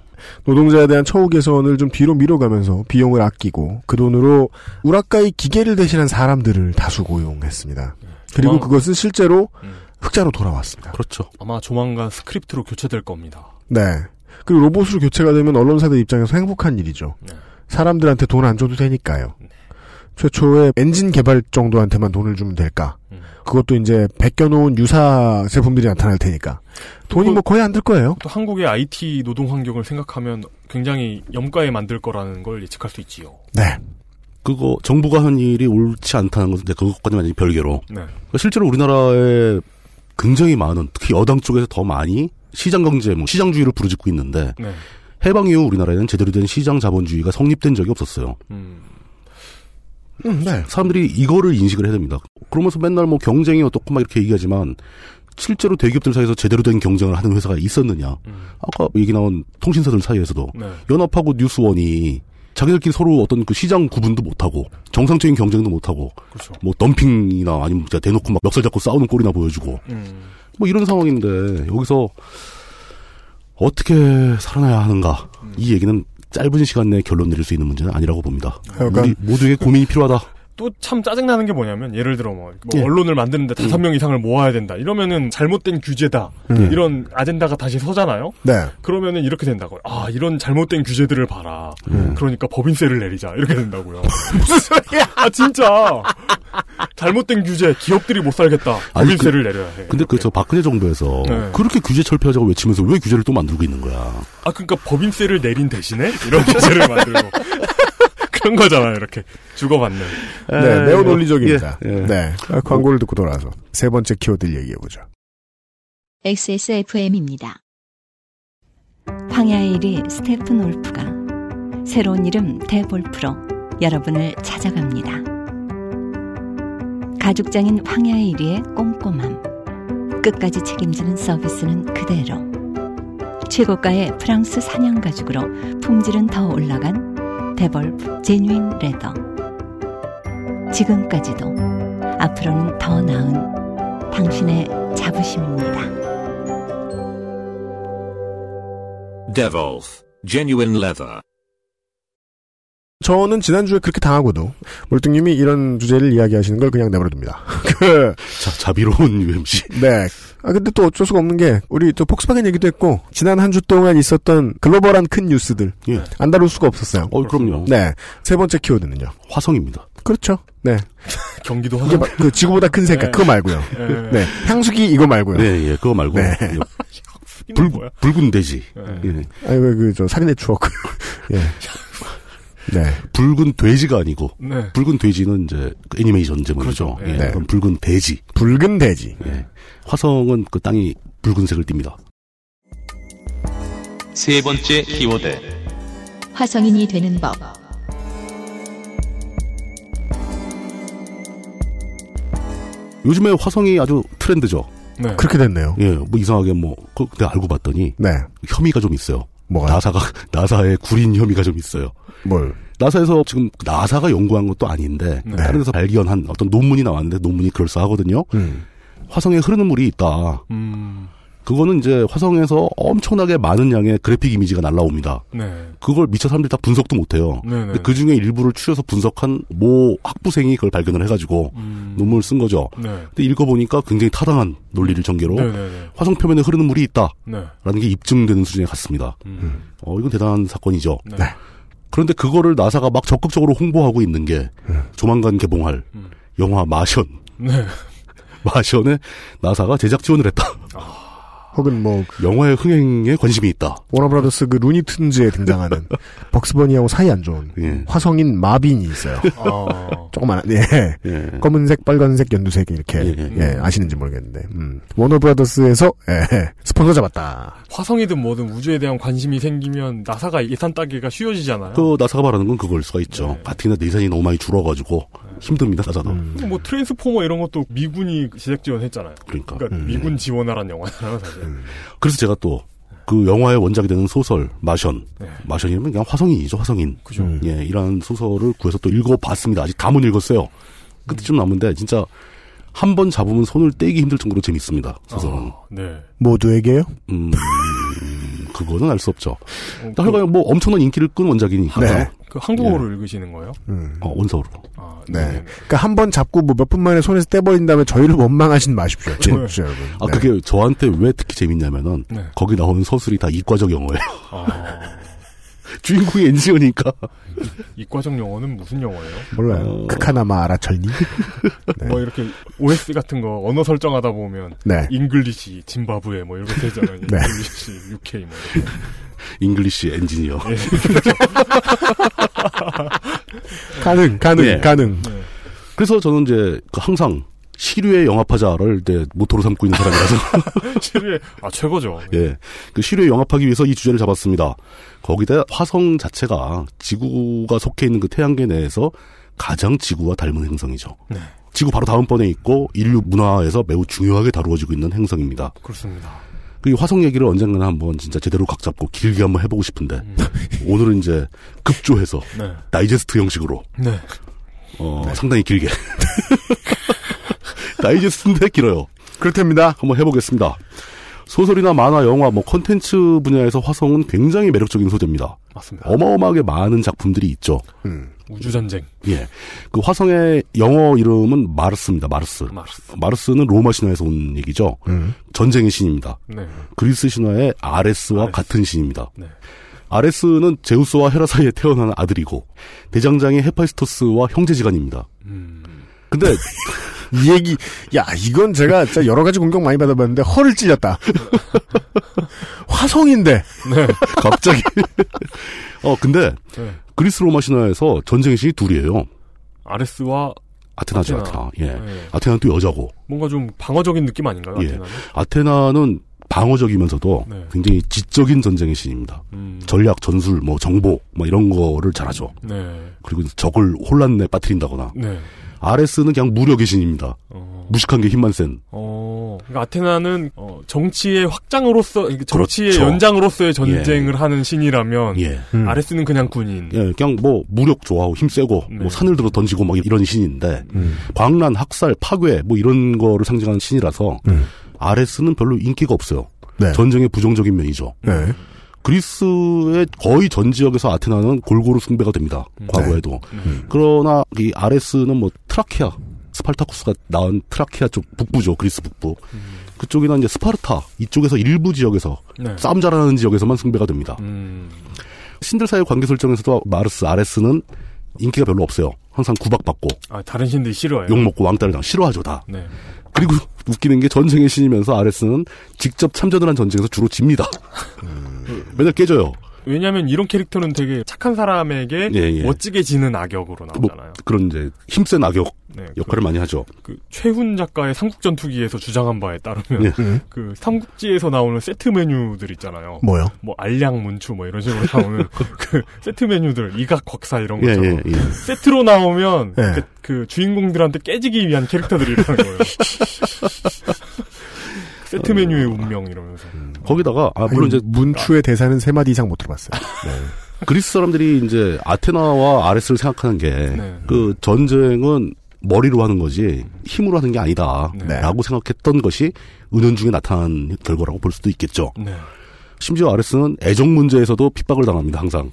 노동자에 대한 처우 개선을 좀 뒤로 미뤄가면서 비용을 아끼고 그 돈으로 우라카이 기계를 대신한 사람들을 다수 고용했습니다. 그리고 조만- 그것은 실제로 음. 흑자로 돌아왔습니다. 그렇죠. 아마 조만간 스크립트로 교체될 겁니다. 네. 그리고 로봇으로 교체가 되면 언론사들 입장에서 행복한 일이죠. 네. 사람들한테 돈 안 줘도 되니까요. 최초의 엔진 개발 정도한테만 돈을 주면 될까? 음. 그것도 이제 베껴놓은 유사 제품들이 나타날 테니까. 돈이 뭐 거의 안 들 거예요. 또 한국의 IT 노동 환경을 생각하면 굉장히 염가에 만들 거라는 걸 예측할 수 있지요. 네. 그거 정부가 한 일이 옳지 않다는 것은 이제 그것까지는 완전히 별개로 네. 그러니까 실제로 우리나라에 굉장히 많은 특히 여당 쪽에서 더 많이 시장 경제, 뭐 시장주의를 부르짖고 있는데 네. 해방 이후 우리나라에는 제대로 된 시장 자본주의가 성립된 적이 없었어요. 음. 음, 네. 사람들이 이거를 인식을 해야 됩니다. 그러면서 맨날 뭐 경쟁이 어떻고 막 이렇게 얘기하지만 실제로 대기업들 사이에서 제대로 된 경쟁을 하는 회사가 있었느냐. 아까 얘기 나온 통신사들 사이에서도 네. 연합하고 뉴스원이 자기들끼리 서로 어떤 그 시장 구분도 못하고 정상적인 경쟁도 못하고 그렇죠. 뭐 덤핑이나 아니면 진짜 대놓고 막 멱살 잡고 싸우는 꼴이나 보여주고 음. 뭐 이런 상황인데 여기서 어떻게 살아나야 하는가 이 얘기는 짧은 시간 내에 결론 내릴 수 있는 문제는 아니라고 봅니다. 그러니까- 우리 모두에게 고민이 필요하다. 또 참 짜증나는 게 뭐냐면 예를 들어 뭐, 뭐 예. 언론을 만드는데 다섯 명 이상을 모아야 된다. 이러면은 잘못된 규제다. 음. 이런 아젠다가 다시 서잖아요. 네. 그러면은 이렇게 된다고요. 아 이런 잘못된 규제들을 봐라. 음. 그러니까 법인세를 내리자. 이렇게 된다고요. [LAUGHS] 무슨 소리야? 아 진짜. 잘못된 규제 기업들이 못 살겠다. 법인세를 내려야 해. 근데 그 저 박근혜 정부에서 네. 그렇게 규제 철폐하자고 외치면서 왜 규제를 또 만들고 있는 거야? 아 그러니까 법인세를 내린 대신에 이런 [LAUGHS] 규제를 만들고 그런 거잖아요 이렇게 주고받는 네, 매우 논리적입니다. 예, 예. 네. 아, 광고를 듣고 돌아와서 세 번째 키워드를 얘기해보죠. XSFM입니다. 황야의 1위 스테픈 올프가 새로운 이름 대볼프로 여러분을 찾아갑니다. 가죽장인 황야의 1위의 꼼꼼함, 끝까지 책임지는 서비스는 그대로. 최고가의 프랑스 사냥 가죽으로 품질은 더 올라간 데볼프 제뉴인 레더. 지금까지도 앞으로는 더 나은 당신의 자부심입니다. Devolf, genuine leather. 저는 지난주에 그렇게 당하고도 몰뚱님이 이런 주제를 이야기하시는 걸 그냥 내버려둡니다. [LAUGHS] 그, 자, 자비로운 UMC. 네. 아, 근데 또 어쩔 수가 없는 게, 우리 또 폭스바겐 얘기도 했고, 지난 한 주 동안 있었던 글로벌한 큰 뉴스들. 예. 안 다룰 수가 없었어요. 어, 그럼요. 네. 세 번째 키워드는요. 화성입니다. 그렇죠. 네. [LAUGHS] 경기도 화성. 마- 그 지구보다 큰 색깔, 네. 그거 말고요. 네. 네. 향수기 이거 말고요. 네, 예, 그거 말고. 네. 예, [LAUGHS] 뭐야? 붉은 돼지. 네. 예. 아니, 왜 그, 저, 살인의 추억. 예. 네. 붉은 돼지가 아니고, 네. 붉은 돼지는 이제 그 애니메이션 제목이죠. 그렇죠. 예, 네. 그럼 붉은 돼지. 붉은 돼지. 예. 화성은 그 땅이 붉은색을 띱니다. 세 번째 키워드. 화성인이 되는 법. 요즘에 화성이 아주 트렌드죠. 네. 그렇게 됐네요. 예, 뭐 이상하게 뭐, 그, 그때 알고 봤더니, 네. 혐의가 좀 있어요. 뭐가요? 나사가, [LAUGHS] 나사의 구린 혐의가 좀 있어요. 뭘. 나사에서 지금 나사가 연구한 것도 아닌데, 네. 다른 데서 발견한 어떤 논문이 나왔는데, 논문이 그럴싸하거든요. 음. 화성에 흐르는 물이 있다. 음. 그거는 이제 화성에서 엄청나게 많은 양의 그래픽 이미지가 날라옵니다. 네. 그걸 미처 사람들이 다 분석도 못해요. 네네. 근데 그 중에 일부를 추려서 분석한 모 학부생이 그걸 발견을 해가지고 음. 논문을 쓴 거죠. 네. 근데 읽어보니까 굉장히 타당한 논리를 전개로 네네네. 화성 표면에 흐르는 물이 있다라는 네. 게 입증되는 수준에 갔습니다. 음. 어, 이건 대단한 사건이죠. 네. 그런데 그거를 나사가 막 적극적으로 홍보하고 있는 게 조만간 개봉할 음. 영화 마션. 네. [LAUGHS] 마션에 나사가 제작 지원을 했다. 혹은 뭐, 그 영화의 흥행에 관심이 있다. 워너브라더스 그 루니툰즈에 등장하는 [LAUGHS] 벅스버니하고 사이 안 좋은 예. 화성인 마빈이 있어요. [LAUGHS] 아. 조그만, 예. 예. 검은색, 빨간색, 연두색 이렇게 예, 예, 예. 아시는지 모르겠는데 음. 워너브라더스에서 예, 스폰서 잡았다. 화성이든 뭐든 우주에 대한 관심이 생기면 나사가 예산 따기가 쉬워지잖아요. 그 나사가 말하는 건 그걸 수가 있죠. 네. 가뜩이나 내산이 너무 많이 줄어가지고 힘듭니다 나사도. 음. 뭐 트랜스포머 이런 것도 미군이 제작 지원했잖아요. 그러니까. 그러니까 음. 미군 지원하라는 영화잖아요, 사실. 그래서 제가 또 그 영화의 원작이 되는 소설 마션, 네. 마션이면 그냥 화성인이죠 화성인. 그죠. 음. 예, 이런 소설을 구해서 또 읽어봤습니다. 아직 다 못 읽었어요. 끝이 좀 남은데 진짜 한 번 잡으면 손을 떼기 힘들 정도로 재밌습니다. 소설은. 아, 네. 모두에게요? 음, 그거는 알 수 없죠. 어, 하여간 뭐 엄청난 인기를 끈 원작이니까. 네. 그 한국어로 읽으시는 거예요? 음. 어, 원서로. 아, 네. 네네네. 그러니까 한 번 잡고 뭐 몇 분 만에 손에서 떼버린 다음에 저희를 원망하진 마십시오. 청취자 여러분. 아, 네. 그게 저한테 왜 특히 재밌냐면은, 네. 거기 나오는 서술이 다 이과적 영어예요. 아, 주인공이 엔지니어니까. 이과적 영어는 무슨 영어예요? 몰라요. 어. 크카나마 알아철니? 네. [LAUGHS] 뭐 이렇게 OS 같은 거 언어 설정하다 보면 네. 잉글리시 짐바브웨 뭐 이렇게 되잖아요. [LAUGHS] 네. 잉글리시 UK 뭐. 이렇게. 잉글리시 엔지니어. 예. [LAUGHS] 가능, 가능, 네. 가능. 네. 그래서 저는 이제 그 항상 시류의 영합하자를 내 모토로 삼고 있는 사람이라서. [LAUGHS] 실에 아 최고죠. [LAUGHS] 예. 그 시류에 영합하기 위해서 이 주제를 잡았습니다. 거기다 화성 자체가 지구가 속해 있는 그 태양계 내에서 가장 지구와 닮은 행성이죠. 네. 지구 바로 다음번에 있고 인류 문화에서 매우 중요하게 다루어지고 있는 행성입니다. 그렇습니다. 그 화성 얘기를 언젠가는 한번 진짜 제대로 각 잡고 길게 한번 해보고 싶은데 음. [LAUGHS] 오늘은 이제 급조해서 네. 다이제스트 형식으로 네. 어, 상당히 길게 다이제스트인데 길어요. 그렇답니다. 한번 해보겠습니다. 소설이나 만화, 영화, 뭐 콘텐츠 분야에서 화성은 굉장히 매력적인 소재입니다. 맞습니다. 어마어마하게 많은 작품들이 있죠. 음. 우주 전쟁. 예, 그 화성의 영어 이름은 마르스입니다. 마르스. 마르스. 마르스 는 로마 신화에서 온 얘기죠. 음. 전쟁의 신입니다. 네. 그리스 신화의 아레스와 아레스. 같은 신입니다. 네. 아레스는 제우스와 헤라 사이에 태어난 아들이고 대장장이 헤파이스토스와 형제지간입니다. 음. 근데 [LAUGHS] 이 얘기, 야, 이건 제가 진짜 여러 가지 공격 많이 받아봤는데 허를 찔렸다. [LAUGHS] 화성인데. 네. 갑자기 [LAUGHS] 어 근데 네. 그리스 로마 신화에서 전쟁의 신이 둘이에요. 아레스와 아테나죠, 아테나. 아테나. 예. 네. 아테나는 또 여자고. 뭔가 좀 방어적인 느낌 아닌가요? 예. 아테나는? 아테나는 방어적이면서도 네. 굉장히 지적인 전쟁의 신입니다. 음. 전략, 전술, 뭐 정보, 뭐 이런 거를 잘하죠. 네. 그리고 적을 혼란에 빠뜨린다거나. 네. 아레스는 그냥 무력의 신입니다. 어. 무식한 게 힘만 센. 어, 그러니까 아테나는 어, 정치의 확장으로서 정치의 그렇죠. 연장으로서의 전쟁을 하는 신이라면 예. 음. 아레스는 그냥 군인. 예, 그냥 뭐 무력 좋아하고 힘 세고 네. 뭐 산을 들어 던지고 막 이런 신인데 음. 광란, 학살, 파괴 뭐 이런 거를 상징하는 신이라서 음. 아레스는 별로 인기가 없어요. 네. 전쟁의 부정적인 면이죠. 네. 그리스의 거의 전 지역에서 아테나는 골고루 숭배가 됩니다. 과거에도. 음. 그러나 이 아레스는 뭐 트라키아, 스파르타쿠스가 나온 트라키아 쪽 북부죠. 그리스 북부. 그쪽이나 이제 스파르타 이쪽에서 일부 지역에서 네. 싸움 잘하는 지역에서만 숭배가 됩니다. 음. 신들 사이 관계 설정에서도 마르스, 아레스는 인기가 별로 없어요. 항상 구박받고 아, 다른 신들이 싫어요. 욕먹고 왕따를 당 싫어하죠 다. 네. 그리고 웃기는 게 전쟁의 신이면서 아레스는 직접 참전을 한 전쟁에서 주로 집니다. 맨날 깨져요. 왜냐하면 이런 캐릭터는 되게 착한 사람에게 예, 예. 멋지게 지는 악역으로 뭐 나오잖아요. 그런 이제 힘센 악역 네, 역할을 많이 하죠. 그 최훈 작가의 삼국전투기에서 주장한 바에 따르면 예. 음. 그 삼국지에서 나오는 세트 메뉴들 있잖아요. 뭐요? 뭐 알량 문추 뭐 이런 식으로 나오는 [LAUGHS] 그 세트 메뉴들 이각 곽사 이런 예, 것처럼 예, 예. 세트로 나오면 예. 그, 그 주인공들한테 깨지기 위한 캐릭터들이라는 거예요. [LAUGHS] 세트 메뉴의 운명 이러면서. 거기다가 아 물론 아니, 이제 문추의 대사는 세 마디 이상 못 들어봤어요. 네. 그리스 사람들이 이제 아테나와 아레스를 생각하는 게 네. 그 전쟁은 머리로 하는 거지 힘으로 하는 게 아니다라고 네. 생각했던 것이 은연중에 나타난 결과라고 볼 수도 있겠죠. 네. 심지어 아레스는 애정 문제에서도 핍박을 당합니다. 항상.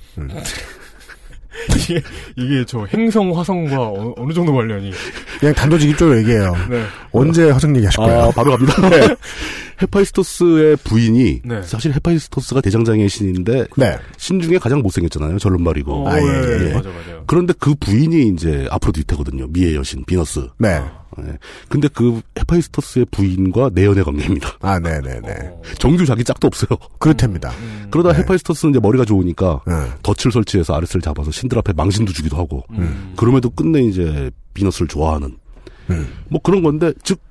이게, 이게 저 행성 화성과 어, 느 정도 관련이. 그냥 단도직 입적으로 얘기해요. 네. 언제 화성 얘기하실 거예요? 아, 바로 갑니다. [LAUGHS] [LAUGHS] 헤파이스토스의 부인이 네. 사실 헤파이스토스가 대장장이의 신인데 네. 신 중에 가장 못생겼잖아요. 절름말이고. 어, 아, 예, 예, 예. 맞아, 맞아요. 그런데 그 부인이 이제 아프로디테거든요. 미의 여신 비너스. 네. 예. 근데 그 헤파이스토스의 부인과 내연의 관계입니다. 아, 네네네. 어, [LAUGHS] 정규 자기 짝도 없어요. 그렇답니다. 음, 그러다 네. 헤파이스토스는 이제 머리가 좋으니까 네. 덫을 설치해서 아레스를 잡아서 신들 앞에 망신도 주기도 하고 음. 그럼에도 끝내 이제 비너스를 좋아하는 음. 뭐 그런 건데 즉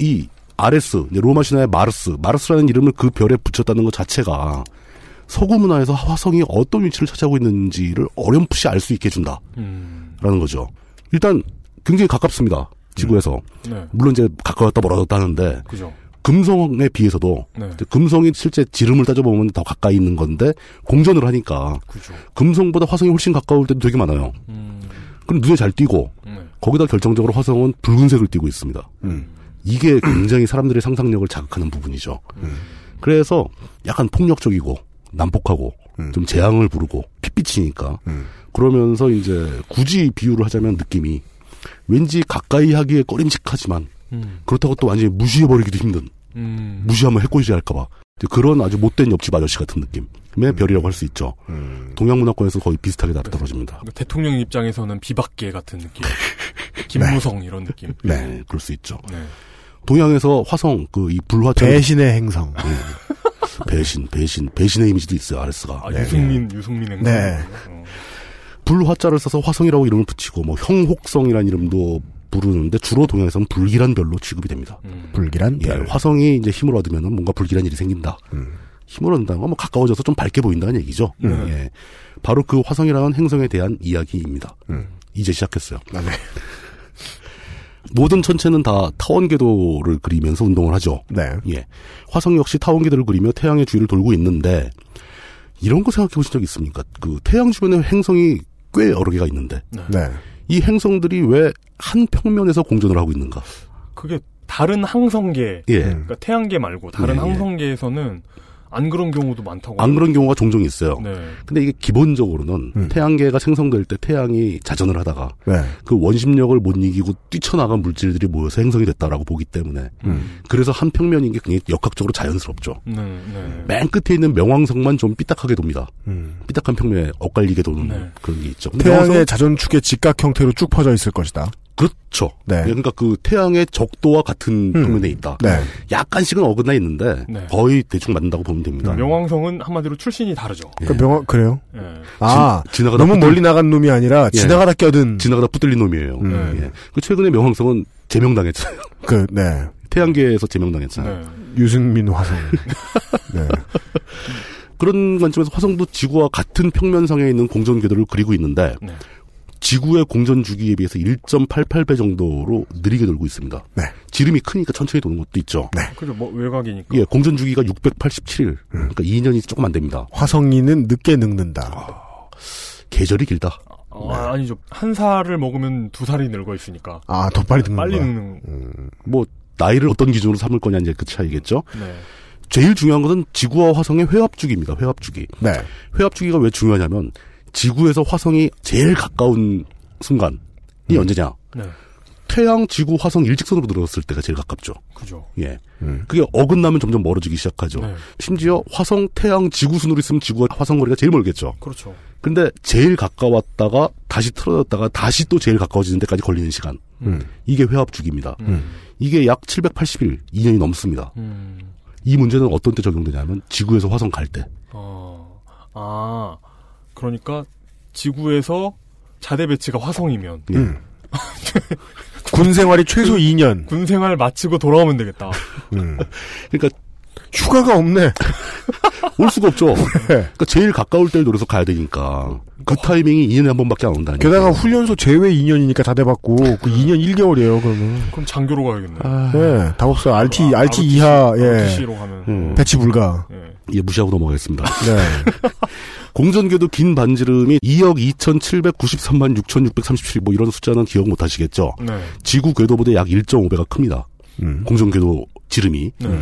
이 아레스 로마 신화의 마르스 마르스라는 이름을 그 별에 붙였다는 것 자체가 서구 문화에서 화성이 어떤 위치를 차지하고 있는지를 어렴풋이 알 수 있게 해준다라는 음, 거죠. 일단 굉장히 가깝습니다. 지구에서 네. 물론 이제 가까웠다 멀어졌다 하는데 그죠. 금성에 비해서도 네. 금성이 실제 지름을 따져보면 더 가까이 있는 건데 공전을 하니까 그죠. 금성보다 화성이 훨씬 가까울 때도 되게 많아요. 음, 그럼 눈에 잘 띄고 네. 거기다 결정적으로 화성은 붉은색을 띠고 있습니다. 음. 이게 굉장히 사람들의 상상력을 자극하는 부분이죠. 그래서 약간 폭력적이고 난폭하고 음. 좀 재앙을 부르고 핏빛이니까 음. 그러면서 이제 굳이 비유를 하자면 느낌이 왠지 가까이 하기에 꺼림칙하지만 음, 그렇다고 또 완전히 무시해버리기도 힘든 음. 무시하면 해코지 할까봐 그런 아주 못된 옆집 아저씨 같은 느낌의 별이라고 할 수 있죠. 음. 동양 문화권에서 거의 비슷하게 나떨어집니다. 그 대통령 입장에서는 비박계 같은 느낌. [LAUGHS] 김무성 이런 느낌. 네. 네, 그럴 수 있죠. 네. 동양에서 화성 그 이 불화처 배신의 행성. 배신 배신 배신의 이미지도 있어요 아레스가 아, 유승민, 유승민 행성. 네. 어. 불화자를 써서 화성이라고 이름을 붙이고 뭐 형혹성이라는 이름도 부르는데 주로 동양에서는 불길한 별로 취급이 됩니다. 음. 불길한 예, 별. 화성이 이제 힘을 얻으면 뭔가 불길한 일이 생긴다. 음. 힘을 얻는다는 건뭐 가까워져서 좀 밝게 보인다는 얘기죠. 네. 예. 바로 그 화성이라는 행성에 대한 이야기입니다. 음. 이제 시작했어요. 아, 네. [LAUGHS] 모든 천체는 다 타원궤도를 그리면서 운동을 하죠. 네. 예. 화성 역시 타원궤도를 그리며 태양의 주위를 돌고 있는데 이런 거 생각해 보신 적 있습니까? 그 태양 주변에 행성이 꽤 여러 개가 있는데 네. 이 행성들이 왜 한 평면에서 공전을 하고 있는가? 그게 다른 항성계, 예. 그러니까 태양계 말고 다른 예, 예. 항성계에서는 안 그런 경우도 많다고. 안 그런 경우가 종종 있어요. 네. 근데 이게 기본적으로는 음. 태양계가 생성될 때 태양이 자전을 하다가 네. 그 원심력을 못 이기고 뛰쳐나간 물질들이 모여서 행성이 됐다라고 보기 때문에 음. 그래서 한 평면인 게 굉장히 역학적으로 자연스럽죠. 네, 네. 맨 끝에 있는 명왕성만 좀 삐딱하게 돕니다. 음. 삐딱한 평면에 엇갈리게 도는 네. 그런 게 있죠. 태양의 자전축의 직각 형태로 쭉 퍼져 있을 것이다. 그렇죠. 네. 그러니까 그 태양의 적도와 같은 음. 평면에 있다. 네. 약간씩은 어긋나 있는데 네. 거의 대충 맞는다고 보면 됩니다. 명왕성은 한마디로 출신이 다르죠. 예. 그 명화 그래요? 예. 아, 지, 나가다 너무 멀리 나간 놈이 아니라 예. 지나가다 껴든 지나가다 붙들린 놈이에요. 음. 예. 그 최근에 명왕성은 제명당했어요. [LAUGHS] 그 네. 태양계에서 제명당했잖아요. 네. 유승민 화성. [LAUGHS] 네. 그런 관점에서 화성도 지구와 같은 평면상에 있는 공전 궤도를 그리고 있는데 네. 지구의 공전 주기에 비해서 1.88배 정도로 느리게 돌고 있습니다. 네. 지름이 크니까 천천히 도는 것도 있죠. 네. 그죠. 뭐 외곽이니까. 예, 공전 주기가 687일. 그러니까 2년이 조금 안 됩니다. 화성이는 늦게 늙는다. 계절이 길다. 아, 아니죠. 한 살을 먹으면 두 살이 늙어 있으니까. 아, 더 빨리 늙는 빨리 거야. 늙는. 뭐 나이를 어떤 기준으로 삼을 거냐 이제 그 차이겠죠. 네. 제일 중요한 것은 지구와 화성의 회합 주기입니다. 회합 주기. 네. 회합 주기가 왜 중요하냐면 지구에서 화성이 제일 가까운 순간이 언제냐? 네. 태양, 지구, 화성 일직선으로 들어갔을 때가 제일 가깝죠. 그죠. 예. 그게 어긋나면 점점 멀어지기 시작하죠. 네. 심지어 화성, 태양, 지구 순으로 있으면 지구와 화성 거리가 제일 멀겠죠. 그렇죠. 근데 제일 가까웠다가 다시 틀어졌다가 다시 또 제일 가까워지는 데까지 걸리는 시간. 음. 이게 회합 주기입니다. 음. 이게 약 780일, 2년이 넘습니다. 음. 이 문제는 어떤 때 적용되냐면 지구에서 화성 갈 때. 어. 아. 그러니까 지구에서 자대 배치가 화성이면 음. [LAUGHS] 군 생활이 최소 2년. 군 생활 마치고 돌아오면 되겠다. [LAUGHS] 음. 그러니까 휴가가 없네. [LAUGHS] 올 수가 없죠. 그러니까 제일 가까울 때를 노려서 가야 되니까 그 타이밍이 2년에 한 번밖에 안 온다니까. 게다가 훈련소 제외 2년이니까 다 돼봤고 그 2년 1개월이에요. 그러면. 그럼 장교로 가야겠네. 네, 답 없어요. RT 아, RT ROTC, 이하 예. 음. 배치 불가. 예, 무시하고 넘어가겠습니다. 네. 공전궤도 긴 반지름이 2억 2,793만 6,637, 뭐 이런 숫자는 기억 못 하시겠죠? 네. 지구 궤도보다 약 1.5배가 큽니다. 음. 공전궤도 지름이. 네.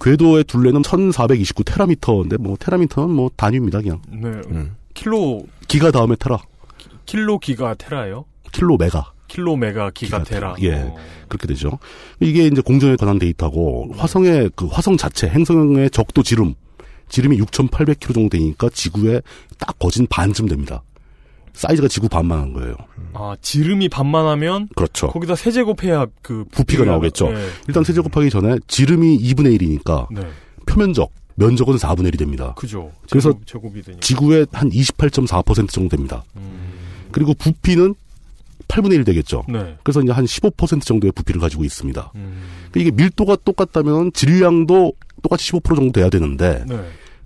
궤도의 둘레는 1429 테라미터인데, 뭐, 테라미터는 뭐, 단위입니다, 그냥. 네. 음. 킬로 기가 다음에 테라. 킬로 기가 테라예요? 킬로 메가. 킬로 메가 기가 테라. 예. 어. 그렇게 되죠. 이게 이제 공전에 관한 데이터고, 화성의, 그 화성 자체, 행성의 적도 지름. 지름이 6,800km 정도 되니까 지구에 딱 거진 반쯤 됩니다. 사이즈가 지구 반만 한 거예요. 아, 지름이 반만 하면 그렇죠. 거기다 세제곱해야 그 부피가 나오겠죠. 네. 일단 세제 곱하기 전에 지름이 2분의 1이니까 네. 표면적, 면적은 4분의 1이 됩니다. 그죠. 그래서 제곱. 지구의 한 28.4% 정도 됩니다. 그리고 부피는 8분의 1 되겠죠. 네. 그래서 이제 한 15% 정도의 부피를 가지고 있습니다. 음. 그러니까 이게 밀도가 똑같다면 질량도 똑같이 15% 정도 돼야 되는데 네.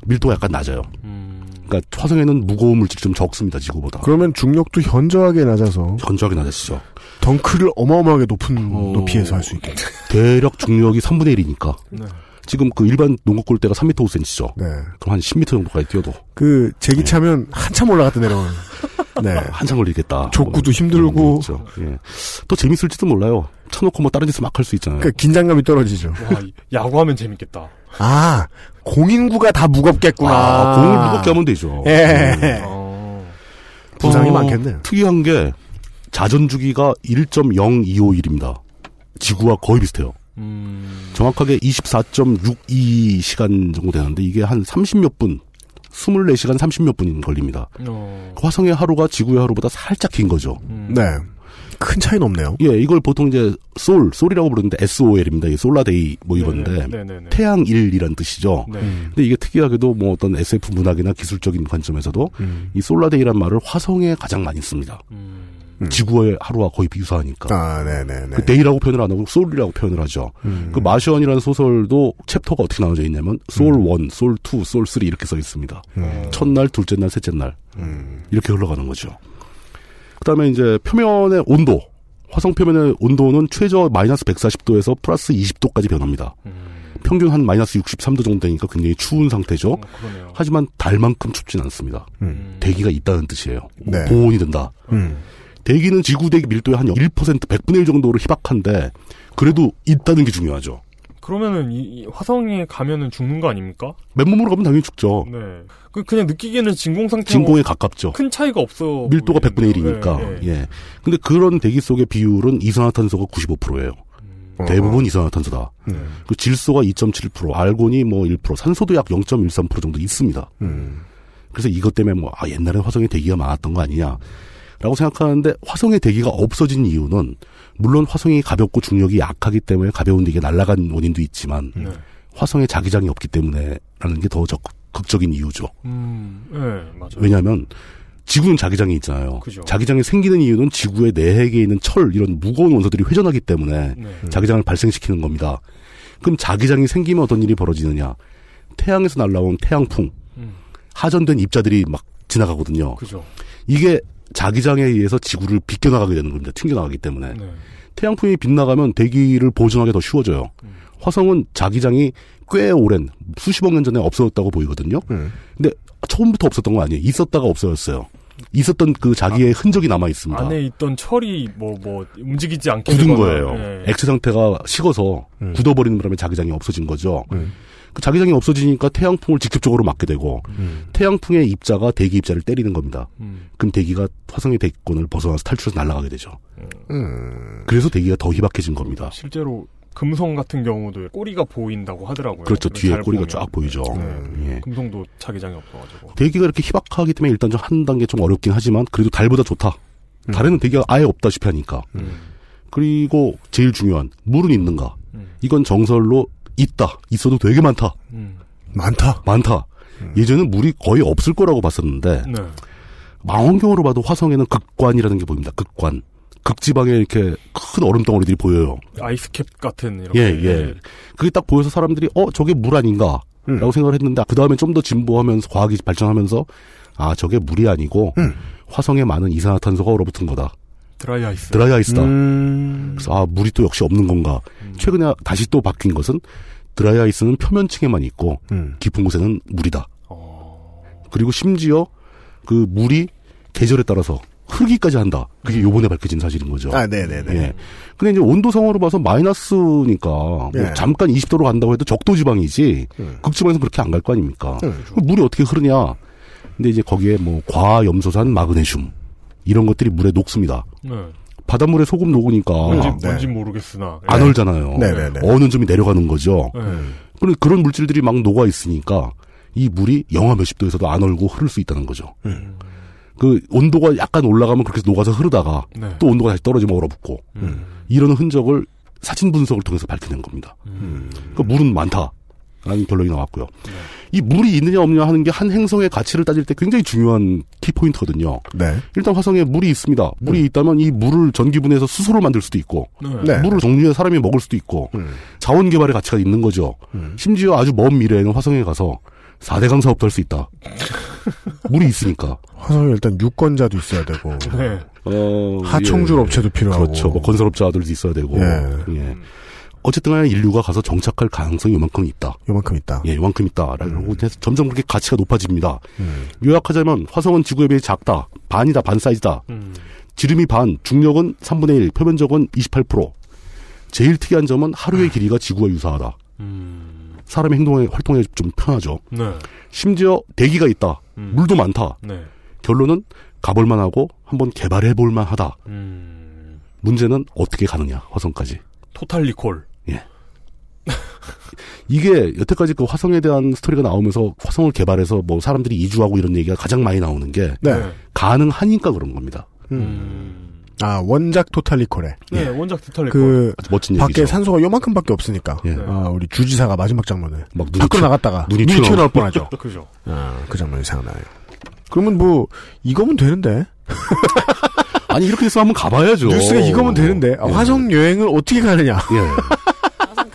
밀도가 약간 낮아요. 음. 그러니까 화성에는 무거운 물질이 좀 적습니다. 지구보다. 그러면 중력도 현저하게 낮아서 현저하게 낮아지죠. 덩크를 어마어마하게 높은 높이에서 할 수 있게. 대략 중력이 3분의 1이니까. 네. 지금 그 일반 농구 골대가 3m 5cm죠. 네. 그럼 한 10m 정도까지 뛰어도 그 제기 차면 한참 올라갔다 내려오는. [LAUGHS] 네. 한참 걸리겠다. 족구도 힘들고. 그렇죠. 예. 또 재밌을지도 몰라요. 쳐놓고 뭐 다른 짓을 막 할 수 있잖아요. 그 긴장감이 떨어지죠. 와, 이- 야구하면 재밌겠다. 아 공인구가 다 무겁겠구나. 아, 공을 무겁게 하면 되죠. 예. 음. 어. 부상이 어, 많겠네요. 특이한 게 자전 주기가 1.0251입니다. 지구와 거의 비슷해요. 음. 정확하게 24.62 시간 정도 되는데 이게 한 30몇 분, 24시간 30몇 분 걸립니다. 어. 화성의 하루가 지구의 하루보다 살짝 긴 거죠. 음. 네. 큰 차이는 없네요. 예, 이걸 보통 이제 sol, sol이라고 부르는데 SOL입니다. 이 solar day 뭐 이건데 네네, 네네네. 태양일이란 뜻이죠. 네. 근데 이게 특이하게도 뭐 어떤 SF 문학이나 기술적인 관점에서도 음. 이 solar day란 말을 화성에 가장 많이 씁니다. 음. 지구의 하루와 거의 비유사하니까. 아, 네네네. 그 day라고 표현을 안 하고 sol이라고 표현을 하죠. 음. 그 Martian이라는 소설도 챕터가 어떻게 나눠져 있냐면 sol 1, sol 2, sol 3 이렇게 써 있습니다. 음. 첫날, 둘째 날, 셋째 날 음. 이렇게 흘러가는 거죠. 그다음에 이제 표면의 온도, 화성 표면의 온도는 최저 마이너스 140도에서 플러스 20도까지 변합니다. 평균 한 마이너스 63도 정도 되니까 굉장히 추운 상태죠. 어, 그러네요. 하지만 달만큼 춥진 않습니다. 음. 대기가 있다는 뜻이에요. 네. 보온이 된다. 음. 대기는 지구 대기 밀도의 한 1%, 100분의 1 정도로 희박한데 그래도 있다는 게 중요하죠. 그러면은 이, 이 화성에 가면은 죽는 거 아닙니까? 맨몸으로 가면 당연히 죽죠. 네. 그 그냥 느끼기에는 진공 상태 진공에 가깝죠. 큰 차이가 없어. 밀도가 보이는데요. 100분의 1이니까. 네, 네. 예. 근데 그런 대기 속의 비율은 이산화탄소가 95%예요. 음. 대부분 이산화탄소다. 음. 그 질소가 2.7%, 알곤이 뭐 1%, 산소도 약 0.13% 정도 있습니다. 음. 그래서 이것 때문에 뭐, 아, 옛날에 화성에 대기가 많았던 거 아니냐. 라고 생각하는데 화성의 대기가 없어진 이유는 물론 화성이 가볍고 중력이 약하기 때문에 가벼운 대기가 날아간 원인도 있지만 네. 화성에 자기장이 없기 때문에라는 게더 극적인 이유죠. 음, 네, 맞아요. 왜냐하면 지구는 자기장이 있잖아요. 그죠. 자기장이 생기는 이유는 지구의 내핵에 있는 철 이런 무거운 원소들이 회전하기 때문에 네. 자기장을 발생시키는 겁니다. 그럼 자기장이 생기면 어떤 일이 벌어지느냐? 태양에서 날라온 태양풍, 음. 하전된 입자들이 막 지나가거든요. 그죠. 이게 자기장에 의해서 지구를 비껴나가게 되는 겁니다. 튕겨나가기 때문에. 네. 태양풍이 빗나가면 대기를 보존하기 더 쉬워져요. 음. 화성은 자기장이 꽤 오랜 수십억 년 전에 없어졌다고 보이거든요. 음. 근데 처음부터 없었던 거 아니에요. 있었다가 없어졌어요. 있었던 그 자기의 흔적이 남아 있습니다. 안에 있던 철이 뭐뭐 움직이지 않게 굳은 거예요. 예. 액체 상태가 식어서 음. 굳어버리는 바람에 자기장이 없어진 거죠. 음. 그 자기장이 없어지니까 태양풍을 직접적으로 맞게 되고 음. 태양풍의 입자가 대기 입자를 때리는 겁니다. 음. 그럼 대기가 화성의 대기권을 벗어나서 탈출해서 날아가게 되죠. 음. 그래서 대기가 더 희박해진 겁니다. 실제로 금성 같은 경우도 꼬리가 보인다고 하더라고요. 그렇죠. 뒤에 잘 꼬리가 보면. 쫙 보이죠. 네. 예. 금성도 자기장이 없어가지고. 대기가 이렇게 희박하기 때문에 일단 좀 한 단계 좀 어렵긴 하지만 그래도 달보다 좋다. 음. 달에는 대기가 아예 없다시피 하니까. 그리고 제일 중요한 물은 있는가? 이건 정설로 있다. 있어도 되게 많다. 음. 많다. 많다. 예전엔 물이 거의 없을 거라고 봤었는데 네. 망원경으로 봐도 화성에는 극관이라는 게 보입니다. 극관. 극지방에 이렇게 큰 얼음 덩어리들이 보여요. 아이스캡 같은 이렇게. 예, 예. 그게 딱 보여서 사람들이 어 저게 물 아닌가? 라고 생각을 했는데 그 다음에 좀 더 진보하면서 과학이 발전하면서 아 저게 물이 아니고 화성에 많은 이산화탄소가 얼어붙은 거다. 드라이 아이스. 드라이 아이스다. 음. 그래서 아 물이 또 역시 없는 건가. 최근에 다시 또 바뀐 것은 드라이 아이스는 표면층에만 있고 음. 깊은 곳에는 물이다. 어. 그리고 심지어 그 물이 계절에 따라서 흙이까지 한다. 그게 요번에 밝혀진 사실인 거죠. 아, 네네네. 예. 근데 이제 온도상으로 봐서 마이너스니까 뭐 예. 잠깐 20도로 간다고 해도 적도 지방이지 극지방에서 그렇게 안 갈 거 아닙니까? 음. 그럼 물이 어떻게 흐르냐? 근데 이제 거기에 뭐 과염소산, 마그네슘 이런 것들이 물에 녹습니다. 네. 바닷물에 소금 녹으니까 뭔지, 네. 뭔지 모르겠으나. 안 예. 얼잖아요. 네네네. 어느 점이 내려가는 거죠. 네. 그런 그런 물질들이 막 녹아 있으니까 이 물이 영하 몇십 도에서도 안 얼고 흐를 수 있다는 거죠. 음. 그 온도가 약간 올라가면 그렇게 녹아서 흐르다가 네. 또 온도가 다시 떨어지면 얼어붙고 음. 이런 흔적을 사진 분석을 통해서 밝혀낸 겁니다. 음. 그 물은 많다. 라는 결론이 나왔고요. 네. 이 물이 있느냐 없느냐 하는 게 한 행성의 가치를 따질 때 굉장히 중요한 키포인트거든요. 네. 일단 화성에 물이 있습니다. 물이 있다면 이 물을 전기분해해서 수소로 만들 수도 있고, 네. 물을 정류해 사람이 먹을 수도 있고, 음. 자원 개발의 가치가 있는 거죠. 심지어 아주 먼 미래에는 화성에 가서 4대강 사업도 할 수 있다. [LAUGHS] 물이 있으니까. 화성에 일단 유권자도 있어야 되고. 네. 어, 하청줄 예. 업체도 필요하고. 그렇죠. 뭐 건설업자들도 있어야 되고. 예. 예. 어쨌든 간에 인류가 가서 정착할 가능성이 요만큼 있다. 요만큼 있다. 예, 요만큼 있다라고 해서 점점 그렇게 가치가 높아집니다. 음. 요약하자면 화성은 지구에 비해 작다. 반이다. 반 사이즈다. 음. 지름이 반, 중력은 3분의 1, 표면적은 28%. 제일 특이한 점은 하루의 길이가 지구와 유사하다. 음. 사람의 행동에 활동에 좀 편하죠. 네. 심지어 대기가 있다. 음. 물도 많다. 네. 결론은 가볼만 하고 한번 개발해 볼만 하다. 음. 문제는 어떻게 가느냐 화성까지. 토탈 리콜. [LAUGHS] 이게 여태까지 그 화성에 대한 스토리가 나오면서 화성을 개발해서 뭐 사람들이 이주하고 이런 얘기가 가장 많이 나오는 게 네. 가능하니까 그런 겁니다. 음. 아, 원작 토탈리콜에. 네, 원작 토탈 리콜. 그, 아주 멋진 밖에 얘기죠. 산소가 요만큼밖에 없으니까. 예. 아, 우리 주지사가 마지막 장면에. 막 눈이 밖으로 튀어- 나갔다가. 눈이 눈이, 튀어나올 튀어나올 뻔하죠. [LAUGHS] 그죠. 아, 그 장면이 생각나요. 그러면 뭐, 이거면 되는데. [LAUGHS] 아니 이렇게 해서 한번 가봐야죠. 뉴스가 이거면 되는데. 아, 예. 화성 여행을 어떻게 가느냐. 예.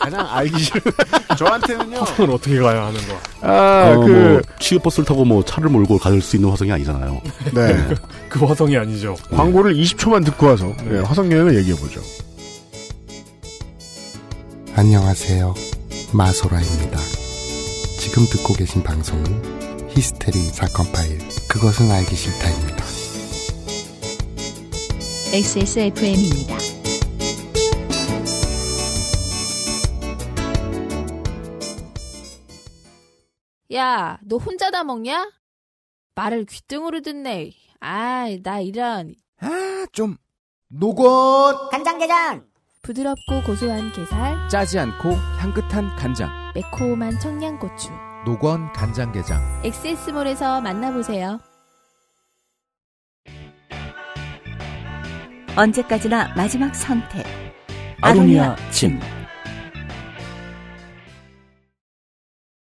가장 알기 싫은. [LAUGHS] 저한테는요. 화성을 어떻게 가야 하는 거. 아, 어, 그, 뭐 취업버스를 타고 뭐 차를 몰고 갈 수 있는 화성이 아니잖아요. 네. [LAUGHS] 그 화성이 아니죠. 광고를 20초만 듣고 와서 네, 화성 여행을 얘기해보죠. 안녕하세요. 마소라입니다. 지금 듣고 계신 방송은 히스테리 사건 파일, 그것은 알기 싫다입니다. XSFM입니다. 야, 너 혼자 다 먹냐? 말을 귀등으로 듣네. 아이, 나 이런. 아, 좀 노건 간장게장 부드럽고 고소한 게살, 짜지 않고 향긋한 간장 매콤한 청양고추. 노건 간장게장 엑세스몰에서 만나보세요. 언제까지나 마지막 선택. 아로니아 진.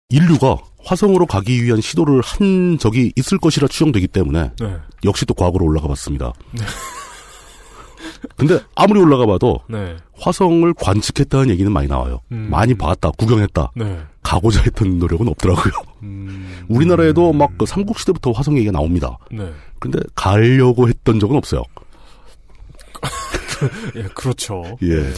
인류가 화성으로 가기 위한 시도를 한 적이 있을 것이라 추정되기 때문에 네. 역시 또 과거로 올라가 봤습니다. [LAUGHS] 근데 아무리 올라가 봐도 네. 화성을 관측했다는 얘기는 많이 나와요. 음. 많이 봤다, 구경했다. 네. 가고자 했던 노력은 없더라고요. 음. 우리나라에도 막그 삼국시대부터 화성 얘기가 나옵니다. 네. 근데 가려고 했던 적은 없어요. [LAUGHS] 예, 그렇죠. 예.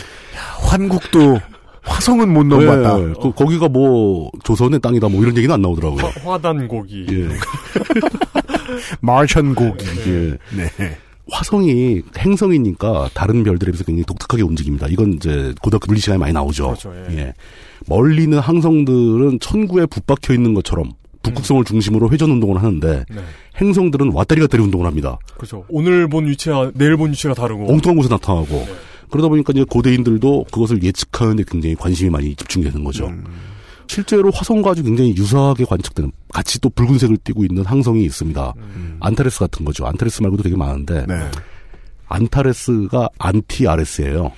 환국도 화성은 못 넘어갔다. 예, 그, 거기가 뭐 조선의 땅이다 뭐 이런 얘기는 안 나오더라고요. 화, 화단 고기. 예. [LAUGHS] 마션 고기. 예. 네. 화성이 행성이니까 다른 별들에 비해서 굉장히 독특하게 움직입니다. 이건 이제 고등학교 물리 시간에 많이 나오죠. 그렇죠, 예. 멀리 있는 항성들은 천구에 붙박혀 있는 것처럼 북극성을 중심으로 회전 운동을 하는데 네. 행성들은 왔다리 갔다리 운동을 합니다. 그렇죠. 오늘 본 위치와 내일 본 위치가 다르고. 엉뚱한 곳에 나타나고 그러다 보니까 이제 고대인들도 그것을 예측하는데 굉장히 관심이 많이 집중되는 거죠. 실제로 화성과 아주 굉장히 유사하게 관측되는 같이 또 붉은색을 띠고 있는 항성이 있습니다. 안타레스 같은 거죠. 안타레스 말고도 되게 많은데 안타레스가 안티 아레스예요.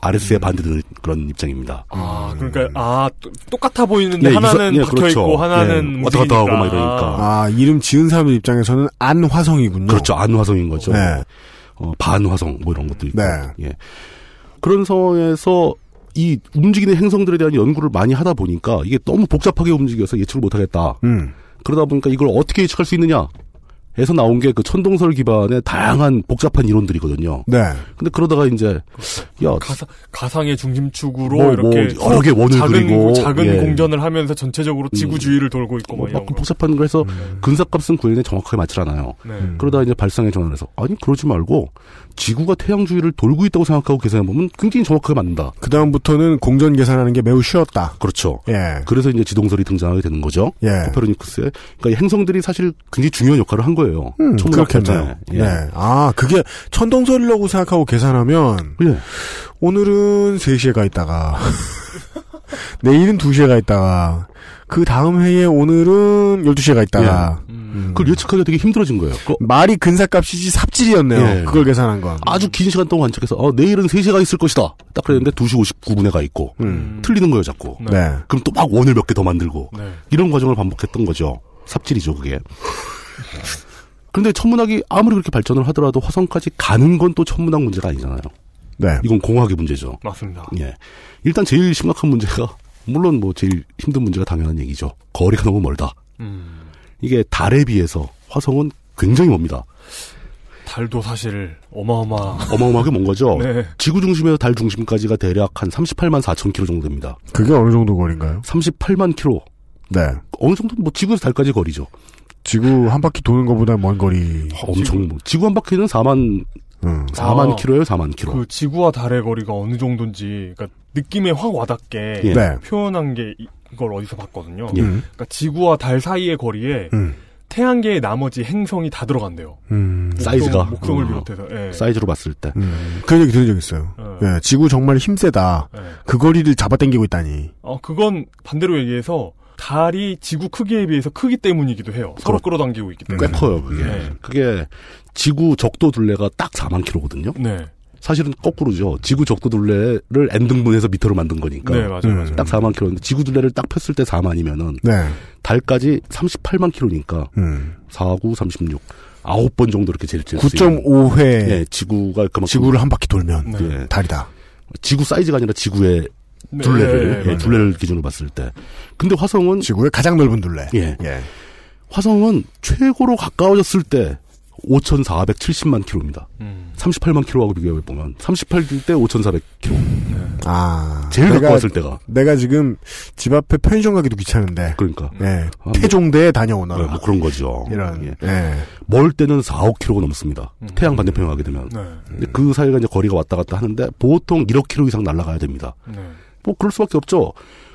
아레스에 반대되는 그런 입장입니다. 아, 그러니까 아 또- 똑같아 보이는데 예, 하나는 유사- 예, 박혀 그렇죠. 있고 하나는 예, 왔다 갔다 하고 막. 이러니까. 아, 이름 지은 사람들 입장에서는 안화성이군요. 그렇죠. 안화성인 거죠. 네. 어, 반화성 뭐 이런 것도 있고. 네. 예. 그런 상황에서 이 움직이는 행성들에 대한 연구를 많이 하다 보니까 이게 너무 복잡하게 움직여서 예측을 못하겠다. 음. 그러다 보니까 이걸 어떻게 예측할 수 있느냐? 에서 나온 게 그 천동설 기반의 다양한 복잡한 이론들이거든요. 네. 근데 그러다가 이제 야 가상, 가상 의 중심축으로 뭐, 이렇게 뭐 여러 개 원을 작은, 그리고, 작은 예. 공전을 하면서 전체적으로 지구 주위를 돌고 있고 뭐막 이런 거. 복잡한 거해서 근사값은 구현에 정확하게 맞질 않아요. 네. 그러다 이제 발상의 전환을 해서 아니 그러지 말고 지구가 태양 주위를 돌고 있다고 생각하고 계산해 보면 굉장히 정확하게 맞는다. 그 다음부터는 공전 계산하는 게 매우 쉬웠다. 그렇죠. 예. 그래서 이제 지동설이 등장하게 되는 거죠. 예. 코페르니쿠스의 그러니까 이 행성들이 사실 굉장히 중요한 역할을 한 거예요. 음, 천문학 그렇겠네요. 예. 네. 아, 그게 천동설이라고 생각하고 계산하면 예. 오늘은 3시에 가 있다가 내일은 2시에 가 있다가 그 다음 해에 오늘은 12시에 가 있다가 음. 그걸 예측하기가 되게 힘들어진 거예요. 그 말이 근사값이지 삽질이었네요. 예. 그걸 계산한 건. 아주 긴 시간 동안 관측해서 어, 내일은 3시가 있을 것이다. 딱 그랬는데 2시 59분에 가 있고 음. 틀리는 거예요 자꾸. 네. 그럼 또 막 원을 몇 개 더 만들고 네. 이런 과정을 반복했던 거죠. 삽질이죠 그게. 그런데 천문학이 아무리 그렇게 발전을 하더라도 화성까지 가는 건 또 천문학 문제가 아니잖아요. 네. 이건 공학의 문제죠. 맞습니다. 예. 일단 제일 심각한 문제가 물론 뭐 제일 힘든 문제가 당연한 얘기죠. 거리가 너무 멀다. 음. 이게 달에 비해서 화성은 굉장히 멉니다. 달도 사실 어마어마. 어마어마하게 먼 거죠. [LAUGHS] 네. 지구 중심에서 달 중심까지가 대략 한 38만 4천 킬로 정도 됩니다. 그게 어느 정도 거리인가요? 38만 킬로. 네. 어느 정도 뭐 지구에서 달까지 거리죠. 지구 한 바퀴 도는 것보다 먼 거리. 엄청 뭐 지구 한 바퀴는 4만 음. 4만 아, 킬로예요, 4만 킬로. 그 지구와 달의 거리가 어느 정도인지, 그러니까 느낌에 확 와닿게 예. 네. 표현한 게 이걸 어디서 봤거든요. 예. 음. 그러니까 지구와 달 사이의 거리에 음. 태양계의 나머지 행성이 다 들어간대요. 음. 목성, 사이즈가. 목성을 어. 비롯해서. 예. 사이즈로 봤을 때. 음. 그런 얘기 들은 적 있어요. 어. 예, 지구 정말 힘세다. 예. 그 거리를 잡아당기고 있다니. 어, 그건 반대로 얘기해서 달이 지구 크기에 비해서 크기 때문이기도 해요. 서로 끌어당기고 있기 꽤 때문에. 커요, 그게. 네. 그게 지구 적도 둘레가 딱 4만 킬로거든요. 네. 사실은 거꾸로죠. 지구 적도 둘레를 n등분해서 미터로 만든 거니까. 네, 맞아요, 음. 맞아요. 딱 4만 킬로인데 지구 둘레를 딱 폈을 때 4만이면은 네. 달까지 38만 킬로니까 음. 4, 9, 36. 9번 정도 이렇게 제일 수 있는. 9.5회 예, 지구가 그만큼 지구를 한 바퀴 돌면 네. 예, 달이다. 지구 사이즈가 아니라 지구의 네, 둘레를 네, 예, 맞아요. 둘레를 기준으로 봤을 때. 근데 화성은 지구의 가장 넓은 둘레. 예. 예. 화성은 최고로 가까워졌을 때 5,470만 킬로입니다. 음. 38만 킬로하고 비교해 보면 38일 때 5,400 킬로. 아. 제일 내가- 가까웠을 때가. 내가 지금 집 앞에 편의점 가기도 귀찮은데. 그러니까. 예. 아, 뭐- 태종대에 다녀오너라. 네, 뭐 그런 거죠. 이런. 예. 예. 멀 때는 4, 5km가 넘습니다. 태양 반대편에 가게 되면. 네. 근데 그 사이가 이제 거리가 왔다 갔다 하는데 보통 1억 킬로 이상 날아가야 됩니다. 네. 뭐 그럴 수밖에 없죠.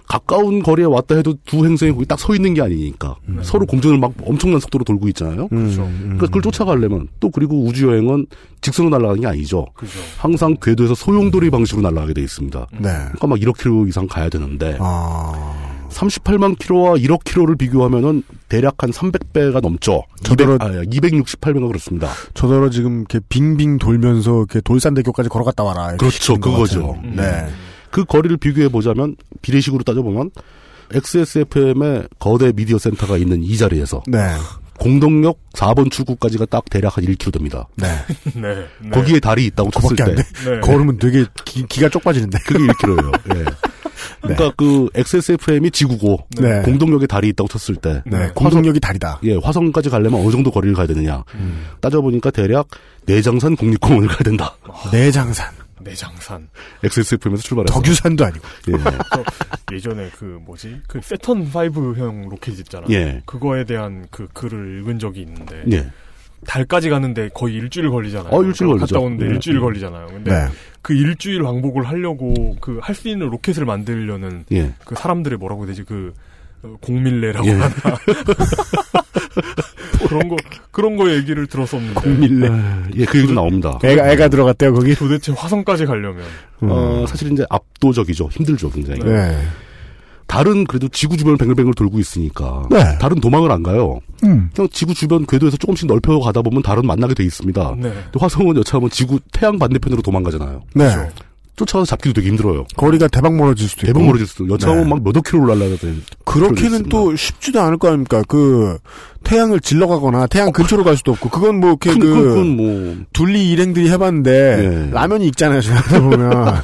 가까운 거리에 왔다 해도 두 행성이 거기 딱 서 있는 게 아니니까 서로 공전을 막 엄청난 속도로 돌고 있잖아요. 그렇죠. 그러니까 그걸 쫓아가려면 또 그리고 우주 여행은 직선으로 날아가는 게 아니죠. 그죠. 항상 궤도에서 소용돌이 방식으로 날아가게 돼 있습니다. 네. 그러니까 막 1억 킬로 이상 가야 되는데 아. 38만 킬로와 1억 킬로를 비교하면은 대략 한 300배가 넘죠. 저더러- 200, 아, 268배가 그렇습니다. 저더러 지금 이렇게 빙빙 돌면서 이렇게 돌산대교까지 걸어갔다 와라. 그렇죠. 그거죠. 같은. 네. 그 거리를 비교해 보자면 비례식으로 따져보면 XSFM의 거대 미디어 센터가 있는 이 자리에서 네. 공동역 4번 출구까지가 딱 대략 한 1km 됩니다. 네. [LAUGHS] 네. 네. [LAUGHS] 거기에 달이 있다고 쳤을 그밖에 안때 돼. 네. 걸으면 되게 기, 기가 쪽 빠지는데. 그게 1km예요. [LAUGHS] 예. 그러니까 그 XSFM이 지구고 네. 공동역에 달이 있다고 쳤을 때 네. 공동력이 다리다. 예, 화성까지 가려면 어느 정도 거리를 가야 되느냐. 음. 따져보니까 대략 내장산 국립공원을 가야 된다. 내장산. 내장산. XSFM에서 출발해서. 덕유산도 아니고. 예. 예전에 그 뭐지 그 세턴 5형 로켓 있잖아. 예. 그거에 대한 그 글을 읽은 적이 있는데 예. 달까지 가는데 거의 일주일 걸리잖아요. 어, 일주일 걸리죠. 갔다 오는데 예. 일주일 걸리잖아요. 근데 네. 그 일주일 왕복을 하려고 그 할 수 있는 로켓을 만들려는 예. 그 사람들의 뭐라고 해야 되지 그 어, 공밀레라고 예. 하나 [LAUGHS] 그런 거 그런 거 얘기를 들었었는데 공밀레. 예, 그 얘기도 나옵니다. 애가 애가 들어갔대요 거기. 도대체 화성까지 가려면 어, 사실 이제 압도적이죠. 힘들죠, 굉장히. 네. 달은 그래도 지구 주변을 뱅글뱅글 돌고 있으니까. 네. 달은 도망을 안 가요. 음. 그냥 지구 주변 궤도에서 조금씩 넓혀 가다 보면 달은 만나게 돼 있습니다. 네. 또 화성은 여차하면 지구 태양 반대편으로 도망가잖아요. 네. 쫓아가서 잡기도 되게 힘들어요. 거리가 대박 멀어질 수도 대박 있고. 멀어질 수도. 여차하면 네. 막몇억 킬로 날라야 돼. 그렇게는 또 쉽지도 않을 거 아닙니까? 그 태양을 질러 가거나 태양 근처로 갈 수도 없고 그건 뭐 이렇게 큰- 그 큰- 큰 뭐. 둘리 일행들이 해봤는데 예. 라면이 익잖아요. 생각해 보면 [LAUGHS]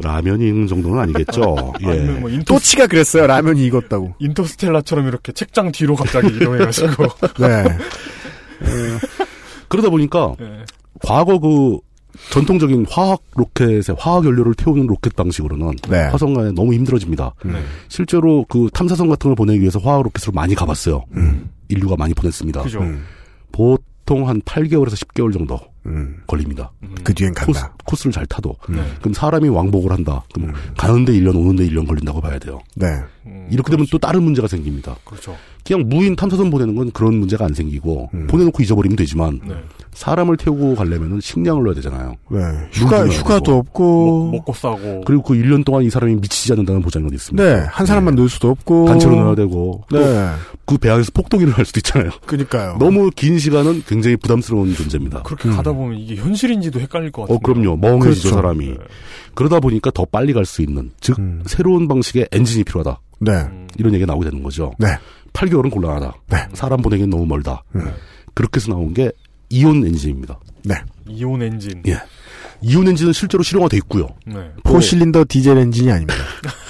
라면이 있는 정도는 아니겠죠. [LAUGHS] 예. 아니면 뭐 인터 또치가 그랬어요. 라면이 익었다고. 인터스텔라처럼 이렇게 책장 뒤로 갑자기 이동해가지고 네. [LAUGHS] 그러다 보니까 네. 과거 그 전통적인 화학 로켓에 화학 연료를 태우는 로켓 방식으로는 네. 화성에 너무 힘들어집니다. 네. 실제로 그 탐사선 같은 걸 보내기 위해서 화학 로켓으로 많이 가봤어요. 인류가 많이 보냈습니다. 그죠. 음. 보통 한 8개월에서 10개월 정도 음. 걸립니다. 그 뒤엔 코스, 간다. 코스 를 잘 타도. 네. 그럼 사람이 왕복을 한다. 그럼 가는데 1년, 오는데 1년 걸린다고 봐야 돼요. 네. 음, 이렇게 되면 또 다른 문제가 생깁니다. 그렇죠. 그냥 무인 탐사선 보내는 건 그런 문제가 안 생기고 음. 보내놓고 잊어버리면 되지만 네. 사람을 태우고 가려면 식량을 넣어야 되잖아요. 네. 휴가 휴가도 넣어야 없고. 먹 고 싸고 그리고 그 1년 동안 이 사람이 미치지 않는다는 보장이 어디 있습니까? 네. 한 사람만 넣을 수도 없고. 단체로 넣어야 되고 네. 그배 안에서 폭동이를 할 수도 있잖아요. 그니까요. 너무 긴 시간은 굉장히 부담스러운 존재입니다. 그렇게 가다 보면 이게 현실인지도 헷갈릴 것 같아요. 어, 그럼요. 멍해지죠, 그렇죠. 사람이. 네. 그러다 보니까 더 빨리 갈 수 있는, 즉, 음. 새로운 방식의 엔진이 필요하다. 네. 이런 얘기가 나오게 되는 거죠. 네. 8개월은 곤란하다. 네. 사람 보내기엔 너무 멀다. 음. 그렇게 해서 나온 게 이온 엔진입니다. 네. 이온 엔진. 예. 이온 엔진은 실제로 실용화돼 있고요. 네. four cylinder 디젤 엔진이 아닙니다.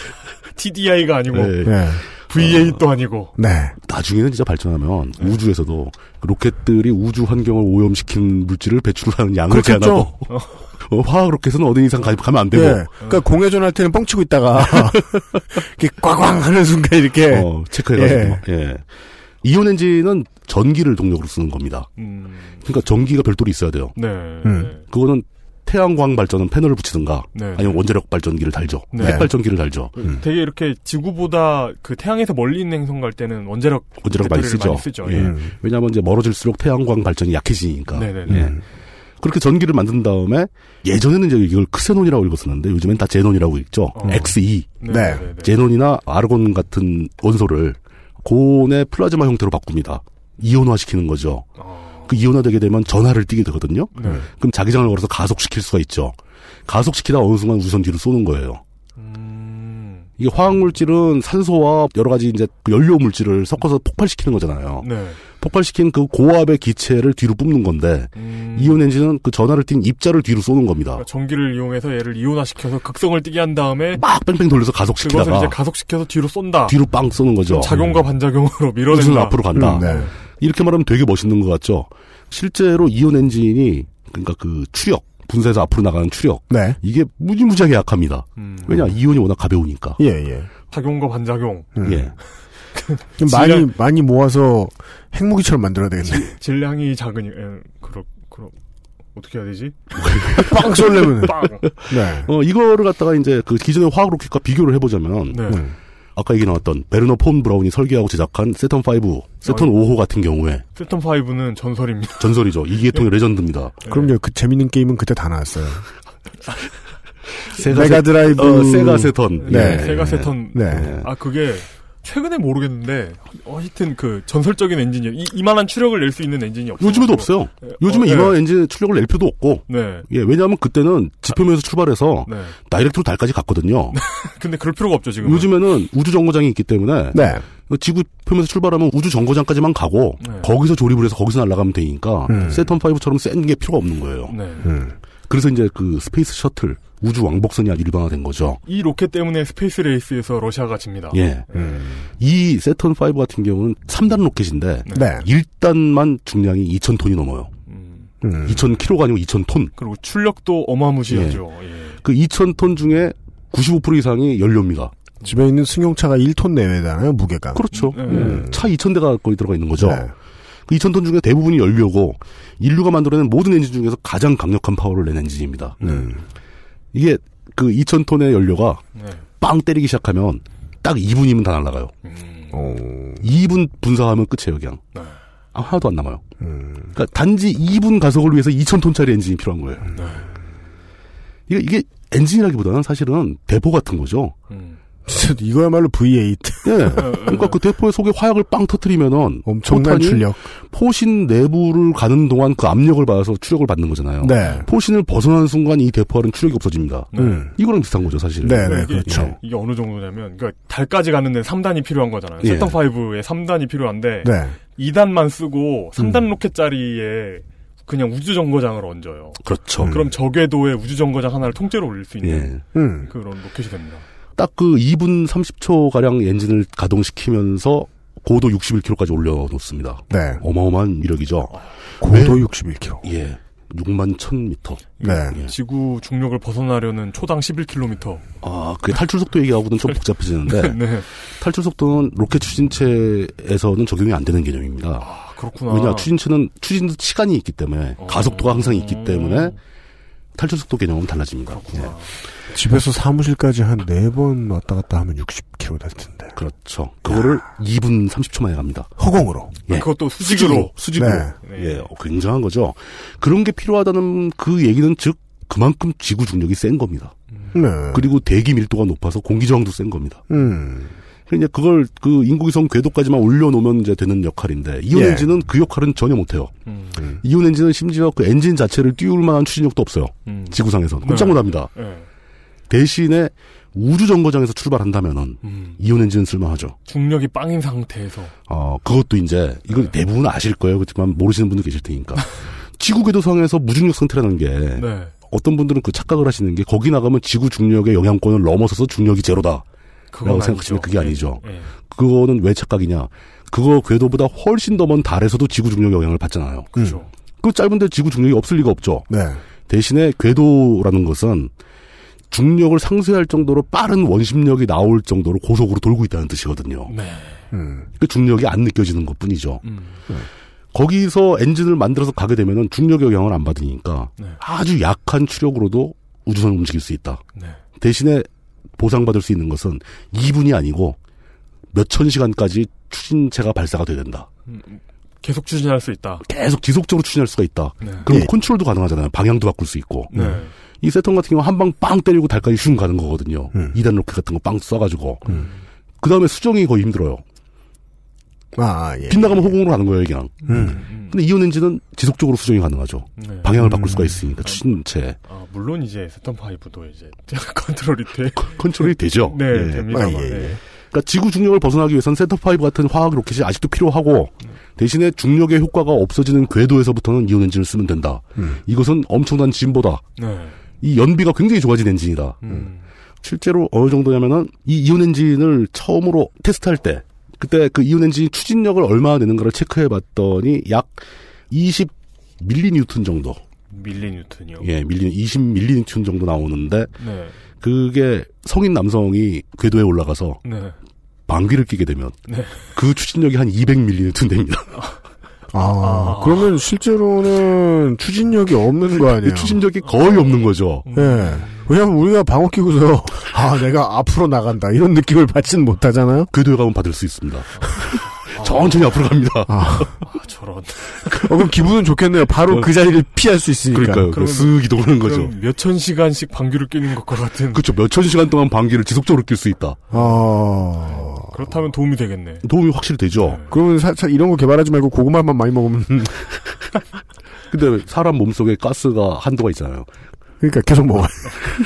[LAUGHS] TDI가 아니고 네. 네. V8도 아니고 네. 나중에는 진짜 발전하면 우주에서도 로켓들이 우주 환경을 오염시키는 물질을 배출하는 양을. 제한하고 어, 화학 로켓은 어느 이상 가, 가면 안 되고 예. 그러니까 공회전 할 때는 뻥치고 있다가 [LAUGHS] 이렇게 꽝꽝 하는 순간 이렇게 어, 체크해가지고 예. 이온 엔진은 전기를 동력으로 쓰는 겁니다. 음, 그러니까 전기가 별도로 있어야 돼요. 네. 음. 그거는 태양광 발전은 패널을 붙이든가 네. 아니면 원자력 발전기를 달죠. 네. 핵 발전기를 달죠. 되게 이렇게 지구보다 그 태양에서 멀리 있는 행성 갈 때는 원자력 원자력 많이 배터리를 쓰죠. 예. 음. 왜냐하면 이제 멀어질수록 태양광 발전이 약해지니까. 네네네. 예. 그렇게 전기를 만든 다음에 예전에는 이제 이걸 크세논이라고 읽었었는데 요즘엔 다 제논이라고 읽죠. 어. XE. 네. 네. 네. 네. 제논이나 아르곤 같은 원소를 고온의 플라즈마 형태로 바꿉니다. 이온화시키는 거죠. 어, 그 이온화되게 되면 전하를 띠게 되거든요. 네. 그럼 자기장을 걸어서 가속시킬 수가 있죠. 가속시키다 어느 순간 우선 뒤로 쏘는 거예요. 음, 이게 화학물질은 산소와 여러 가지 이제 그 연료 물질을 섞어서 폭발시키는 거잖아요. 네. 폭발시킨 그 고압의 기체를 뒤로 뿜는 건데 음, 이온 엔진은 그 전하를 띈 입자를 뒤로 쏘는 겁니다. 그러니까 전기를 이용해서 얘를 이온화시켜서 극성을 띠게 한 다음에 막 뺑뺑 돌려서 그것을 가속시키다가 이제 가속시켜서 뒤로 쏜다. 뒤로 빵 쏘는 거죠. 작용과 반작용으로 밀어낸다. 앞으로 간다. 음, 네. 이렇게 말하면 되게 멋있는 것 같죠. 실제로 이온 엔진이 그러니까 그 추력 분쇄해서 앞으로 나가는 추력 네. 이게 무지무지하게 약합니다. 음, 왜냐 이온이 워낙 가벼우니까. 예, 예. 작용과 반작용. 음. 예. 좀 [LAUGHS] 많이 많이 모아서 핵무기처럼 만들어야 되겠네. 질량이 작으니, 에, 그렇, 그렇, 어떻게 해야 되지? [LAUGHS] 빵 쏠려면. 빵! 네. 어 이거를 갖다가 이제 그 기존의 화학 로켓과 비교를 해보자면 네. 음. 아까 얘기 나왔던 베르너 폰 브라운이 설계하고 제작한 세턴 5, 세턴 5호 같은 경우에 세턴 5는 전설입니다. [LAUGHS] 전설이죠. 이 계통의 legend입니다. 그럼요. 그 재밌는 게임은 그때 다 나왔어요. 세가 메가 세- 드라이브. 어, 세가 세턴. 네. 예. 세가 세턴. 네. 아, 그게, 최근에 모르겠는데, 어, 하여튼 그 전설적인 엔진이요. 이, 이만한 추력을 낼 수 있는 엔진이 없어요. 요즘에도 없어요. 네. 요즘에 어, 이마 네. 엔진 출력을 낼 필요도 없고. 네. 예, 왜냐하면 그때는 지표면에서 출발해서 네. direct로 달까지 갔거든요. [LAUGHS] 근데 그럴 필요가 없죠, 지금. 요즘에는 우주 정거장이 있기 때문에 네. 지구 표면에서 출발하면 우주 정거장까지만 가고 네. 거기서 조립을 해서 거기서 날아가면 되니까 음. 세턴 5처럼 센 게 필요가 없는 거예요. 네. 음. 그래서 이제 그 스페이스 셔틀 우주 왕복선이 아주 일반화된 거죠. 이 로켓 때문에 Space Race에서 러시아가 집니다. 예. 음. 이 세턴 5 같은 경우는 3단 로켓인데 네. 1단만 중량이 2,000톤이 넘어요. 음. 음. 2,000kg가 아니고 2,000톤. 그리고 출력도 어마무시하죠. 예. 그 2,000톤 중에 95% 이상이 연료입니다. 집에 있는 승용차가 1톤 내외잖아요, 무게가. 그렇죠. 네. 음. 차 2,000대가 거의 들어가 있는 거죠. 네. 그 2,000톤 중에 대부분이 연료고 인류가 만들어낸 모든 엔진 중에서 가장 강력한 파워를 낸 엔진입니다. 음. 이게 그 2,000톤의 연료가 네. 빵 때리기 시작하면 딱 2분이면 다 날아가요. 오. 2분 분사하면 끝이에요, 그냥. 네. 아, 하나도 안 남아요. 음. 그러니까 단지 2분 가속을 위해서 2,000톤짜리 엔진이 필요한 거예요. 네. 이게, 이게 엔진이라기보다는 사실은 대포 같은 거죠. 음. 진짜 이거야말로 V8. 예. [LAUGHS] 그러니까 그 대포의 속에 화약을 빵 터트리면은 엄청난 출력. 포신 내부를 가는 동안 그 압력을 받아서 추력을 받는 거잖아요. 네. 포신을 벗어나는 순간 이 대포알은 추력이 없어집니다. 음. 이거랑 비슷한 거죠, 사실. 네, 네, 이게, 그렇죠. 이게 어느 정도냐면, 그러니까 달까지 가는 데는 3단이 필요한 거잖아요. 예. 세턴 5에 3단이 필요한데, 네. 2단만 쓰고 3단 음. 로켓짜리에 그냥 우주정거장을 얹어요. 그렇죠. 그럼 저궤도에 우주정거장 하나를 통째로 올릴 수 있는 예. 음. 그런 로켓이 됩니다. 딱 그 2분 30초 가량 엔진을 가동시키면서 고도 61km까지 올려놓습니다. 네. 어마어마한 위력이죠. 고도 61km. 예. 6만 1000m. 네. 예. 지구 중력을 벗어나려는 초당 11km. 아, 그게 탈출 속도 얘기하고는 좀 복잡해지는데 [LAUGHS] 네. 탈출 속도는 로켓 추진체에서는 적용이 안 되는 개념입니다. 아, 그렇구나. 왜냐 추진체는 추진 시간이 있기 때문에 어. 가속도가 항상 있기 때문에 탈출 속도 개념은 달라집니다. 예. 집에서 사무실까지 한 네 번 왔다 갔다 하면 60km 될 텐데. 그렇죠. 그거를 2분 30초 만에 갑니다. 허공으로. 예. 그것도 수직으로. 수직으로. 네. 예, 어, 굉장한 거죠. 그런 게 필요하다는 그 얘기는 즉 그만큼 지구 중력이 센 겁니다. 네. 그리고 대기 밀도가 높아서 공기 저항도 센 겁니다. 음. 그러니까 이제 그걸 그 인공위성 궤도까지만 올려놓으면 이제 되는 역할인데 이온 예. 엔진은 그 역할은 전혀 못해요. 음. 이온 엔진은 심지어 그 엔진 자체를 띄울 만한 추진력도 없어요. 음. 지구상에서는 꼼짝 네. 못합니다. 네. 대신에 우주 정거장에서 출발한다면은 음. 이온 엔진은 쓸만하죠. 중력이 빵인 상태에서. 어 그것도 이제 이거 네. 대부분 아실 거예요. 그렇지만 모르시는 분도 계실 테니까 [LAUGHS] 지구 궤도상에서 무중력 상태라는 게 네. 어떤 분들은 그 착각을 하시는 게 거기 나가면 지구 중력의 영향권을 넘어서서 중력이 제로다. 그건 라고 생각하시면. 그게 아니죠. 예. 그거는 왜 착각이냐? 그거 궤도보다 훨씬 더 먼 달에서도 지구 중력 영향을 받잖아요. 그렇죠. 그 짧은데 지구 중력이 없을 리가 없죠. 네. 대신에 궤도라는 것은 중력을 상쇄할 정도로 빠른 원심력이 나올 정도로 고속으로 돌고 있다는 뜻이거든요. 네. 음. 그 중력이 안 느껴지는 것 뿐이죠. 음. 거기서 엔진을 만들어서 가게 되면은 중력의 영향을 안 받으니까 네. 아주 약한 추력으로도 우주선을 움직일 수 있다. 네. 대신에 보상받을 수 있는 것은 2분이 아니고 몇천 시간까지 추진체가 발사가 돼야 된다. 음, 계속 추진할 수 있다. 계속 지속적으로 추진할 수가 있다. 네. 그럼 예. 컨트롤도 가능하잖아요. 방향도 바꿀 수 있고. 네. 이 세턴 같은 경우 한 방 빵 때리고 달까지 슝 가는 거거든요. 음. 2단 로켓 같은 거 빵 쏴가지고. 그 다음에 수정이 거의 힘들어요. 아, 예. 빗나가면 허공으로 가는 거예요, 그냥. 음. 근데 이온 엔진은 지속적으로 수정이 가능하죠. 네. 방향을 바꿀 수가 있으니까 추진체 아, 물론 이제 Saturn Five도 이제 [LAUGHS] 컨트롤이 돼. 컨트롤이 되죠. 네, 예. 됩니다만. 아, 예, 예. 네. 그러니까 지구 중력을 벗어나기 위해서는 세턴 5 같은 화학 로켓이 아직도 필요하고 대신에 중력의 효과가 없어지는 궤도에서부터는 이온 엔진을 쓰면 된다. 음. 이것은 엄청난 진보다. 네. 이 연비가 굉장히 좋아진 엔진이다. 음. 실제로 어느 정도냐면은 이 이온 엔진을 처음으로 테스트할 때 그때 그 이온 엔진이 추진력을 얼마나 내는가를 체크해 봤더니 약 20 밀리뉴턴 정도. 밀리뉴턴이요. 예, 밀리 20 밀리뉴턴 정도 나오는데 네. 그게 성인 남성이 궤도에 올라가서 네. 방귀를 끼게 되면 네. 그 추진력이 한 200밀리뉴턴 됩니다. [LAUGHS] 아, 그러면 실제로는 추진력이 없는 거 아니에요? 추진력이 거의 없는 거죠. 예. 왜냐면 우리가 방어 끼고서, [LAUGHS] 아, 내가 앞으로 나간다. 이런 느낌을 받지는 못하잖아요? 궤도에 가면 받을 수 있습니다. 천천히 앞으로 갑니다. 아, 아, 저런. 어, 그럼 기분은 좋겠네요. 바로 그 자리를 피할 수 있으니까. 그러니까요. 쓱 이동하는 거죠. 몇천 시간씩 방귀를 뀌는 것과 같은. 그렇죠. 몇천 시간 동안 방귀를 지속적으로 낄 수 있다. 아. 그렇다면 도움이 되겠네. 도움이 확실히 되죠. 그러면 사, 사- 이런 거 개발하지 말고 고구마만 많이 먹으면. [LAUGHS] 근데 사람 몸속에 가스가 한도가 있잖아요. 그러니까 계속 먹어요.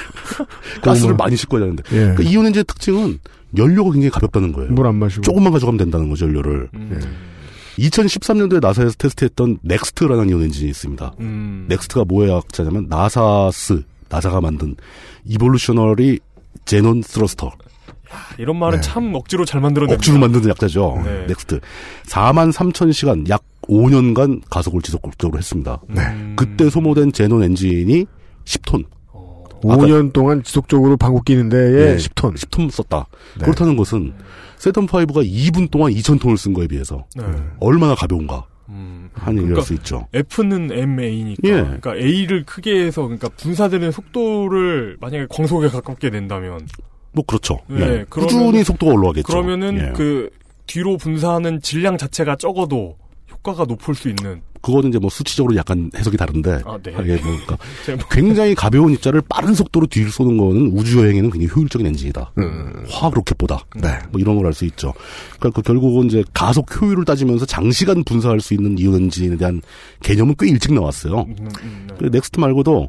[LAUGHS] 가스를. 많이 싣고 해야 되는데. 예. 그러니까 이온 엔진의 특징은 연료가 굉장히 가볍다는 거예요. 물 안 마시고. 조금만 가져가면 된다는 거죠, 연료를. 음. 2013년도에 나사에서 테스트했던 NEXT라는 이온 엔진이 있습니다. 음. NEXT가 뭐의 약자냐면 NASA's, 나사가 만든 Evolutionary Xenon Thruster. 이런 말은 네. 참 억지로 잘 만들어냅니다. 억지로 만드는 약자죠. 네. NEXT. 4만 3천 시간 약 5년간 가속을 지속적으로 했습니다. 네. 그때 소모된 제논 엔진이 10톤. 5년 동안 지속적으로 방귀 끼는 데에 10톤. 10톤 썼다. 네. 그렇다는 것은 세턴5가 2분 동안 2,000톤을 쓴 거에 비해서 네. 얼마나 가벼운가 음. 하는 그러니까 할수 있죠. F는 MA니까. 예. 그러니까 A를 크게 해서 그러니까 분사되는 속도를 만약에 광속에 가깝게 낸다면 뭐 그렇죠. 네, 예. 꾸준히 속도가 올라가겠죠. 그러면은 예. 그 뒤로 분사하는 질량 자체가 적어도 효과가 높을 수 있는 그거는 이제 뭐 수치적으로 약간 해석이 다른데 아, 네. 이게 뭐 그러니까 [LAUGHS] 뭐- 굉장히 가벼운 입자를 빠른 속도로 뒤로 쏘는 거는 우주 여행에는 굉장히 효율적인 엔진이다. 음. 화학 로켓보다 네. 뭐 이런 걸 알 수 있죠. 그러니까 그 결국은 이제 가속 효율을 따지면서 장시간 분사할 수 있는 이온 엔진에 대한 개념은 꽤 일찍 나왔어요. 음, 네. 그 NEXT 말고도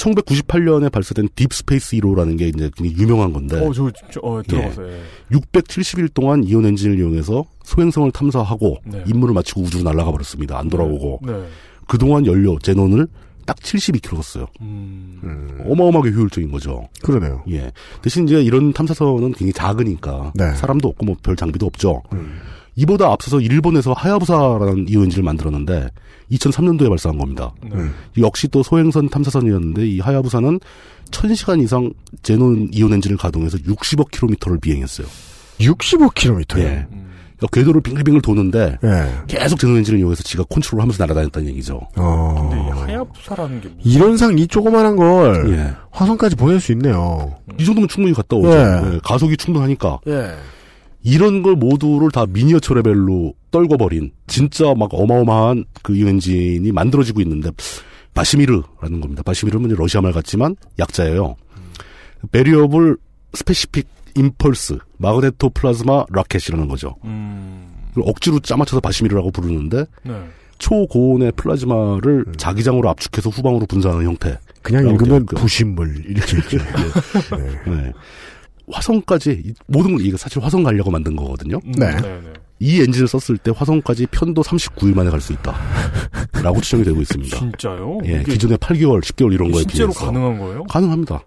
1998년에 발사된 딥스페이스 1호라는 게 이제 굉장히 유명한 건데 어, 저, 저 어, 들어봤어요. 예. 670일 동안 이온 엔진을 이용해서 소행성을 탐사하고 네. 임무를 마치고 우주로 날아가 버렸습니다. 안 돌아오고 네. 그동안 연료 제논을 딱 72kg 썼어요. 음. 어마어마하게 효율적인 거죠. 그러네요. 예. 대신 이제 이런 탐사선은 굉장히 작으니까 네. 사람도 없고 뭐 별 장비도 없죠. 이보다 앞서서 일본에서 하야부사라는 이온 엔진을 만들었는데 2003년도에 발사한 겁니다. 네. 역시 또 소행성 탐사선이었는데 이 하야부사는 1000시간 이상 제논 이온 엔진을 가동해서 60억 킬로미터를 비행했어요. 65km. 예. 그러니까 궤도를 빙글빙글 도는데 예. 계속 제논 엔진을 이용해서 지가 컨트롤하면서 날아다녔다는 얘기죠. 어. 근데 이 하야부사라는 게 뭐- 이론상 이 조그만한 걸 예. 화성까지 보낼 수 있네요. 이 정도면 충분히 갔다 오죠. 예. 예, 가속이 충분하니까. 예. 이런 걸 모두를 다 미니어처 레벨로 떨궈버린 진짜 막 어마어마한 그 이온 엔진이 만들어지고 있는데 VASIMR라는 겁니다. VASIMR는 러시아 말 같지만 약자예요. Variable Specific Impulse Magneto Plasma Rocket이라는 거죠. 음. 억지로 짜맞춰서 VASIMR라고 부르는데 네. 초고온의 플라즈마를 자기장으로 압축해서 후방으로 분사하는 형태. 그냥 읽으면 있고요. 부신물 이렇게 읽죠. [LAUGHS] 네. 화성까지 이 모든 걸 이게 사실 화성 가려고 만든 거거든요. 네. 이 엔진을 썼을 때 화성까지 편도 39일 만에 갈 수 있다. 라고 [LAUGHS] 추정이 되고 있습니다. 진짜요? 예, 기존에 8개월, 10개월 이런 거에 실제로 비해서 가능한 거예요? 가능합니다.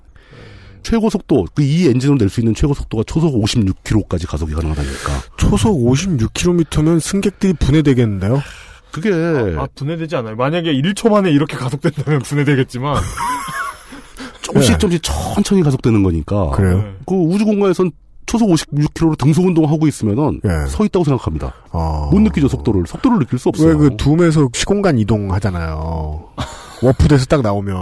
최고 속도, 그 이 엔진으로 낼 수 있는 최고 속도가 초속 56km까지 가속이 가능하다니까. 초속 56km면 승객들이 분해되겠는데요? 그게 아, 분해되지 않아요. 만약에 1초 만에 이렇게 가속된다면 분해되겠지만. [LAUGHS] 조금씩 조금씩 천천히 가속되는 거니까. 네. 그래요? 그 우주 공간에선 초속 56km로 등속 운동하고 있으면은 예. 서 있다고 생각합니다. 어. 못 느끼죠 속도를. 속도를 느낄 수 없어요. 왜 그 둠에서 시공간 이동하잖아요. [LAUGHS] warp돼서 딱 나오면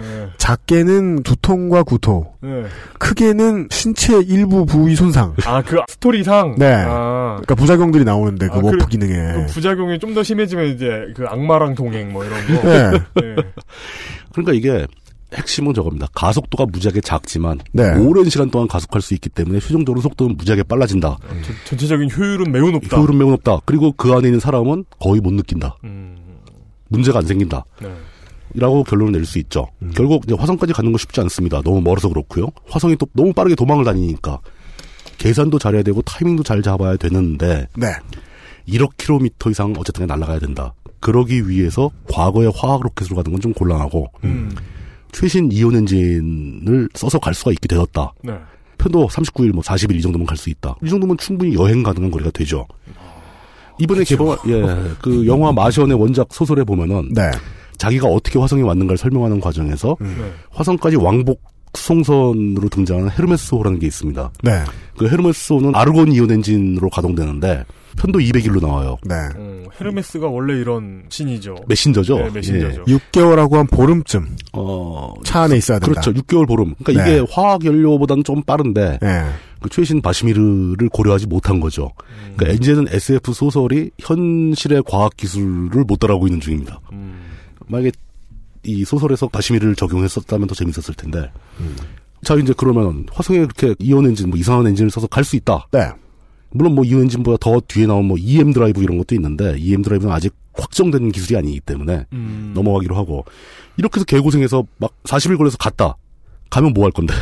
네. 작게는 두통과 구토, 네. 크게는 신체 일부 부위 손상. 아, 그 스토리상? 네. 아, 그러니까 부작용들이 나오는데 그 아, 워프 그- 기능에. 그 부작용이 좀 더 심해지면 이제 그 악마랑 동행 뭐 이런 거. 네. 네. [LAUGHS] 그러니까 이게 핵심은 저겁니다. 가속도가 무지하게 작지만 네. 오랜 시간 동안 가속할 수 있기 때문에 최종적으로 속도는 무지하게 빨라진다. 전- 전체적인 효율은 매우 높다. 효율은 매우 높다. 그리고 그 안에 있는 사람은 거의 못 느낀다. 음, 문제가 안 생긴다. 네. 라고 결론을 낼 수 있죠. 결국 이제 화성까지 가는 건 쉽지 않습니다. 너무 멀어서 그렇고요. 화성이 또 너무 빠르게 도망을 다니니까 계산도 잘해야 되고 타이밍도 잘 잡아야 되는데 네. 1억 킬로미터 이상 어쨌든 날아가야 된다. 그러기 위해서 과거의 화학 로켓으로 가는 건 좀 곤란하고 음. 최신 이온 엔진을 써서 갈 수가 있게 되었다. 네. 편도 39일, 뭐 40일 이 정도면 갈 수 있다. 이 정도면 충분히 여행 가능한 거리가 되죠. 이번에 개봉한 예, 그 [LAUGHS] 영화 마션의 원작 소설에 보면은 네. 자기가 어떻게 화성에 왔는가를 설명하는 과정에서 네. 화성까지 왕복 수송선으로 등장하는 헤르메스 호라는 게 있습니다. 네. 그 헤르메스 호는 아르곤 이온 엔진으로 가동되는데 편도 200일로 나와요. 네. 어, 헤르메스가 원래 이런 신이죠. 메신저죠. 네, 메신저죠. 6개월하고 한 보름쯤 어, 차 안에 있어야 된다. 그렇죠. 6개월 보름. 그러니까 네. 이게 화학 연료보다는 좀 빠른데 네. 그 최신 VASIMR를 고려하지 못한 거죠. 그러니까 이제는 SF 소설이 현실의 과학 기술을 못 따라오고 있는 중입니다. 음. 만약에 이 소설에서 VASIMR를 적용했었다면 더 재밌었을 텐데. 자 이제 그러면 화성에 그렇게 이온 엔진 뭐 이상한 엔진을 써서 갈 수 있다. 네. 물론 뭐 이온 엔진보다 더 뒤에 나온 뭐 EM 드라이브 이런 것도 있는데 EM 드라이브는 아직 확정된 기술이 아니기 때문에 음. 넘어가기로 하고 이렇게 해서 개고생해서 막 40일 걸려서 갔다. 가면 뭐 할 건데?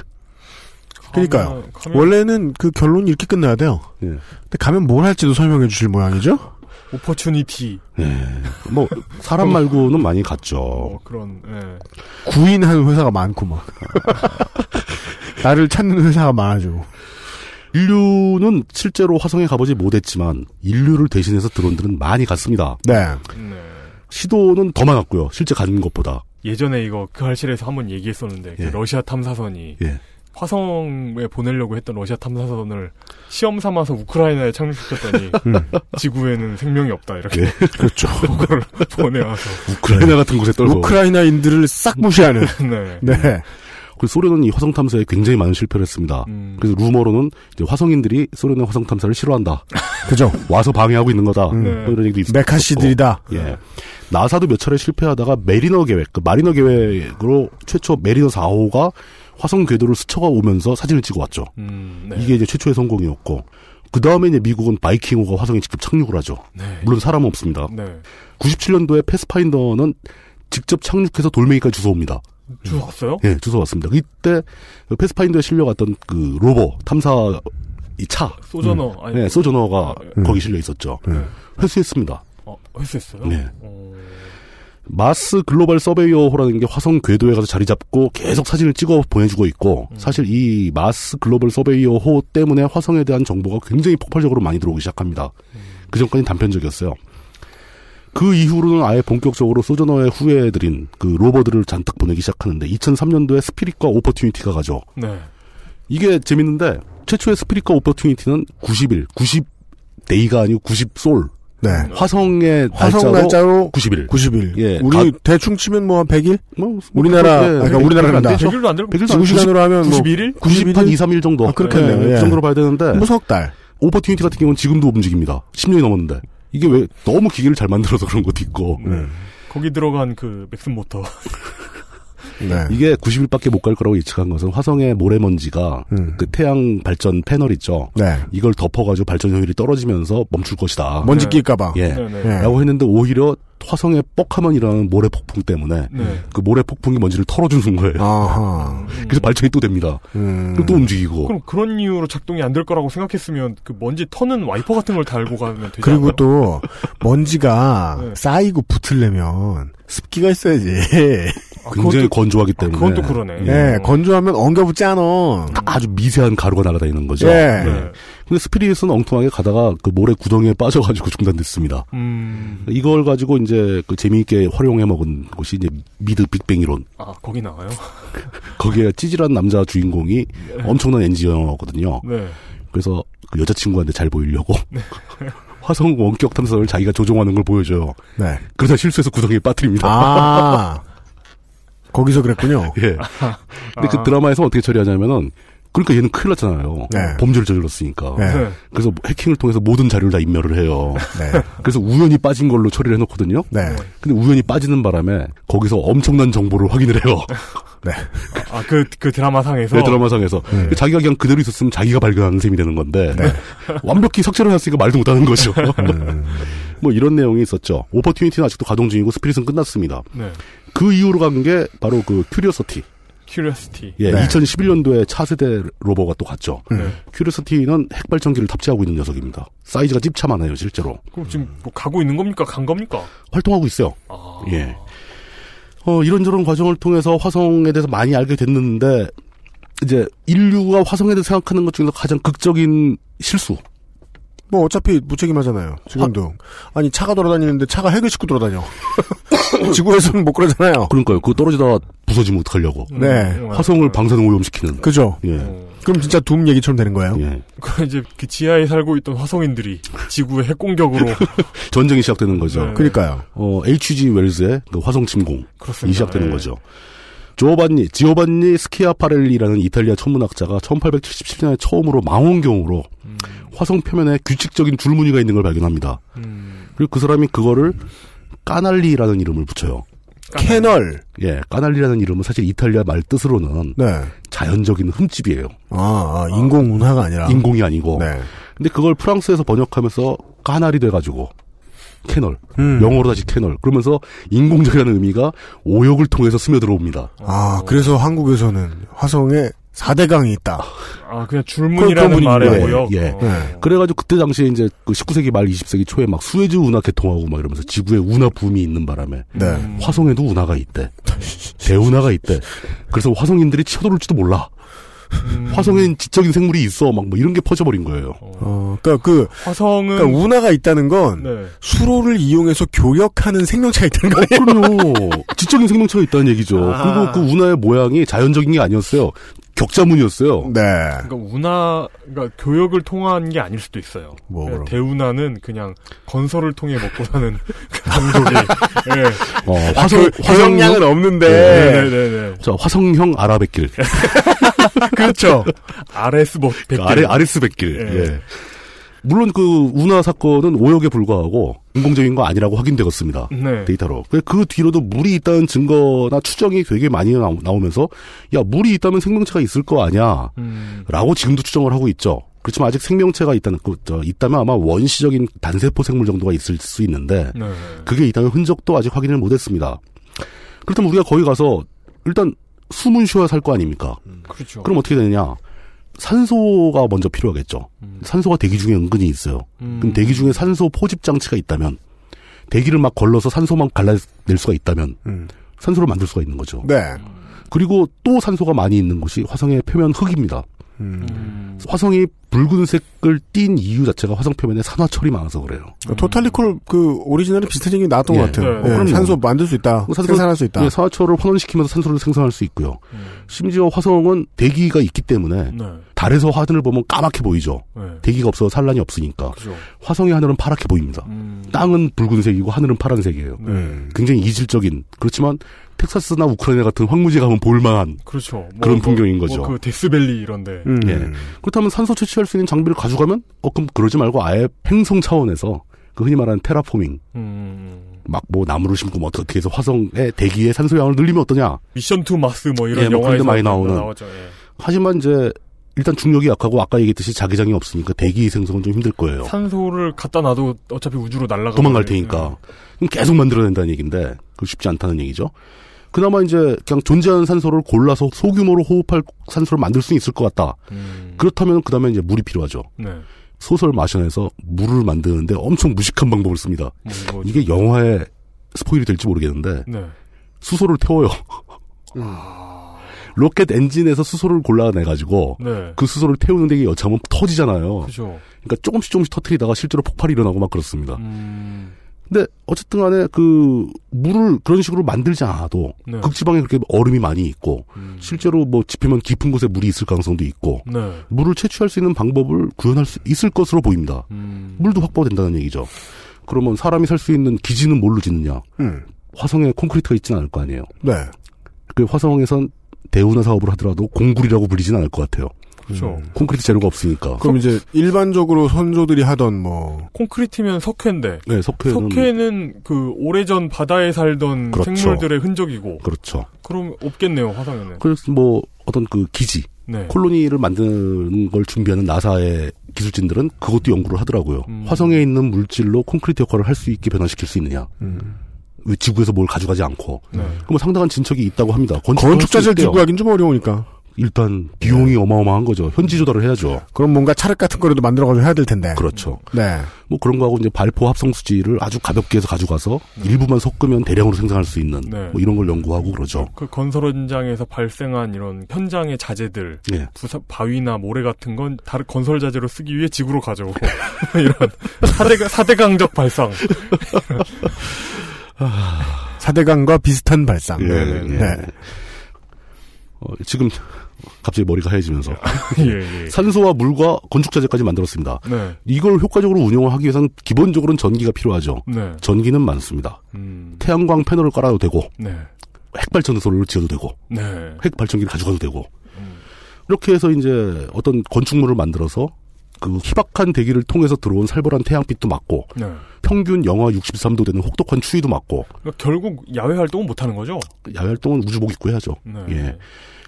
그러니까요. 가면- 원래는 그 결론이 이렇게 끝나야 돼요. 예. 근데 가면 뭘 할지도 설명해 주실 모양이죠? 오퍼추니티. 예. 뭐 사람 말고는 많이 갔죠. 뭐 그런. 예. 구인하는 회사가 많고 막. [LAUGHS] 나를 찾는 회사가 많아지고. 인류는 실제로 화성에 가보지 못했지만 인류를 대신해서 드론들은 많이 갔습니다. 네. 시도는 더 많았고요. 실제 가는 것보다. 예전에 이거 그 할실에서 한번 얘기했었는데 그 예. 러시아 탐사선이 예. 화성에 보내려고 했던 러시아 탐사선을 시험 삼아서 우크라이나에 착륙시켰더니 [LAUGHS] 음. 지구에는 생명이 없다 이렇게 예. 그렇죠. [LAUGHS] 그걸 보내와서 우크라이나 같은 곳에 떨고. 우크라이나인들을 싹 무시하는. [LAUGHS] 네. 네. 그 소련은 이 화성 탐사에 굉장히 많은 실패를 했습니다. 음. 그래서 루머로는 이제 화성인들이 소련의 화성 탐사를 싫어한다. 그죠. 와서 방해하고 있는 거다. 음. 뭐 이런 얘기도 있었고. 메카시들이다. 예. 나사도 몇 차례 실패하다가 메리너 계획, 그 마리너 계획으로 최초 메리너 4호가 화성 궤도를 스쳐가 오면서 사진을 찍어 왔죠. 음, 네. 이게 이제 최초의 성공이었고. 그 다음에 이제 미국은 바이킹호가 화성에 직접 착륙을 하죠. 네. 물론 사람은 없습니다. 네. 97년도에 패스파인더는 직접 착륙해서 돌멩이까지 주워옵니다. 주웠어요? 예, 주워왔습니다. 이때 그 패스파인더에 실려갔던 그 rover 탐사 이 차. 소저너, 음. 아니, 네, 소저너가 음. 거기 실려 있었죠. 회수했습니다. 어, 했었어요? 네. 마스 글로벌 서베이어호라는 게 화성 궤도에 가서 자리 잡고 계속 사진을 찍어 보내주고 있고 사실 이 마스 글로벌 서베이어호 때문에 화성에 대한 정보가 굉장히 폭발적으로 많이 들어오기 시작합니다. 그 전까지는 단편적이었어요. 그 이후로는 아예 본격적으로 소저너에 후예해드린 그 로버들을 잔뜩 보내기 시작하는데 2003년도에 스피릿과 오퍼튜니티가 가죠. 네. 이게 재밌는데 최초의 스피릿과 오퍼튜니티는 90일, 90day가 아니고 90sol. 네. 화성의 화성 날짜로, 날짜로 90일. 90일. 예. 우리 가- 대충 치면 뭐 한 100일? 뭐, 우리나라, 그렇게, 아, 그러니까 되죠. 100일도 안 되고 지구 안- 시간으로 하면 뭐 91일? 90, 한 2, 3일 정도. 아, 그렇겠네요. 예, 예. 그 정도로 봐야 되는데. 뭐석 달. 오퍼튜니티 같은 경우는 지금도 움직입니다. 10년이 넘었는데. 이게 왜 너무 기계를 잘 만들어서 그런 것도 있고. 거기 들어간 그 맥슨 모터. [LAUGHS] 네. 이게 90일밖에 못 갈 거라고 예측한 것은 화성의 모래먼지가 음. 그 태양 발전 패널 있죠. 네. 이걸 덮어가지고 발전 효율이 떨어지면서 멈출 것이다. 먼지 낄까봐. 예. 네, 네. 예. 라고 했는데 오히려 화성의 뻑하면 일어나는 모래 폭풍 때문에 네. 그 모래 폭풍이 먼지를 털어주는 거예요. 아하. [LAUGHS] 그래서 발전이 또 됩니다. 음. 또 움직이고. 그럼 그런 이유로 작동이 안 될 거라고 생각했으면 그 먼지 터는 와이퍼 같은 걸 달고 가면 되지 그리고? 또 먼지가 네. 쌓이고 붙으려면 습기가 있어야지. [LAUGHS] 아, 굉장히 그것도- 건조하기 아, 때문에. 그건 또 그러네. 예, 건조하면 엉겨붙지 않아. 아주 미세한 가루가 날아다니는 거죠. 예. 네. 근데 스피릿은 엉뚱하게 가다가 그 모래 구덩이에 빠져가지고 중단됐습니다. 음. 이걸 가지고 이제 그 재미있게 활용해 먹은 곳이 이제 미드 빅뱅 이론. 아, 거기 나와요? [LAUGHS] 거기에 찌질한 남자 주인공이 엄청난 엔지니어거든요. 네. 그래서 그 여자친구한테 잘 보이려고 [LAUGHS] 화성 원격 탐사를 자기가 조종하는 걸 보여줘요. 네. 그러다 실수해서 구덩이에 빠뜨립니다. 아. [LAUGHS] 거기서 그랬군요. [LAUGHS] 예. 근데 그 드라마에서 어떻게 처리하냐면은 그러니까 얘는 큰일 났잖아요. 네. 범죄를 저질렀으니까. 네. 그래서 해킹을 통해서 모든 자료를 다 인멸을 해요. 네. 그래서 우연히 빠진 걸로 처리를 해놓거든요. 네. 근데 우연히 빠지는 바람에 거기서 엄청난 정보를 확인을 해요. 네. 아, 그, 그 드라마상에서. 네, 드라마상에서. 네. 자기가 그냥 그대로 있었으면 자기가 발견하는 셈이 되는 건데 [LAUGHS] 완벽히 삭제를 해놨으니까 말도 못하는 거죠. 음. [LAUGHS] 뭐 이런 내용이 있었죠. 오퍼튜니티는 아직도 가동 중이고 스피릿은 끝났습니다. 네. 그 이후로 간 게 바로 그 큐리어서티. 큐리어시티. 예, 네. 2011년도에 차세대 rover가 또 갔죠. 네. 큐리어서티는 핵발전기를 탑재하고 있는 녀석입니다. 사이즈가 찝차만해요, 실제로. 그럼 지금 뭐 가고 있는 겁니까? 간 겁니까? 활동하고 있어요. 아. 예. 어, 이런저런 과정을 통해서 화성에 대해서 많이 알게 됐는데, 이제 인류가 화성에 대해서 생각하는 것 중에서 가장 극적인 실수. 뭐 어차피 무책임하잖아요. 지금도. 아 니 차가 돌아다니는데 차가 핵을 싣고 돌아다녀. [LAUGHS] 지구에서는 못 그러잖아요. 그러니까요. 그거 떨어지다가 부서지면 어떡하려고. 음, 네. 화성을 방사능 오염시키는. 그죠. 예. 그럼 진짜 둠 얘기처럼 되는 거예요. 예. 그 이제 그 지하에 살고 있던 화성인들이 지구의 핵 공격으로 [LAUGHS] 전쟁이 시작되는 거죠. 네. 그러니까요. 어, H.G. 웰즈의 그 화성 침공이 그렇습니다. 시작되는 예. 거죠. 조반니, 지오반니 스키아파렐리라는 이탈리아 천문학자가 1877년에 처음으로 망원경으로 음. 화성 표면에 규칙적인 줄무늬가 있는 걸 발견합니다. 음. 그리고 그 사람이 그거를 canali라는 이름을 붙여요. canal. 예, canali라는 이름은 사실 이탈리아 말 뜻으로는 네. 자연적인 흠집이에요. 아, 아, 인공 운하가 아니라. 인공이 아니고. 네. 근데 그걸 프랑스에서 번역하면서 canal이 돼가지고 canal, 음. 영어로 다시 canal. 그러면서 인공적이라는 의미가 오역을 통해서 스며들어옵니다. 아, 그래서 한국에서는 화성에 4대강이 있다. 아, 그냥 분위기예요. 말에 예? 예. 어. 네. 그래가지고 그때 당시에 이제 그 19세기 말 20세기 초에 막 수에즈 운하 개통하고 막 이러면서 지구에 운하 붐이 있는 바람에 네. 음. 화성에도 운하가 있대. 대운하가 있대. 그래서 화성인들이 쳐들어올지도 몰라. 화성엔 지적인 생물이 있어. 막 뭐 이런 게 퍼져버린 거예요. 어, 그러니까 그 화성은 그러니까 운하가 있다는 건 네. 수로를 이용해서 교역하는 생명체가 있다는 어, 거예요. 그럼요. 지적인 생명체가 있다는 얘기죠. 아. 그리고 그 운하의 모양이 자연적인 게 아니었어요. 격자문이었어요. 네. 그러니까 운하, 그러니까 교역을 통한 게 아닐 수도 있어요. 뭐, 그냥 그럼. 대운하는 그냥 건설을 통해 먹고 사는 [LAUGHS] 그 종족이. 예. 어, 아, 화성, 그 교역량은 없는데. 네네네. 자, 화성형 아라뱃길. [LAUGHS] 그렇죠. 아레스 뭐 백길. 아레, 아레스 뱃길. 예. 예. 물론 그 운하 사건은 오역에 불과하고 인공적인 거 아니라고 확인되었습니다. 네. 데이터로. 그- 그 뒤로도 물이 있다는 증거나 추정이 되게 많이 나오, 나오면서 야 물이 있다면 생명체가 있을 거 아니야. 음. 라고 지금도 추정을 하고 있죠. 그렇지만 아직 생명체가 있다는 그, 저, 있다면 아마 원시적인 단세포 생물 정도가 있을 수 있는데 네. 그게 있다는 흔적도 아직 확인을 못했습니다. 그렇다면 우리가 거기 가서 일단 숨은 쉬어야 살 거 아닙니까? 그렇죠. 그럼 어떻게 되느냐? 산소가 먼저 필요하겠죠. 산소가 대기 중에 은근히 있어요. 음. 그럼 대기 중에 산소 포집 장치가 있다면 대기를 막 걸러서 산소만 갈라낼 수가 있다면 산소를 만들 수가 있는 거죠. 네. 그리고 또 산소가 많이 있는 곳이 화성의 표면 흙입니다. 음. 화성이 붉은색을 띈 이유 자체가 화성 표면에 산화철이 많아서 그래요. 토탈리콜 그 오리지널이 비슷한 얘기 나왔던 예. 것 같아요. 네, 예, 그럼요. 산소 만들 수 있다. 산소- 생산할 수 있다. 예, 산화철을 환원시키면서 산소를 생산할 수 있고요. 심지어 화성은 대기가 있기 때문에 네. 달에서 하늘을 보면 까맣게 보이죠. 네. 대기가 없어서 산란이 없으니까. 그죠. 화성의 하늘은 파랗게 보입니다. 음. 땅은 붉은색이고 하늘은 파란색이에요. 네. 굉장히 이질적인 그렇지만 텍사스나 우크라이나 같은 황무지 가면 볼만한 그렇죠. 뭐, 그런 뭐, 풍경인 거죠. 뭐그 데스밸리 이런데. 음. 예. 그렇다면 산소 채취할 수 있는 장비를 가져가면 어 그럼 그러지 말고 아예 행성 차원에서 그 흔히 말하는 terraforming 음. 막뭐 나무를 심고 뭐 어떻게 해서 화성의 대기의 산소 양을 늘리면 어떠냐. 미션 투 마스 뭐 이런 예, 뭐 그런 데 영화에서 많이 나오는. 나오죠. 예. 하지만 이제 일단 중력이 약하고 아까 얘기했듯이 자기장이 없으니까 대기 생성은 좀 힘들 거예요. 산소를 갖다 놔도 어차피 우주로 날아가. 도망갈 테니까. 그럼 계속 만들어낸다는 얘기인데, 그 쉽지 않다는 얘기죠. 그나마 이제 그냥 존재하는 산소를 골라서 소규모로 호흡할 산소를 만들 수 있을 것 같다. 그렇다면 그 다음에 이제 물이 필요하죠. 네. 소설 마션에서 물을 만드는데 엄청 무식한 방법을 씁니다. 뭐, 이게 영화의 스포일이 될지 모르겠는데, 네. 수소를 태워요. [LAUGHS] 로켓 엔진에서 수소를 골라내가지고, 네. 그 수소를 태우는데 이게 여차하면 터지잖아요. 그죠. 그러니까 조금씩 조금씩 터트리다가 실제로 폭발이 일어나고 막 그렇습니다. 음. 근데 어쨌든 간에 그 물을 그런 식으로 만들지 않아도 네. 음. 극지방에 그렇게 얼음이 많이 있고 실제로 뭐 지피면 깊은 곳에 물이 있을 가능성도 있고 네. 물을 채취할 수 있는 방법을 구현할 수 있을 것으로 보입니다. 음. 물도 확보된다는 얘기죠. 그러면 사람이 살 수 있는 기지는 뭘로 짓느냐? 음. 화성에 콘크리트가 있지는 않을 거 아니에요. 네. 그 화성에선 대운하 사업을 하더라도 공굴이라고 불리진 않을 것 같아요. 그렇죠. 콘크리트 재료가 없으니까. 그럼 이제 일반적으로 선조들이 하던 뭐 콘크리트면 석회인데. 네, 석회는 석회는 그 오래전 바다에 살던 그렇죠. 생물들의 흔적이고. 그렇죠. 그럼 없겠네요 화성에는. 그래서 뭐 어떤 그 기지 네. 콜로니를 만드는 걸 준비하는 나사의 기술진들은 그것도 연구를 하더라고요. 음. 화성에 있는 물질로 콘크리트 역할을 할 수 있게 변화시킬 수 있느냐. 왜 지구에서 뭘 가져가지 않고. 네. 그럼 상당한 진척이 있다고 합니다. 건축을 건축자재를. 들고 가긴 좀 어려우니까. 일단 비용이 어마어마한 거죠. 현지 조달을 해야죠. 그럼 뭔가 차륵 같은 거라도 만들어가지고 해야 될 텐데. 그렇죠. 네. 뭐 그런 거하고 이제 발포 합성 수지를 아주 가볍게 해서 가져가서 일부만 섞으면 대량으로 생산할 수 있는 네. 뭐 이런 걸 연구하고 그러죠. 그 건설 현장에서 발생한 이런 현장의 자재들, 예. 부사, 바위나 모래 같은 건 다른 건설 자재로 쓰기 위해 지구로 가져오고 [LAUGHS] 이런 사대 사대강적 발상. [LAUGHS] 사대강과 비슷한 발상. 예, 예. 네. 어, 지금 갑자기 머리가 하얘지면서 [LAUGHS] 예, 예. 산소와 물과 건축자재까지 만들었습니다. 네. 이걸 효과적으로 운영을 하기 위해서는 기본적으로는 전기가 필요하죠. 네. 전기는 많습니다. 음. 태양광 패널을 깔아도 되고 네. 핵발전소를 지어도 되고 네. 핵발전기를 가져가도 되고 이렇게 해서 이제 어떤 건축물을 만들어서 그 희박한 대기를 통해서 들어온 살벌한 태양빛도 막고 네. 평균 영하 63도 되는 혹독한 추위도 막고 그러니까 결국 야외 활동은 못 하는 거죠? 야외 활동은 우주복 입고 해야죠. 네. 예.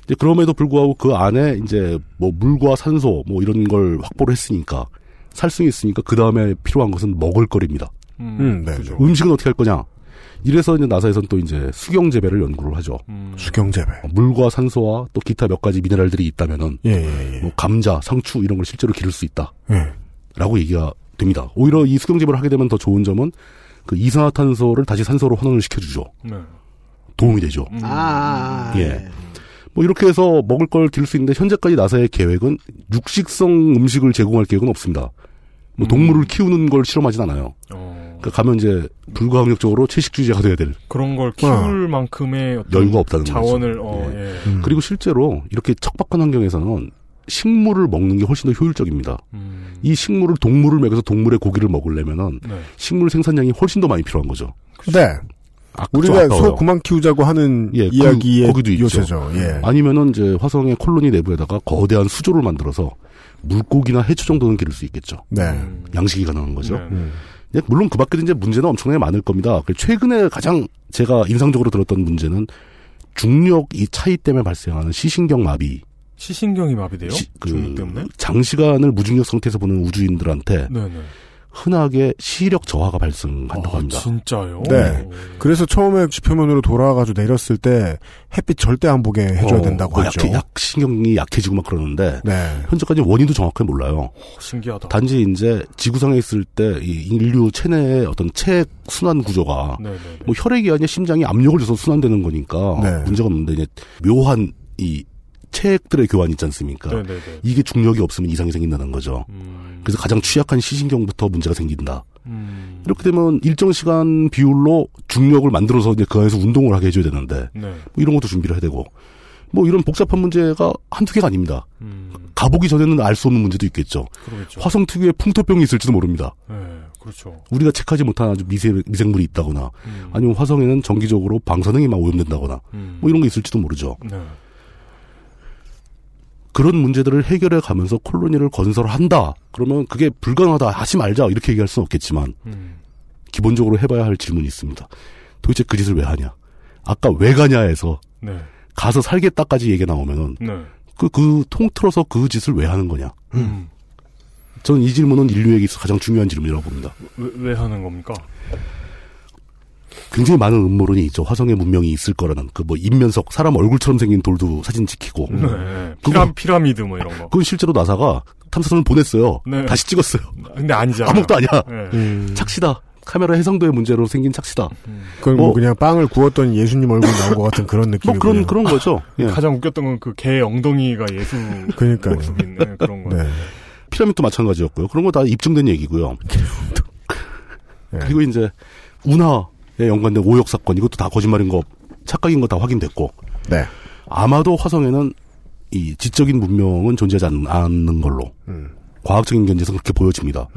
이제 그럼에도 불구하고 그 안에 이제 뭐 물과 산소 뭐 이런 걸 확보를 했으니까 살수 있으니까 그 다음에 필요한 것은 먹을거리입니다. 음, 네. 음식은 어떻게 할 거냐? 이래서 이제 나사에서는 또 이제 수경 재배를 연구를 하죠. 음. 수경 재배. 물과 산소와 또 기타 몇 가지 미네랄들이 있다면은 예, 예, 예. 뭐 감자, 상추 이런 걸 실제로 기를 수 있다. 예. 라고 얘기가 됩니다. 오히려 이 수경 재배를 하게 되면 더 좋은 점은 그 이산화탄소를 다시 산소로 환원을 시켜주죠. 네. 도움이 되죠. 아, 예. 뭐 이렇게 해서 먹을 걸 기를 수 있는데 현재까지 나사의 계획은 육식성 음식을 제공할 계획은 없습니다. 뭐 동물을 키우는 걸 실험하진 않아요. 그러니까 가면 이제 불가항력적으로 채식주의자가 돼야 될 그런 걸 키울 만큼의 어떤 여유가 없다는 자원을 거죠. 어, 예. 예. 그리고 실제로 이렇게 척박한 환경에서는 식물을 먹는 게 훨씬 더 효율적입니다. 이 식물을 동물을 먹여서 동물의 고기를 먹으려면은 네. 식물 생산량이 훨씬 더 많이 필요한 거죠. 네. 우리가 아까워요. 소 그만 키우자고 하는 예, 그- 이야기의 거기도 있죠. 요새죠. 예. 아니면은 이제 화성의 콜로니 내부에다가 거대한 수조를 만들어서 물고기나 해초 정도는 기를 수 있겠죠. 네. 양식이 가능한 거죠. 음. 예, 물론 그 밖에도 이제 문제는 엄청나게 많을 겁니다. 그 최근에 가장 제가 인상적으로 들었던 문제는 중력 이 차이 때문에 발생하는 시신경 마비. 시신경이 마비돼요? 시- 그 중력 때문에? 장시간을 무중력 상태에서 보는 우주인들한테 네네. 흔하게 시력 저하가 발생한다고 합니다. 진짜요? 네. 그래서 처음에 지표면으로 돌아와가지고 내렸을 때 햇빛 절대 안 보게 해줘야 어, 된다고 뭐 하죠. 약해, 약 신경이 약해지고 막 그러는데 네. 현재까지 원인도 정확하게 몰라요. 어, 신기하다. 단지 이제 지구상에 있을 때 이 인류 체내의 어떤 체액 순환 구조가 네네. 뭐 혈액이 아니라 심장이 압력을 줘서 순환되는 거니까 네. 문제가 없는데 이제 묘한 이 체액들의 교환이 있지 않습니까? 네네네. 음. 이게 중력이 없으면 이상이 생긴다는 거죠. 그래서 가장 취약한 시신경부터 문제가 생긴다. 음. 이렇게 되면 일정 시간 비율로 중력을 만들어서 이제 그 안에서 운동을 하게 해줘야 되는데 네. 뭐 이런 것도 준비를 해야 되고 뭐 이런 복잡한 문제가 한두 개가 아닙니다. 음. 가보기 전에는 알 수 없는 문제도 있겠죠. 그러겠죠. 화성 특유의 풍토병이 있을지도 모릅니다. 네, 그렇죠. 우리가 체크하지 못한 아주 미세, 미생물이 있다거나 아니면 화성에는 정기적으로 방사능이 막 오염된다거나 음. 뭐 이런 게 있을지도 모르죠. 네. 그런 문제들을 해결해 가면서 콜로니를 건설한다. 그러면 그게 불가능하다. 하지 말자. 이렇게 얘기할 수는 없겠지만 음. 기본적으로 해봐야 할 질문이 있습니다. 도대체 그 짓을 왜 하냐? 아까 왜 가냐에서 네. 가서 살겠다까지 얘기 나오면은 네. 그, 그 통틀어서 그 짓을 왜 하는 거냐? 음. 저는 이 질문은 인류에게 있어 가장 중요한 질문이라고 봅니다. 왜, 왜 하는 겁니까? 굉장히 많은 음모론이 있죠. 화성에 문명이 있을 거라는 그 뭐 인면석 사람 얼굴처럼 생긴 돌도 사진 찍히고. 네. 그거- 피라, 피라미드 뭐 이런 거. 그건 실제로 나사가 탐사선을 보냈어요. 네. 다시 찍었어요. 근데 아니잖아요. 아무것도 아니야. 네. 착시다. 카메라 해상도의 문제로 생긴 착시다. 그건 뭐 그냥 빵을 구웠더니 예수님 얼굴 나온 것 같은 그런 느낌. 뭐 그런 그런 거죠. [LAUGHS] 예. 가장 웃겼던 건 그 개 엉덩이가 예수 그러니까요. 모습인 네, 그런 거. 네. 피라미드도 마찬가지였고요. 그런 거 다 입증된 얘기고요. 그리고 이제 운하에 연관된 오역 사건 이것도 다 거짓말인 거 착각인 거 다 확인됐고. 네. 아마도 화성에는 이 지적인 문명은 존재하지 않- 않는 걸로. 과학적인 견제에서 그렇게 보여집니다.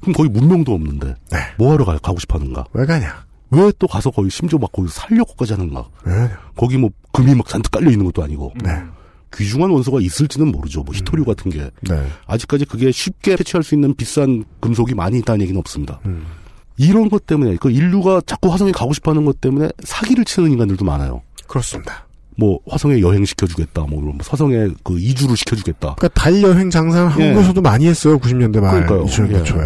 그럼 거기 문명도 없는데 뭐하러 가, 가고 싶어하는가? 왜 가냐? 왜 또 가서 거기 심지어 막 거기 살려고까지 하는가? 거기 뭐 금이 막 잔뜩 깔려 있는 것도 아니고. 귀중한 원소가 있을지는 모르죠. 뭐 히토류 같은 게 네. 아직까지 그게 쉽게 채취할 수 있는 비싼 금속이 많이 있다는 얘기는 없습니다. 이런 것 때문에 그 인류가 자꾸 화성에 가고 싶어하는 것 때문에 사기를 치는 인간들도 많아요. 그렇습니다. 뭐 화성에 여행 시켜주겠다, 뭐 이런 뭐 서성에 그 이주를 시켜주겠다. 그러니까 달 여행 장사는 한국에서도 많이 했어요. 90년대 말, 그러니까요. 2000년대 예. 초에.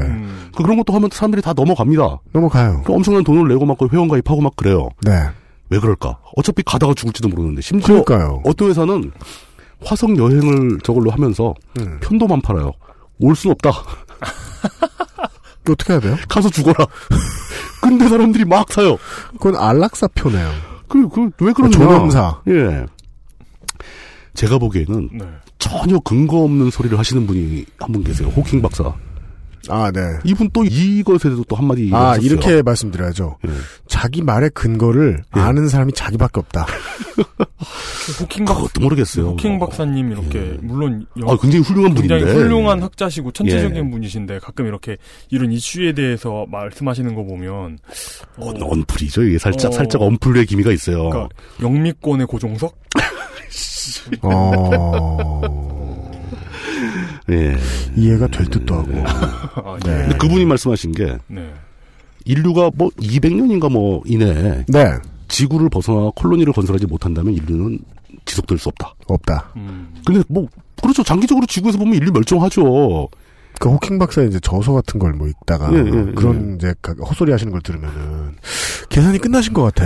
그 그런 것도 하면 사람들이 다 넘어갑니다. 넘어가요. 그 엄청난 돈을 내고 막 회원 가입하고 막 그래요. 네. 왜 그럴까? 어차피 가다가 죽을지도 모르는데 심지어 그러니까요. 어떤 회사는 화성 여행을 저걸로 하면서 음. 편도만 팔아요. 올 순 없다. [LAUGHS] 어떻게 해야 돼요? 가서 죽어라. [LAUGHS] 근데 사람들이 막 사요. 그건 안락사 표네요. 그, 그, 왜 그러냐. 존엄사. 예. 제가 보기에는 네. 전혀 근거 없는 소리를 하시는 분이 한 분 계세요. 호킹 박사. 아, 네. 이분 또 이것에 대해서 또 한마디 아, 하셨어요. 이렇게 말씀드려야죠. 예. 자기 말의 근거를 아는 사람이 자기밖에 없다. [LAUGHS] 호킹 박 그것도 모르겠어요. 호킹 박사님 이렇게 물론 여- 아, 굉장히 훌륭한 굉장히 분인데. 훌륭한 학자시고 천재적인 예. 분이신데 가끔 이렇게 이런 이슈에 대해서 말씀하시는 거 보면 어, 언, 언플이죠. 이게 살짝, 어. 살짝 언플의 기미가 있어요. 그러니까 영미권의 고종석 [LAUGHS] 어, [LAUGHS] 예. 이해가 될 듯도 하고. 아, 네. 근데 그분이 말씀하신 게 네. 인류가 뭐 200년인가 뭐 이내에 네. 지구를 벗어나 콜로니를 건설하지 못한다면 인류는 지속될 수 없다. 없다. 음. 근데 뭐 그렇죠. 장기적으로 지구에서 보면 인류 멸종하죠. 그 호킹 박사의 이제 저서 같은 걸 뭐 읽다가 예, 예, 그런 이제 가- 헛소리 하시는 걸 들으면은 계산이 끝나신 것 같아.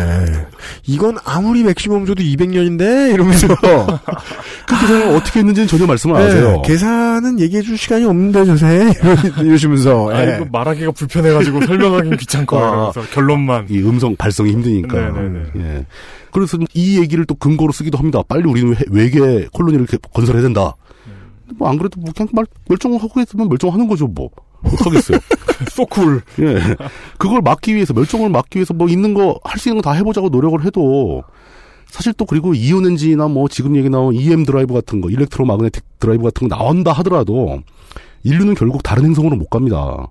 이건 아무리 맥시멈 줘도 200년인데 이러면서 [LAUGHS] 그 계산을 어떻게 했는지는 전혀 말씀을 안 하세요. 네, 계산은 얘기해 줄 시간이 없는데 저새 이러- [LAUGHS] 이러시면서 아, 예. 이거 말하기가 불편해가지고 설명하긴 귀찮고 아. 이러면서 결론만. 이 음성 발성이 힘드니까. 네네네. 예. 그래서 이 얘기를 또 근거로 쓰기도 합니다. 빨리 우리는 회- 외계 colony를 이렇게 건설해야 된다. 뭐 안 그래도 뭐 그냥 말, 멀쩡하고 있으면 멀쩡하는 거죠 뭐. 어떡하겠어요. so cool. [LAUGHS] 예. 그걸 막기 위해서 멸종을 막기 위해서 뭐 있는 거 할 수 있는 거 다 해보자고 노력을 해도 사실 또 그리고 이온 엔진이나 뭐 지금 얘기 나온 EM 드라이브 같은 거, electromagnetic drive 같은 거 나온다 하더라도 인류는 결국 다른 행성으로 못 갑니다.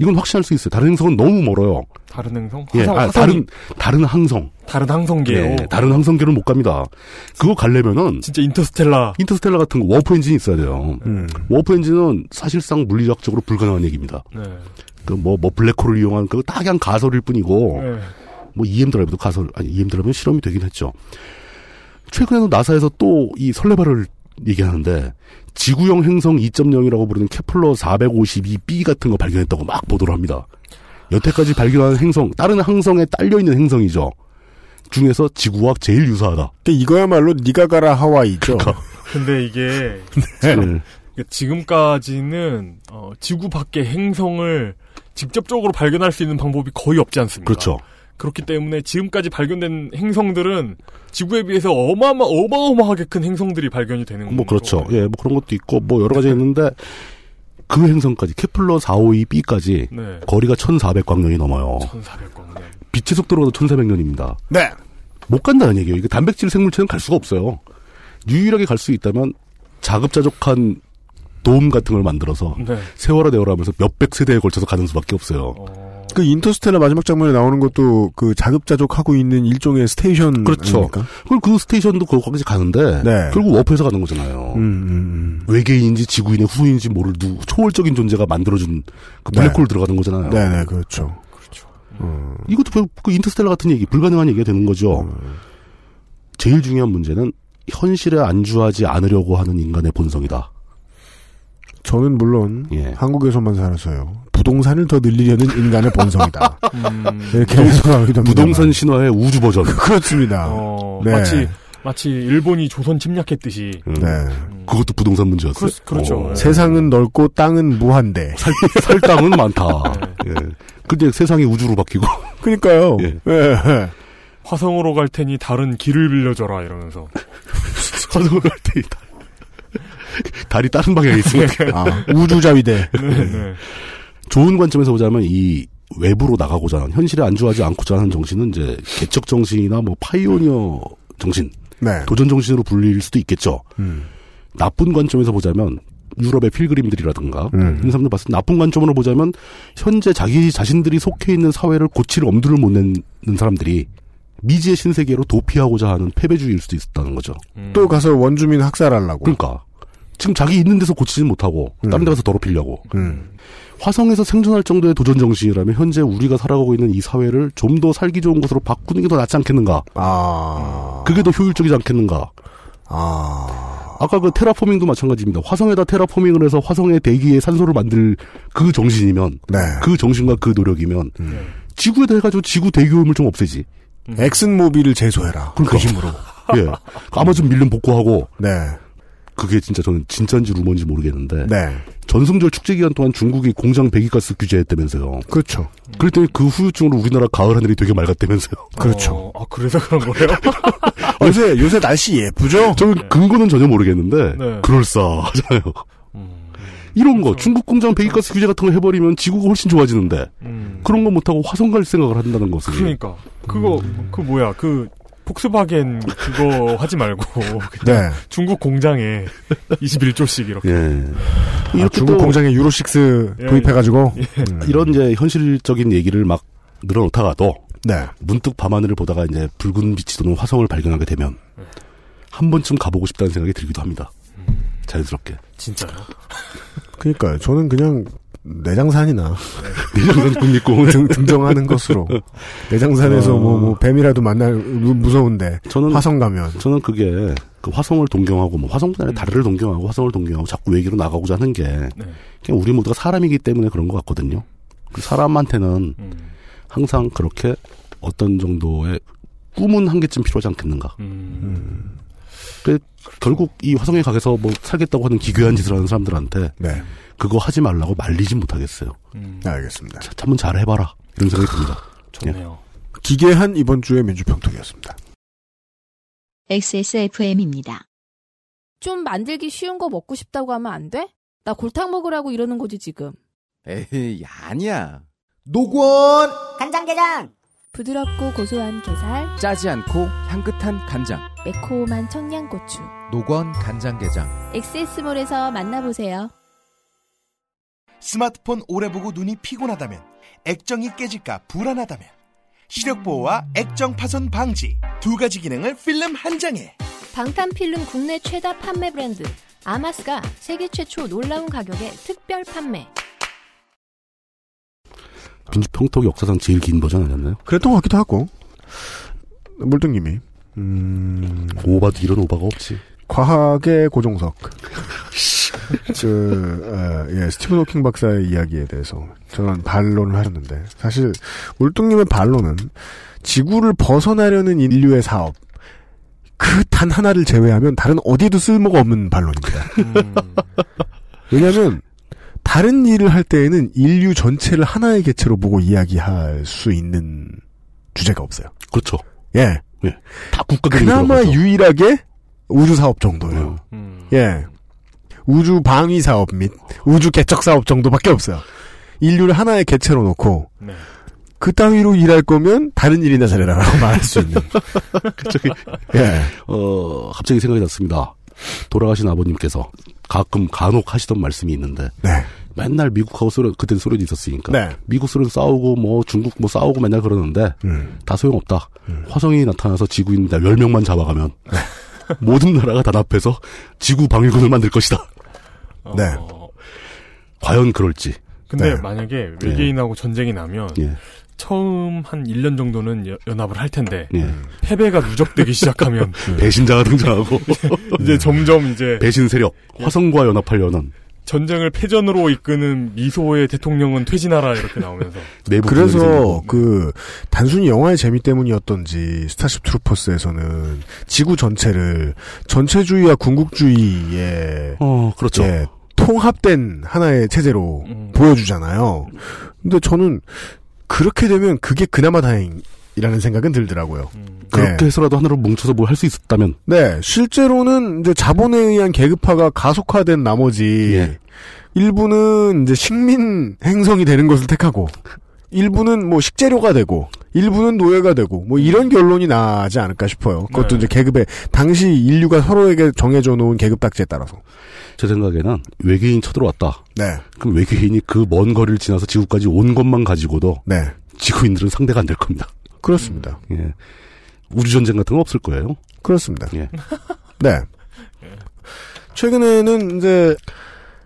이건 확신할 수 있어요. 다른 행성은 너무 멀어요. 다른 행성? 예, 화성, 아, 화성이- 다른 다른 항성. 다른 항성계요. 예, 다른 항성계를 못 갑니다. 그거 가려면은 진짜 인터스텔라. 인터스텔라 같은 거 워프 엔진이 있어야 돼요. 음. 워프 엔진은 사실상 물리학적으로 불가능한 얘기입니다. 네. 그뭐뭐 블랙홀을 이용한 그거 딱 그냥 가설일 뿐이고 네. 뭐 EM 드라이브도 가설 아니 EM 드라이브는 실험이 되긴 했죠. 최근에는 나사에서 또 이 설레발을 얘기하는데 지구형 행성 2.0이라고 부르는 케플러 452b 같은 거 발견했다고 막 보도를 합니다. 여태까지 발견한 행성 다른 항성에 딸려 있는 행성이죠. 중에서 지구와 제일 유사하다. 근데 이거야말로 니가 가라 하와이죠. 근데 이게 [LAUGHS] 네. 그러니까 지금까지는 어, 지구 밖의 행성을 직접적으로 발견할 수 있는 방법이 거의 없지 않습니까? 그렇죠. 그렇기 때문에 지금까지 발견된 행성들은 지구에 비해서 어마어마 어마어마하게 큰 행성들이 발견이 되는 뭐 그렇죠. 예, 뭐 그런 것도 있고 뭐 여러 가지 있는데 그 행성까지 케플러 452b까지 네. 거리가 1,400광년이 넘어요. 1,400광년. 빛의 속도로 가도 1,400년입니다. 네. 못 간다는 얘기예요. 이게 단백질 생물체는 갈 수가 없어요. 유일하게 갈 수 있다면 자급자족한 돔 같은 걸 만들어서 네. 세월아 내월아 하면서 몇백 세대에 걸쳐서 가는 수밖에 없어요. 그 인터스텔라 마지막 장면에 나오는 것도 그 자급자족하고 있는 일종의 station 그렇죠. 아닙니까? 그리고 그 station도 거기까지 가는데 네. 결국 warp해서 가는 거잖아요. 음, 음, 외계인인지 지구인의 후예인지 모를 누 초월적인 존재가 만들어준 그 네. 블랙홀 들어가는 거잖아요. 음. 네네 그렇죠. 이것도 결국 그 인터스텔라 같은 얘기, 불가능한 얘기가 되는 거죠. 음. 제일 중요한 문제는 현실에 안주하지 않으려고 하는 인간의 본성이다. 저는 물론 한국에서만 살아서요. 부동산을 더 늘리려는 인간의 본성이다. 이렇게 생각하기도 합니다. 부동산 신화의 우주 버전. [LAUGHS] 그렇습니다. 어, 네. 마치 마치 일본이 조선 침략했듯이. 네. 그것도 부동산 문제였어요. 그렇- 그렇죠. 어. 세상은 넓고 땅은 무한대. 살, 살 땅은 많다. [LAUGHS] 예. 근데 세상이 우주로 바뀌고. 그러니까요. [LAUGHS] 예. 예. 화성으로 갈 테니 다른 길을 빌려줘라 이러면서. 화성으로 갈 테니 다- 달이 다른 방향에 있으니까. 아, 우주자위대. 네, 네. 좋은 관점에서 보자면 이 외부로 나가고자 하는 현실에 안주하지 않고자 하는 정신은 이제 개척 정신이나 뭐 파이오니어 정신, 네. 도전 정신으로 불릴 수도 있겠죠. 음. 나쁜 관점에서 보자면 유럽의 필그림들이라든가 음. 이런 사람들 봤을 때 나쁜 관점으로 보자면 현재 자기 자신들이 속해 있는 사회를 고칠 엄두를 못 내는 사람들이 미지의 신세계로 도피하고자 하는 패배주의일 수도 있다는 거죠. 또 가서 원주민 학살하려고. 그러니까 지금 자기 있는 데서 고치진 못하고 다른 데 가서 더럽히려고. 음. 화성에서 생존할 정도의 도전 정신이라면 현재 우리가 살아가고 있는 이 사회를 좀 더 살기 좋은 곳으로 바꾸는 게 더 낫지 않겠는가? 아. 그게 더 효율적이지 않겠는가? 아. 아까 그 테라포밍도 마찬가지입니다. 화성에다 테라포밍을 해서 화성의 대기에 산소를 만들 그 정신이면, 네. 그 정신과 그 노력이면, 지구에다 해가지고 지구 대기오염을 좀 없애지. 엑슨 모빌을 제소해라. 그 힘으로. [LAUGHS] 예. 아마존 밀림 복구하고, 네. 그게 진짜 저는 진짜인지 루머인지 모르겠는데, 네. 전승절 축제 기간 동안 중국이 공장 배기가스 규제했다면서요. 그렇죠. 그랬더니 그 후유증으로 우리나라 가을 하늘이 되게 맑았다면서요. 그렇죠. 어, 아 그래서 그런 거예요? [LAUGHS] 요새 요새 날씨 예쁘죠? 저는 근거는 전혀 모르겠는데 네. 그럴싸하잖아요. 이런 거 중국 공장 배기가스 규제 같은 거 해버리면 지구가 훨씬 좋아지는데 음. 그런 거 못하고 화성 갈 생각을 한다는 것은 그러니까 그거 그 뭐야 그 폭스바겐 그거 [LAUGHS] 하지 말고 그냥 네. 중국 공장에 21조씩 이렇게. 예. 아, 중국 공장에 유로6 예, 도입해가지고. 예. 음. 이런 이제 현실적인 얘기를 막 늘어놓다가도 네. 문득 밤하늘을 보다가 이제 붉은 빛이 도는 화성을 발견하게 되면 한 번쯤 가보고 싶다는 생각이 들기도 합니다. 자연스럽게. 진짜요? 그러니까요. 저는 그냥 내장산이나 내장산 국립공원 등, [LAUGHS] 등정하는 것으로. 내장산에서 뭐, 뭐 뱀이라도 만날 무- 무서운데 저는 화성 가면. 저는 그게 그 화성을 동경하고 뭐 화성뿐 아니라 달을 동경하고 화성을 동경하고 자꾸 외계로 나가고자 하는 게 그냥 우리 모두가 사람이기 때문에 그런 것 같거든요. 그 사람한테는 항상 그렇게 어떤 정도의 꿈은 한 개쯤 필요하지 않겠는가. 그 결국 이 화성에 가서 뭐 살겠다고 하는 기괴한 짓을 하는 사람들한테 네. 그거 하지 말라고 말리진 못하겠어요. 알겠습니다. 자, 한번 잘 해봐라 이런 생각이 듭니다. 좋네요. 기괴한 이번 주의 민주평통이었습니다. XSFM입니다. 좀 만들기 쉬운 거 먹고 싶다고 하면 안 돼? 나 골탕 먹으라고 이러는 거지 지금. 에이, 아니야. 노건! 간장게장! 부드럽고 고소한 게살, 짜지 않고 향긋한 간장. 매콤한 청양고추. 노건 간장게장. 엑세스몰에서 만나보세요. 스마트폰 오래 보고 눈이 피곤하다면 액정이 깨질까 불안하다면 시력 보호와 액정 파손 방지 두 가지 기능을 필름 한 장에 방탄 필름 국내 최다 판매 브랜드 아마스가 세계 최초 놀라운 가격에 특별 판매. 민주평톡 역사상 제일 긴 버전 아니었나요? 그랬던 것 같기도 하고 물등님이 음... 오바도 이런 오바가 없지. 과학의 고종석. [LAUGHS] 그, 어, 예, 스티븐 호킹 박사의 이야기에 대해서 저는 반론을 하셨는데, 사실, 울뚱님의 반론은 지구를 벗어나려는 인류의 사업, 그 단 하나를 제외하면 다른 어디에도 쓸모가 없는 반론입니다. 왜냐면, 다른 일을 할 때에는 인류 전체를 하나의 개체로 보고 이야기할 수 있는 주제가 없어요. 그렇죠. 예. 예. 다 국가들이 그나마 들어가죠. 유일하게 우주 사업 정도예요. 예. 우주 방위 사업 및 우주 개척 사업 정도밖에 없어요. 인류를 하나의 개체로 놓고 네. 그 따위로 일할 거면 다른 일이나 잘해라라고 [LAUGHS] 말할 수 있는. [LAUGHS] 갑자기 예. 어 갑자기 생각이 났습니다. 돌아가신 아버님께서 가끔 간혹 하시던 말씀이 있는데 네. 맨날 미국하고 소련 그때 소련이 있었으니까 네. 미국 소련 싸우고 뭐 중국 뭐 싸우고 맨날 그러는데 음. 다 소용없다. 화성이 나타나서 지구인 10명만 잡아가면 네. 모든 나라가 단합해서 지구 방위군을 만들 것이다. [LAUGHS] 네. 과연 그럴지. 근데 네. 만약에 외계인하고 전쟁이 나면 예. 처음 한 1년 정도는 여- 연합을 할 텐데 예. 패배가 누적되기 시작하면 [LAUGHS] 배신자가 등장하고 [LAUGHS] 이제 점점 이제 배신 세력 화성과 연합하려는 전쟁을 패전으로 이끄는 미소의 대통령은 퇴진하라 이렇게 나오면서 [LAUGHS] 내부 그래서 그 단순히 영화의 재미 때문이었던지 스타쉽 트루퍼스에서는 지구 전체를 전체주의와 궁극주의의 어 그렇죠. 예, 통합된 하나의 체제로 음. 보여주잖아요. 근데 저는 그렇게 되면 그게 그나마 다행이라는 생각은 들더라고요. 그렇게 해서라도 하나로 뭉쳐서 뭘 할 수 있었다면 네, 실제로는 이제 자본에 의한 계급화가 가속화된 나머지 예. 일부는 이제 식민 행성이 되는 것을 택하고 일부는 뭐 식재료가 되고 일부는 노예가 되고 뭐 이런 결론이 나지 않을까 싶어요. 그것도 네. 이제 계급의 당시 인류가 서로에게 정해져 놓은 계급 딱지에 따라서. 제 생각에는 외계인 쳐들어왔다. 네. 그럼 외계인이 그 먼 거리를 지나서 지구까지 온 것만 가지고도 네. 지구인들은 상대가 안 될 겁니다. 그렇습니다. 예. 우주 전쟁 같은 건 없을 거예요. 그렇습니다. 예. 네. 최근에는 이제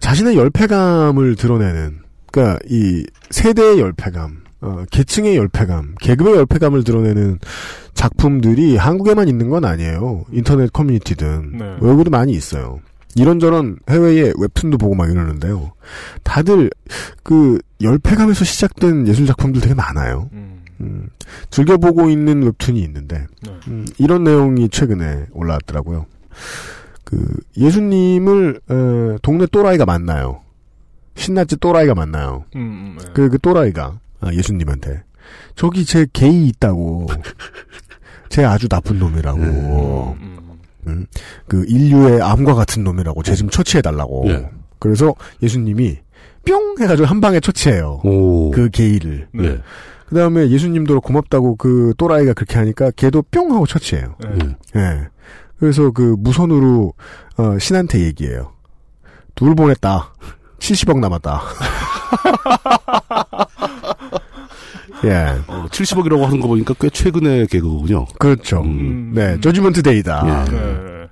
자신의 열패감을 드러내는, 그러니까 이 세대의 열패감, 어, 계층의 열패감, 계급의 열패감을 드러내는 작품들이 한국에만 있는 건 아니에요. 인터넷 커뮤니티든 네. 외국에도 많이 있어요. 이런저런 해외의 웹툰도 보고 막 이러는데요. 다들 그 열패감에서 시작된 예술 작품들 되게 많아요. 음, 즐겨보고 있는 웹툰이 있는데 음, 이런 내용이 최근에 올라왔더라고요. 그 예수님을 어, 동네 또라이가 만나요. 신나지 또라이가 만나요. 음, 음, 네. 그, 그 또라이가 아, 예수님한테 저기 제 게이 있다고 [LAUGHS] 제 아주 나쁜 놈이라고 음, 그 인류의 암과 같은 놈이라고 쟤좀 처치해 달라고 예. 그래서 예수님이 뿅 해가지고 한 방에 처치해요 오. 그 게이를 네. 그 다음에 예수님도 고맙다고 그 또라이가 그렇게 하니까 걔도 뿅 하고 처치해요 네. 예. 그래서 그 무선으로 어, 신한테 얘기해요. 둘 보냈다. 70억 남았다. [LAUGHS] 예. 어, 70억이라고 하는 거 보니까 꽤 최근의 개그군요. 그렇죠. 음. 네. 저지먼트 데이다. 예. 네.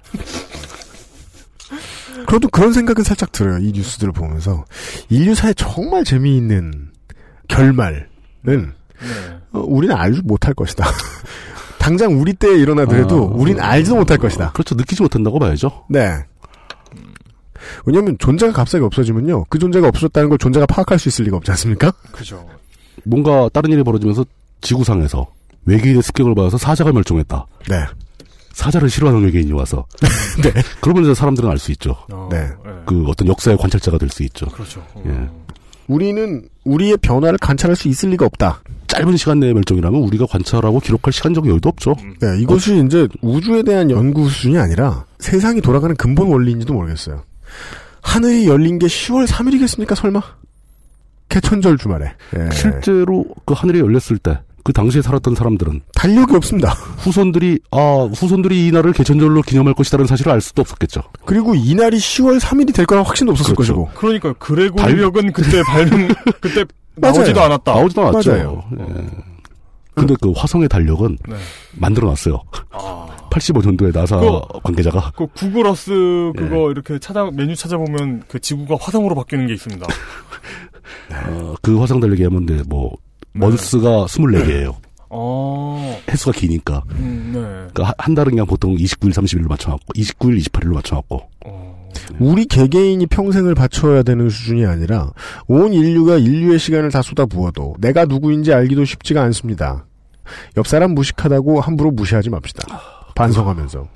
저도 그런 생각은 살짝 들어요. 이 뉴스들을 보면서 인류사의 정말 재미있는 결말은 어, 우리는 알지 못할 것이다. [LAUGHS] 당장 우리 때에 일어나더라도 아, 우린 알지도 못할 것이다. 그렇죠. 느끼지 못한다고 봐야죠. 네. 왜냐하면 존재가 갑자기 없어지면요, 그 존재가 없어졌다는 걸 존재가 파악할 수 있을 리가 없지 않습니까? 그죠. 뭔가 다른 일이 벌어지면서 지구상에서 외계인의 습격을 받아서 사자가 멸종했다. 네. 사자를 싫어하는 외계인이 와서. [LAUGHS] 네. 그러면 이제 사람들은 알 수 있죠. 네. 그 어떤 역사의 관찰자가 될 수 있죠. 그렇죠. 예. 우리는 우리의 변화를 관찰할 수 있을 리가 없다. 짧은 시간 내에 멸종이라면 우리가 관찰하고 기록할 시간적 여유도 없죠. 네, 이것이 이제 우주에 대한 연구 수준이 아니라 세상이 돌아가는 근본 원리인지도 모르겠어요. 하늘이 열린 게 10월 3일이겠습니까, 설마? 개천절 주말에. 예. 실제로 그 하늘이 열렸을 때 그 당시에 살았던 사람들은 달력이 없습니다. 후손들이 아 후손들이 이 날을 개천절로 기념할 것이라는 사실을 알 수도 없었겠죠. 그리고 이 날이 10월 3일이 될 거란 확신도 없었을 그렇죠. 것이고. 그러니까 그레고리력은 그때 발명 [LAUGHS] 그때. 나오지도 않았다. 나오지도 않았죠. 맞아요. 예. 근데 그 화성의 달력은 네. 만들어 놨어요. 85년도에 나사 그거- 관계자가 그 구글어스 그거 예. 이렇게 찾아 메뉴 찾아보면 그 지구가 화성으로 바뀌는 게 있습니다. [LAUGHS] 어, 그 하면 네, 뭐 먼스가 24개예요. 어, 횟수가 기니까. 음, 네. 그러니까 한- 한 달은 그냥 보통 29일, 30일로 맞춰갖고 29일, 28일로 맞춰갖고 우리 개개인이 평생을 바쳐야 되는 수준이 아니라 온 인류가 인류의 시간을 다 쏟아부어도 내가 누구인지 알기도 쉽지가 않습니다. 옆 사람 무식하다고 함부로 무시하지 맙시다. 반성하면서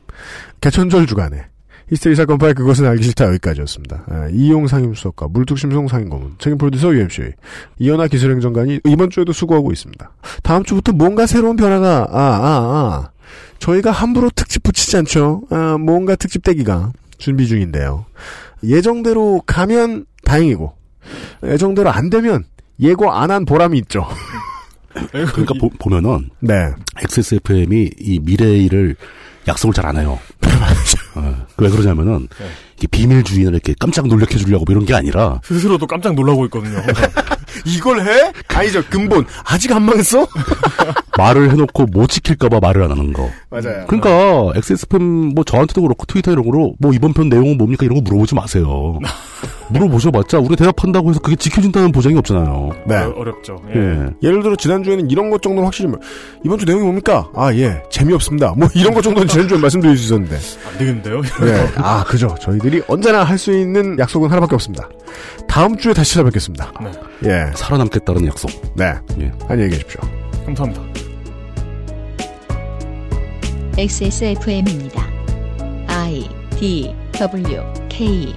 개천절 주간에 히스테리 사건 파일 그것은 알기 싫다 여기까지였습니다. 아, 이용 상임수석과 물뚝심송 상임고문 책임 프로듀서 UMC 이현아 기술행정관이 이번 주에도 수고하고 있습니다. 다음 주부터 뭔가 새로운 변화가 아 아, 아. 저희가 함부로 특집 붙이지 않죠. 아, 뭔가 특집 대기가 준비 중인데요. 예정대로 가면 다행이고 예정대로 안 되면 예고 안 한 보람이 있죠. [LAUGHS] 그러니까 보, 보면은 네. XSFM이 이 미래를 약속을 잘 안 해요. [LAUGHS] 어, 왜 그러냐면은 이게 비밀 주인을 이렇게 깜짝 놀래켜 주려고 뭐 이런 게 아니라 스스로도 깜짝 놀라고 있거든요. [LAUGHS] 이걸 해? 아니죠. 근본 아직 안 망했어? [LAUGHS] 말을 해놓고 못 지킬까봐 말을 안 하는 거. 맞아요. 그러니까 XSFM 뭐 저한테도 그렇고 트위터 이런 거로 뭐 이번 편 내용은 뭡니까 이런 거 물어보지 마세요. [LAUGHS] 물어보셔봤자 우리 대답한다고 해서 그게 지켜진다는 보장이 없잖아요. 네. 어 렵죠. 예. 예를 들어 지난주에는 이런 것 정도는 확실히 뭐, 이번 주 내용이 뭡니까? 아, 예. 재미없습니다. 뭐 이런 것 정도는 지난주에 말씀드릴 수 있었는데. 안 되겠는데요? 네. 아, 그죠. 저희들이 언제나 할 수 있는 약속은 하나밖에 없습니다. 다음 주에 다시 찾아뵙겠습니다. 네. 예. 살아남겠다는 약속. 네. 예. 안녕히 계십시오. 감사합니다. XSFM입니다. I D W K